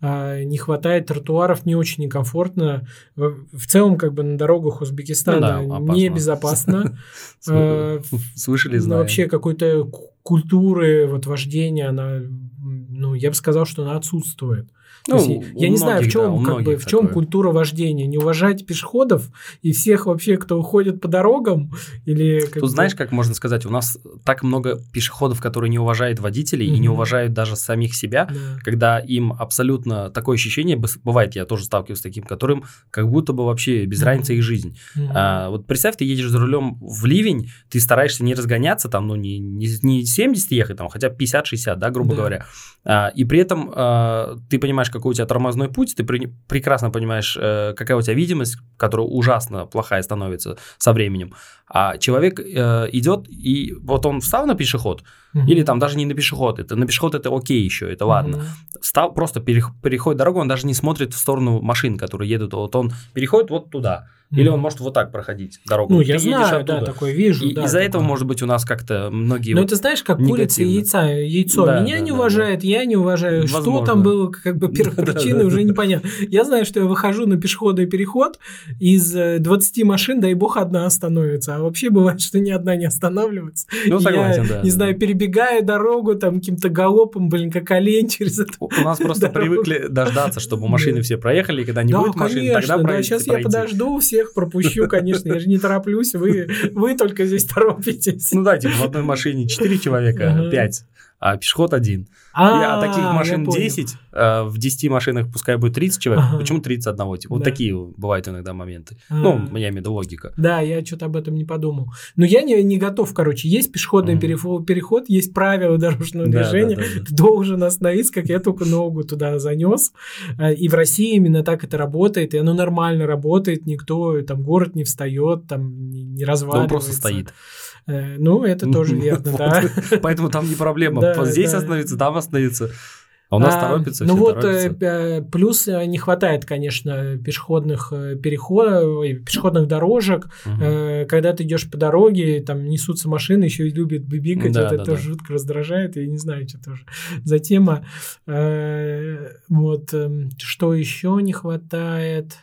А, Не хватает тротуаров, не очень некомфортно. В целом, как бы на дорогах Узбекистана Ну да, опасно. небезопасно. А, Слышали, ну, знаем. вообще какой-то ку- культуры вот вождения, она ну, я бы сказал, что она отсутствует. Ну, есть, я не знаю, в многих, да, чем, у как бы, многих в чем такое. культура вождения. Не уважать пешеходов и всех вообще, кто уходит по дорогам? Или как бы- Тут знаешь, как можно сказать, у нас так много пешеходов, которые не уважают водителей и не уважают даже самих себя, Да. когда им абсолютно такое ощущение, бывает, я тоже сталкиваюсь с таким, которым как будто бы вообще без Мгм. разницы их жизнь. Мгм. А, вот представь, ты едешь за рулем в ливень, ты стараешься не разгоняться, там, ну, не, не, не 70 ехать, там, хотя бы 50-60, да, грубо Да. говоря. А, и при этом а, ты понимаешь, какой у тебя тормозной путь, ты при- прекрасно понимаешь, э, какая у тебя видимость, которая ужасно плохая становится со временем. А человек э, идет, и вот он встал на пешеход, Мгм. или там даже не на пешеход, это на пешеход это окей еще, это ладно Мгм. встал, просто перех- переходит дорогу, он даже не смотрит в сторону машин, которые едут. Вот он переходит вот туда. Или Мгм. он может вот так проходить дорогу. Ну, Ты я знаю, да, оттуда. такое вижу. И да, из-за этого, может быть, у нас как-то многие... Ну, вот- это знаешь, как курица и яйца, яйцо. Да, Меня да, не да, уважает, я не уважаю. Что Возможно. там было, как бы первопричины, Да, да, уже да. непонятно. Я знаю, что я выхожу на пешеходный переход, из э, 20 машин, дай бог, одна остановится. Вообще бывает, что ни одна не останавливается. Ну, Я, согласен, да. не да. знаю, перебегая дорогу, там, каким-то галопом, блин, как олень через это. У нас просто Дорогу. привыкли дождаться, чтобы машины Да. все проехали, и когда не да, будет машин, конечно, тогда да, пройти- сейчас я пройти. подожду, всех пропущу, конечно, я же не тороплюсь, вы, вы только здесь торопитесь. Ну да, типа в одной машине 4 человека, Ага. 5, а пешеход один. А, а таких машин понял. 10, а, в 10 машинах пускай будет 30 человек, Ага. почему 31? Типа, вот такие бывают иногда моменты. А. Ну, я имею в виду логика. Да, я что-то об этом не подумал. Но я не, не готов, короче. Есть пешеходный переход, есть правила дорожного Да, движения. да, да, да. Ты должен остановиться, как я только ногу туда занес. Э, И в России именно так это работает, и оно нормально работает. Никто, там, город не встает, там, не, разваливается. он просто стоит. Э, Ну, это тоже верно, да. Поэтому там не проблема. Здесь остановиться, там остановиться. А у нас А, торопится, Ну вот, торопятся. э, э, плюс не хватает, конечно, пешеходных переходов, пешеходных дорожек. Э, Когда ты идешь по дороге, там несутся машины, еще и любят бибикать, Да, вот да, это да. жутко раздражает, я не знаю, что тоже за тема. Вот, эм, что еще не хватает?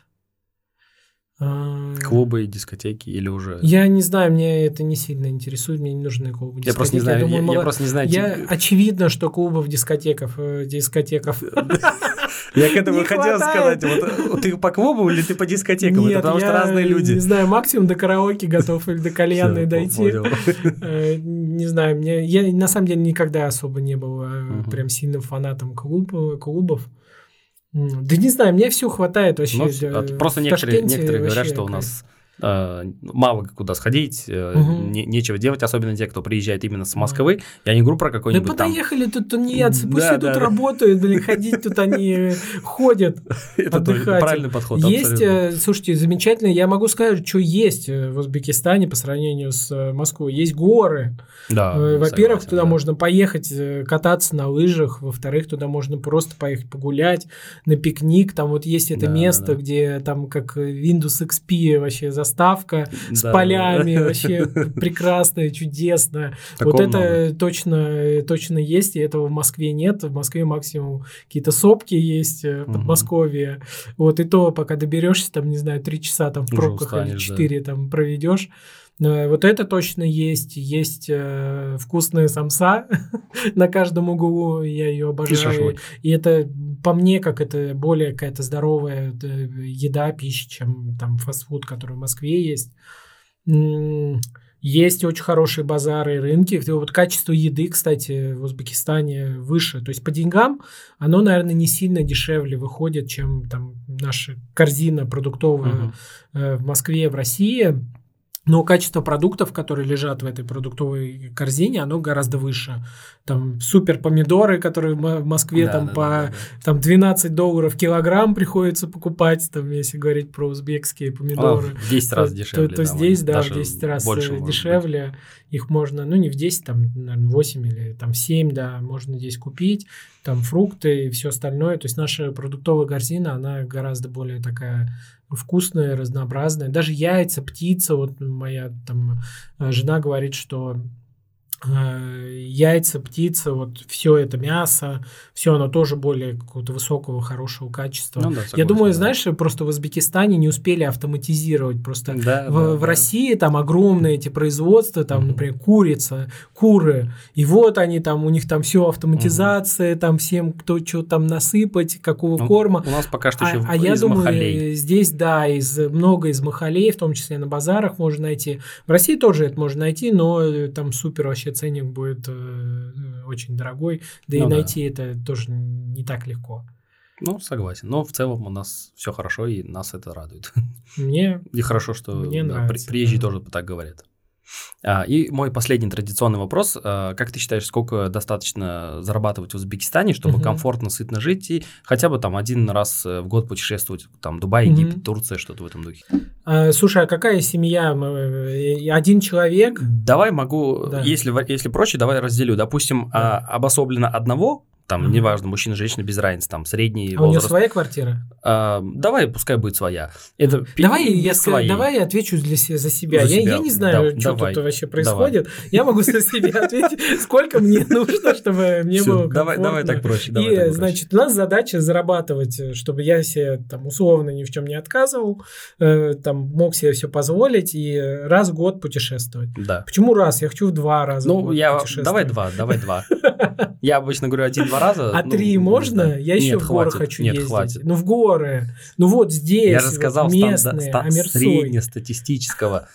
Э, Клубы дискотеки или уже... Я не знаю, мне это не сильно интересует, мне не нужны клубы. Я просто не дискотеки. знаю, я, думаю, я мало- просто не знаю. Я- тип- очевидно, что клубов, дискотеков, э, дискотеков. Я к этому хотел сказать. Вот, ты по клубам или ты по дискотекам? Нет, Это потому что я разные люди. Не знаю, максимум до караоке готов или до кальянной дойти. Э, Не знаю, мне я на самом деле никогда особо не был э, прям сильным фанатом клуб- клубов. Да не знаю, мне все хватает вообще. Ну, э, от- просто некоторые, некоторые говорят, вообще что у нас э, мало куда сходить, э, Мгм. не- нечего делать, особенно те, кто приезжает именно с Москвы. Я не говорю про Да какой-нибудь там... подоехали тут тунеядцы, пусть Да, да, тут да. работают, блин, ходить тут они ходят. Это отдыхать. правильный подход. Есть, абсолютно. э, слушайте, замечательно. Я могу сказать, что есть э, в Узбекистане по сравнению с э, Москвой. Есть горы. Да, Э, Во-первых, туда да. можно поехать э, кататься на лыжах. Во-вторых, туда можно просто поехать погулять на пикник. Там вот есть это Да, место, да, где там как Windows XP вообще заставка с Да, полями. да. Вообще прекрасная, чудесная. Вот это точно, точно есть, и этого в Москве нет. В Москве максимум какие-то сопки есть э, в. Подмосковье. Вот и то, пока доберешься, там, не знаю, три часа там в пробках или четыре там проведешь. Э, Вот это точно есть. Есть э, вкусная самса на каждом углу. Я ее И обожаю. шашлык. И это по мне как это более какая-то здоровая э, еда, пища, чем там фастфуд, который в Москве есть. Есть очень хорошие базары и рынки. И Вот качество еды, кстати, в Узбекистане выше. То есть по деньгам оно, наверное, не сильно дешевле выходит, чем там наша корзина продуктовая э, в Москве, в России. Но качество продуктов, которые лежат в этой продуктовой корзине, оно гораздо выше. Там супер помидоры, которые в Мо- в Москве Да, там да, по да, да, там 12 долларов килограмм приходится покупать, там, если говорить про узбекские А, помидоры. в 10 раз то, дешевле. то, то здесь, да, в 10 раз больше, э, может быть. дешевле. Их можно, ну, не в 10, там, наверное, 8 или там 7, да, можно здесь купить. Там фрукты и все остальное. То есть наша продуктовая корзина, она гораздо более такая вкусная, разнообразная. Даже яйца, птица. Вот моя там э, жена говорит, что яйца, птица, вот все это мясо, все оно тоже более какого-то высокого, хорошего качества. Ну да, Я согласен, думаю, да. знаешь, просто в Узбекистане не успели автоматизировать. Просто Да, в, да, в да. России там огромные эти производства, там, Мгм. например, курица, куры. И вот они там, у них там все автоматизация, там всем кто что там насыпать, какого Ну, корма. У нас пока что А, еще а я из думаю, махалей. э, здесь, да, из много из махалей, в том числе на базарах можно найти. В России тоже это можно найти, но э, там супер вообще ценник будет э, э, очень дорогой, да и Ну да. найти это тоже не так легко. Ну, согласен. Но в целом у нас все хорошо, и нас это радует. Мне И хорошо, что Мне да, нравится, при- приезжие да. тоже так говорят. А, и мой последний традиционный вопрос. А, как ты считаешь, сколько достаточно зарабатывать в Узбекистане, чтобы Мгм. комфортно, сытно жить и хотя бы там один раз в год путешествовать, там Дубай. Египет, Турция, что-то в этом духе? А, слушай, а какая семья? Э, Один человек? Давай могу, Да. если, если проще, давай разделю. Допустим, а, обособленно одного, там, Мгм. неважно, мужчина, женщина, без разницы, там, средний А у него возраст. своя квартира? А, давай, пускай будет своя. Это Давай я, своей. давай я отвечу для, се- за себя. За я, себя. я не знаю, Да, что давай. тут вообще происходит. Я могу за себя ответить, сколько мне нужно, чтобы мне было давай, давай так проще. Давай И, так проще. значит, у нас задача зарабатывать, э, чтобы я себе там условно ни в чем не отказывал, э, там мог себе все позволить и раз в год путешествовать. да. Почему раз? Я хочу в два раза. Ну, я... Давай два, давай два. Я обычно говорю один-два раза. А ну, три можно? знаю. Я еще Нет, в горы хватит. хочу Нет, ездить. хватит. Ну, в горы. Ну, вот здесь. Я же сказал местные, ста- Амерсой. среднестатистического.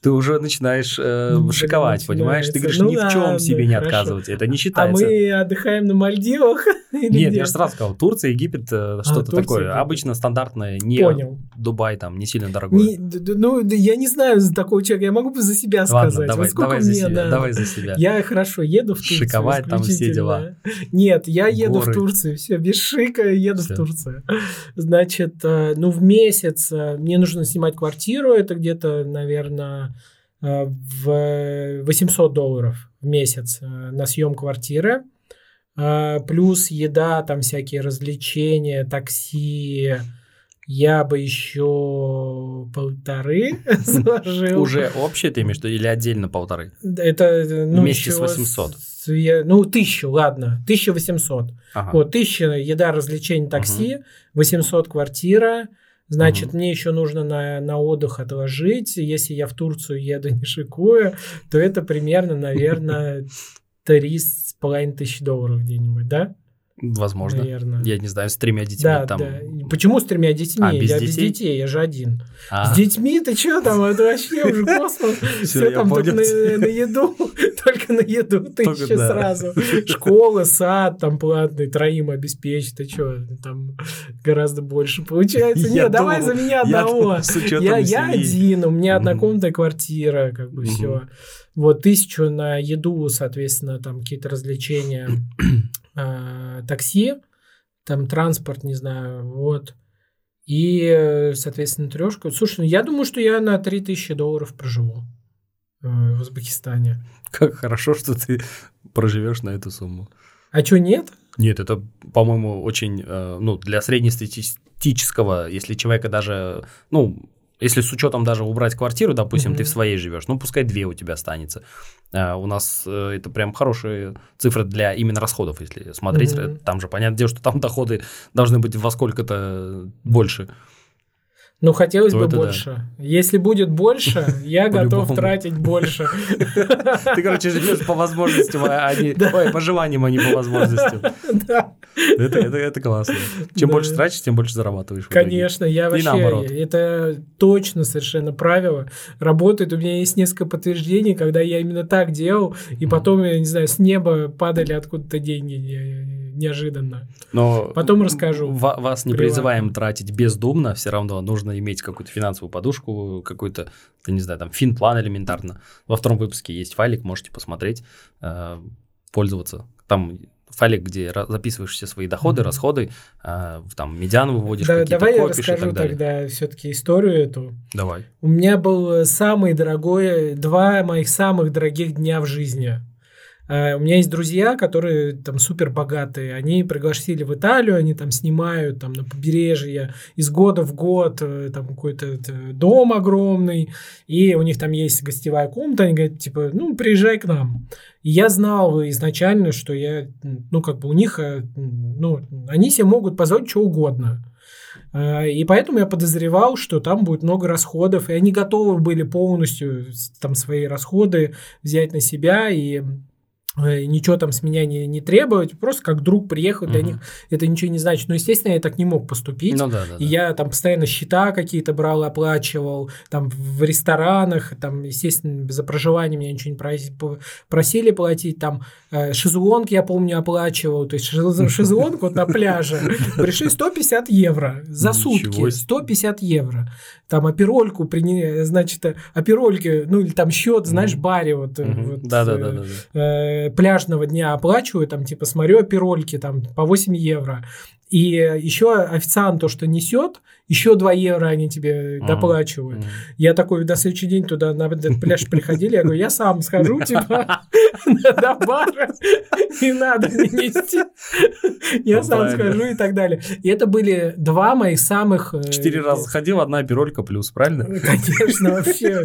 Ты уже начинаешь э, Ну, шиковать, понимаешь? Ты говоришь, начинается. ни в чем Ну себе не отказывать. Это не А считается. мы отдыхаем на Мальдивах? Нет, я же сразу сказал, Турция, Египет, э, что-то Турция, такое. Обычно стандартное, не. Дубай там, не сильно дорогой. Ну, да я не знаю за такого человека, я могу бы за себя сказать. давай, давай за себя, надо. давай за себя. Я хорошо еду в Турцию. Шиковать там все дела. Нет, я еду Горы. в Турцию, все, без шика еду Всё. в Турцию. Значит, э, ну в месяц э, мне нужно снимать квартиру, это где-то, наверное, э, в 800 долларов в месяц на съем квартиры. Плюс еда, там всякие развлечения, такси. Я бы еще полторы сложил. Уже общее ты имеешь в виду или отдельно полторы? Это, э, ну, Вместе с еще 800. с- я- ну, тысячу, ладно, 1800. Ага. Вот, 1000 еда, развлечения, такси, 800 квартира. Значит, мне еще нужно на, на отдых отложить. Если я в Турцию еду не шикую, то это примерно, наверное, три с половиной тысячи долларов где-нибудь, да? Возможно. Наверное. Я не знаю, с тремя детьми Да, там. да. Почему с тремя детьми? А, без я без детей? детей, я же один. А, С детьми ты что там? Это вообще уже космос. Все там только на, на еду, только на еду Только да. сразу. Школа, сад там платный, троим обеспечить. Ты что, там гораздо больше получается. Нет, давай за меня одного. Я, один, у меня однокомнатная квартира, как бы все. Вот тысячу на еду, соответственно, там какие-то развлечения, а, такси, там транспорт, не знаю, вот. И, э, соответственно, трешку. Слушай, ну я думаю, что я на 3000 долларов проживу э, в Узбекистане. Как хорошо, что ты проживешь на эту сумму. А что, нет? Нет, это, по-моему, очень, э, ну, для среднестатистического, если человека даже, ну, если с учетом даже убрать квартиру, допустим, ты Мгм. в своей живешь, ну, пускай две у тебя останется. А, у нас э, это прям хорошие цифры для именно расходов, если смотреть. Мгм. Там же понятное дело, что там доходы должны быть во сколько-то больше. Ну, хотелось То бы это да. больше. Если будет больше, я готов тратить больше. Ты, короче, живешь по возможностям, а не ой, по желаниям, а не по возможностям. Да. Это, классно. Чем больше тратишь, тем больше зарабатываешь. Конечно, я вообще, это точно совершенно правило. Работает, у меня есть несколько подтверждений, когда я именно так делал, и потом, я не знаю, с неба падали откуда-то деньги неожиданно. Но Потом расскажу. ва- вас не Приватно. призываем тратить бездумно, все равно нужно иметь какую-то финансовую подушку, какой-то, я не знаю, там финплан элементарно. Во втором выпуске есть файлик, можете посмотреть, э, пользоваться. Там файлик, где записываешь все свои доходы, Мгм. расходы, э, там медиан выводишь, Да, какие-то давай я расскажу тогда все-таки историю эту. Давай. У меня был самый дорогой, два моих самых дорогих дня в жизни. Э, у меня есть друзья, которые там супер богатые. Они пригласили в Италию, они там снимают там на побережье из года в год э, там какой-то дом огромный, и у них там есть гостевая комната. Они говорят, типа, ну, приезжай к нам. И я знал изначально, что я, ну, как бы у них, э, ну, они себе могут позволить что угодно. И поэтому я подозревал, что там будет много расходов, и они готовы были полностью там свои расходы взять на себя и Э, ничего там с меня не, не требовать, просто как друг приехал, для них это ничего не значит. Но, естественно, я так не мог поступить. Ну, да, да, и да. я там постоянно счета какие-то брал, оплачивал, там в ресторанах, там, естественно, за проживание меня ничего не просили, платить, там э, шезлонг, я помню, оплачивал, то есть шезлонг вот на пляже, пришли 150 евро за сутки, 150 евро. Там оперольку, значит, оперольки, ну или там счет, знаешь, баре вот. Да, да, да, да пляжного дня оплачиваю, там, типа, смотрю оперольки, там, по 8 евро. И еще официант то, что несет, еще 2 евро они тебе доплачивают. Mm-hmm. Я такой на следующий день туда на этот пляж приходили, я говорю, я сам схожу, типа, до бара, не надо мне нести. Я сам схожу и так далее. И это были два моих самых... Э, Четыре раза ходил, одна пиролька плюс, правильно? Конечно, вообще.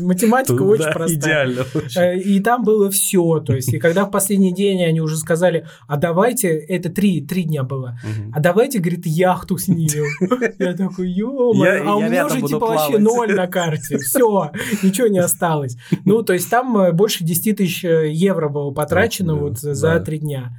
Математика очень простая. идеально. Э, и там было все. То есть, и когда в последний день они уже сказали, а давайте, это три, три дня было, а давайте, говорит, яхту снимем. Я такой, ё а у меня уже типа вообще ноль на карте, все, ничего не осталось. Ну, то есть там э, больше 10 тысяч э, евро было потрачено вот за три дня.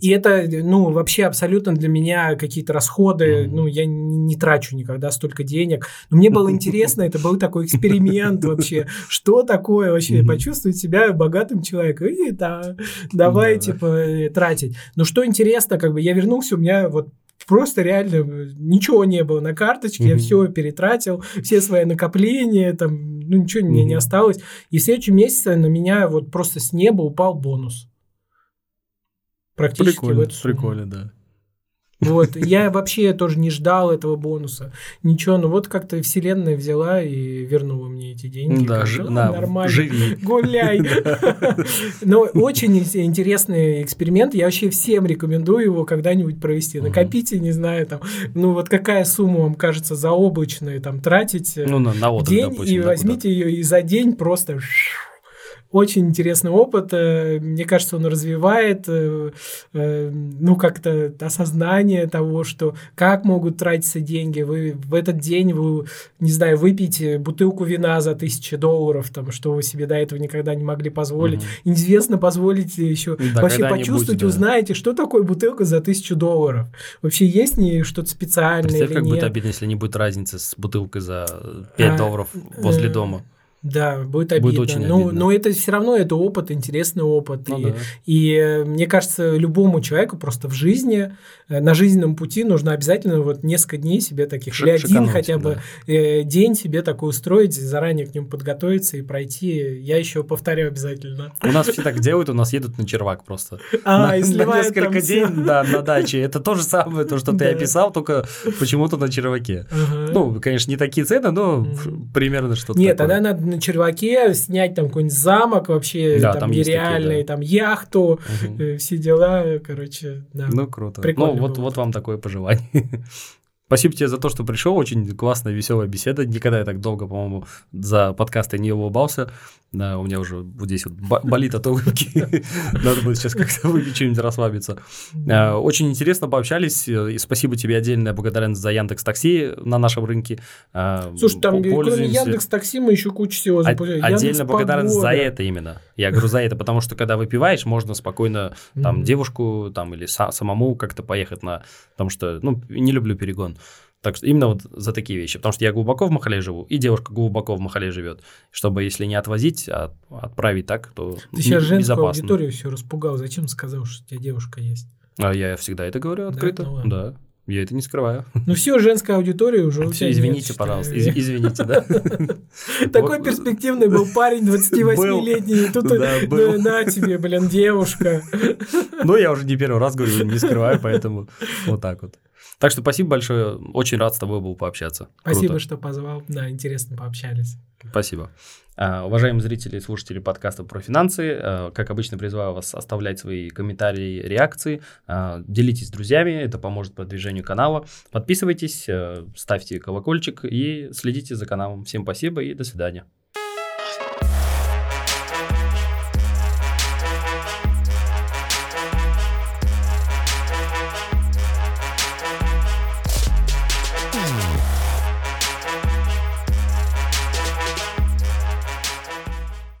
И это, ну, вообще абсолютно для меня какие-то расходы, ну, я не, не трачу никогда столько денег. Но мне было интересно, это был такой эксперимент вообще, что такое вообще, почувствовать себя богатым человеком. И да, давай, типа, э, тратить. Но что интересно, как бы я вернулся, у меня вот просто реально ничего не было на карточке, mm-hmm. я все перетратил, все свои накопления, там, ну, ничего mm-hmm. мне не осталось. И в следующем месяце на меня вот просто с неба упал бонус. Практически прикольно, в эту сумму. Прикольно, да. Вот, я вообще тоже не ждал этого бонуса. Ничего, ну вот как-то вселенная взяла и вернула мне эти деньги. Да, ж, да нормально. Живи. Гуляй. Но очень интересный эксперимент. Я вообще всем рекомендую его когда-нибудь провести. Накопите, не знаю, там, ну вот какая сумма вам кажется заоблачной там тратить ну, на, на отдых, день, допустим, и возьмите ее и за день просто очень интересный опыт. Э, мне кажется, он развивает, э, э, ну, как-то осознание того, что как могут тратиться деньги. Вы в этот день, вы, не знаю, выпьете бутылку вина за тысячи долларов, там, что вы себе до этого никогда не могли позволить. Угу. Интересно позволить еще да, вообще почувствовать, да. узнаете, что такое бутылка за тысячу долларов. Вообще есть не что-то специальное Представь, или как нет? будет обидно, если не будет разницы с бутылкой за 5 а, долларов возле дома. Да, будет обидно. Будет очень но, обидно. но это все равно это опыт, интересный опыт. Ну, и, да. и э, мне кажется, любому человеку просто в жизни, э, на жизненном пути нужно обязательно вот несколько дней себе таких, Ш- или один хотя бы да. э, день себе такой устроить, заранее к нему подготовиться и пройти. Я еще повторяю обязательно. У нас все так делают, у нас едут на червак просто. А, на, и на несколько дней да, на даче. Это то же самое, то, что ты описал, только почему-то на черваке. Ну, конечно, не такие цены, но примерно что-то Нет, тогда надо на черваке, снять там какой-нибудь замок вообще, да, там, там нереальный, такие, да. там яхту, угу. все дела, короче, да. Ну, круто. Прикольно ну, вот, вот вам такое пожелание. Спасибо тебе за то, что пришел. Очень классная, веселая беседа. Никогда я так долго, по-моему, за подкасты не улыбался. Да, у меня уже вот здесь вот болит от улыбки. Надо будет сейчас как-то выпить что-нибудь расслабиться. А, очень интересно пообщались. И спасибо тебе отдельная благодарность за Яндекс Такси на нашем рынке. А, Слушай, там кроме Яндекс Такси мы еще кучу всего запустили. Отдельно благодарность за это именно. Я говорю за это, потому что когда выпиваешь, можно спокойно там девушку там или самому как-то поехать на... Потому что, ну, не люблю перегон. Так что именно вот за такие вещи. Потому что я глубоко в Махале живу, и девушка глубоко в Махале живет. Чтобы, если не отвозить, а отправить так, то Ты сейчас женскую безопасно. аудиторию все распугал. Зачем сказал, что у тебя девушка есть? А я всегда это говорю открыто. Да, ну, да. Я это не скрываю. Ну все, женская аудитория уже Все, извините, нет, пожалуйста, из, извините, да. Такой перспективный был парень 28-летний, тут на тебе, блин, девушка. Ну, я уже не первый раз говорю, не скрываю, поэтому вот так вот. Так что спасибо большое. Очень рад с тобой был пообщаться. Спасибо, что позвал. Да, интересно пообщались. Спасибо. А, уважаемые зрители и слушатели подкаста про финансы, а, как обычно призываю вас оставлять свои комментарии, реакции, а, делитесь с друзьями, это поможет продвижению канала. Подписывайтесь, ставьте колокольчик и следите за каналом. Всем спасибо и до свидания.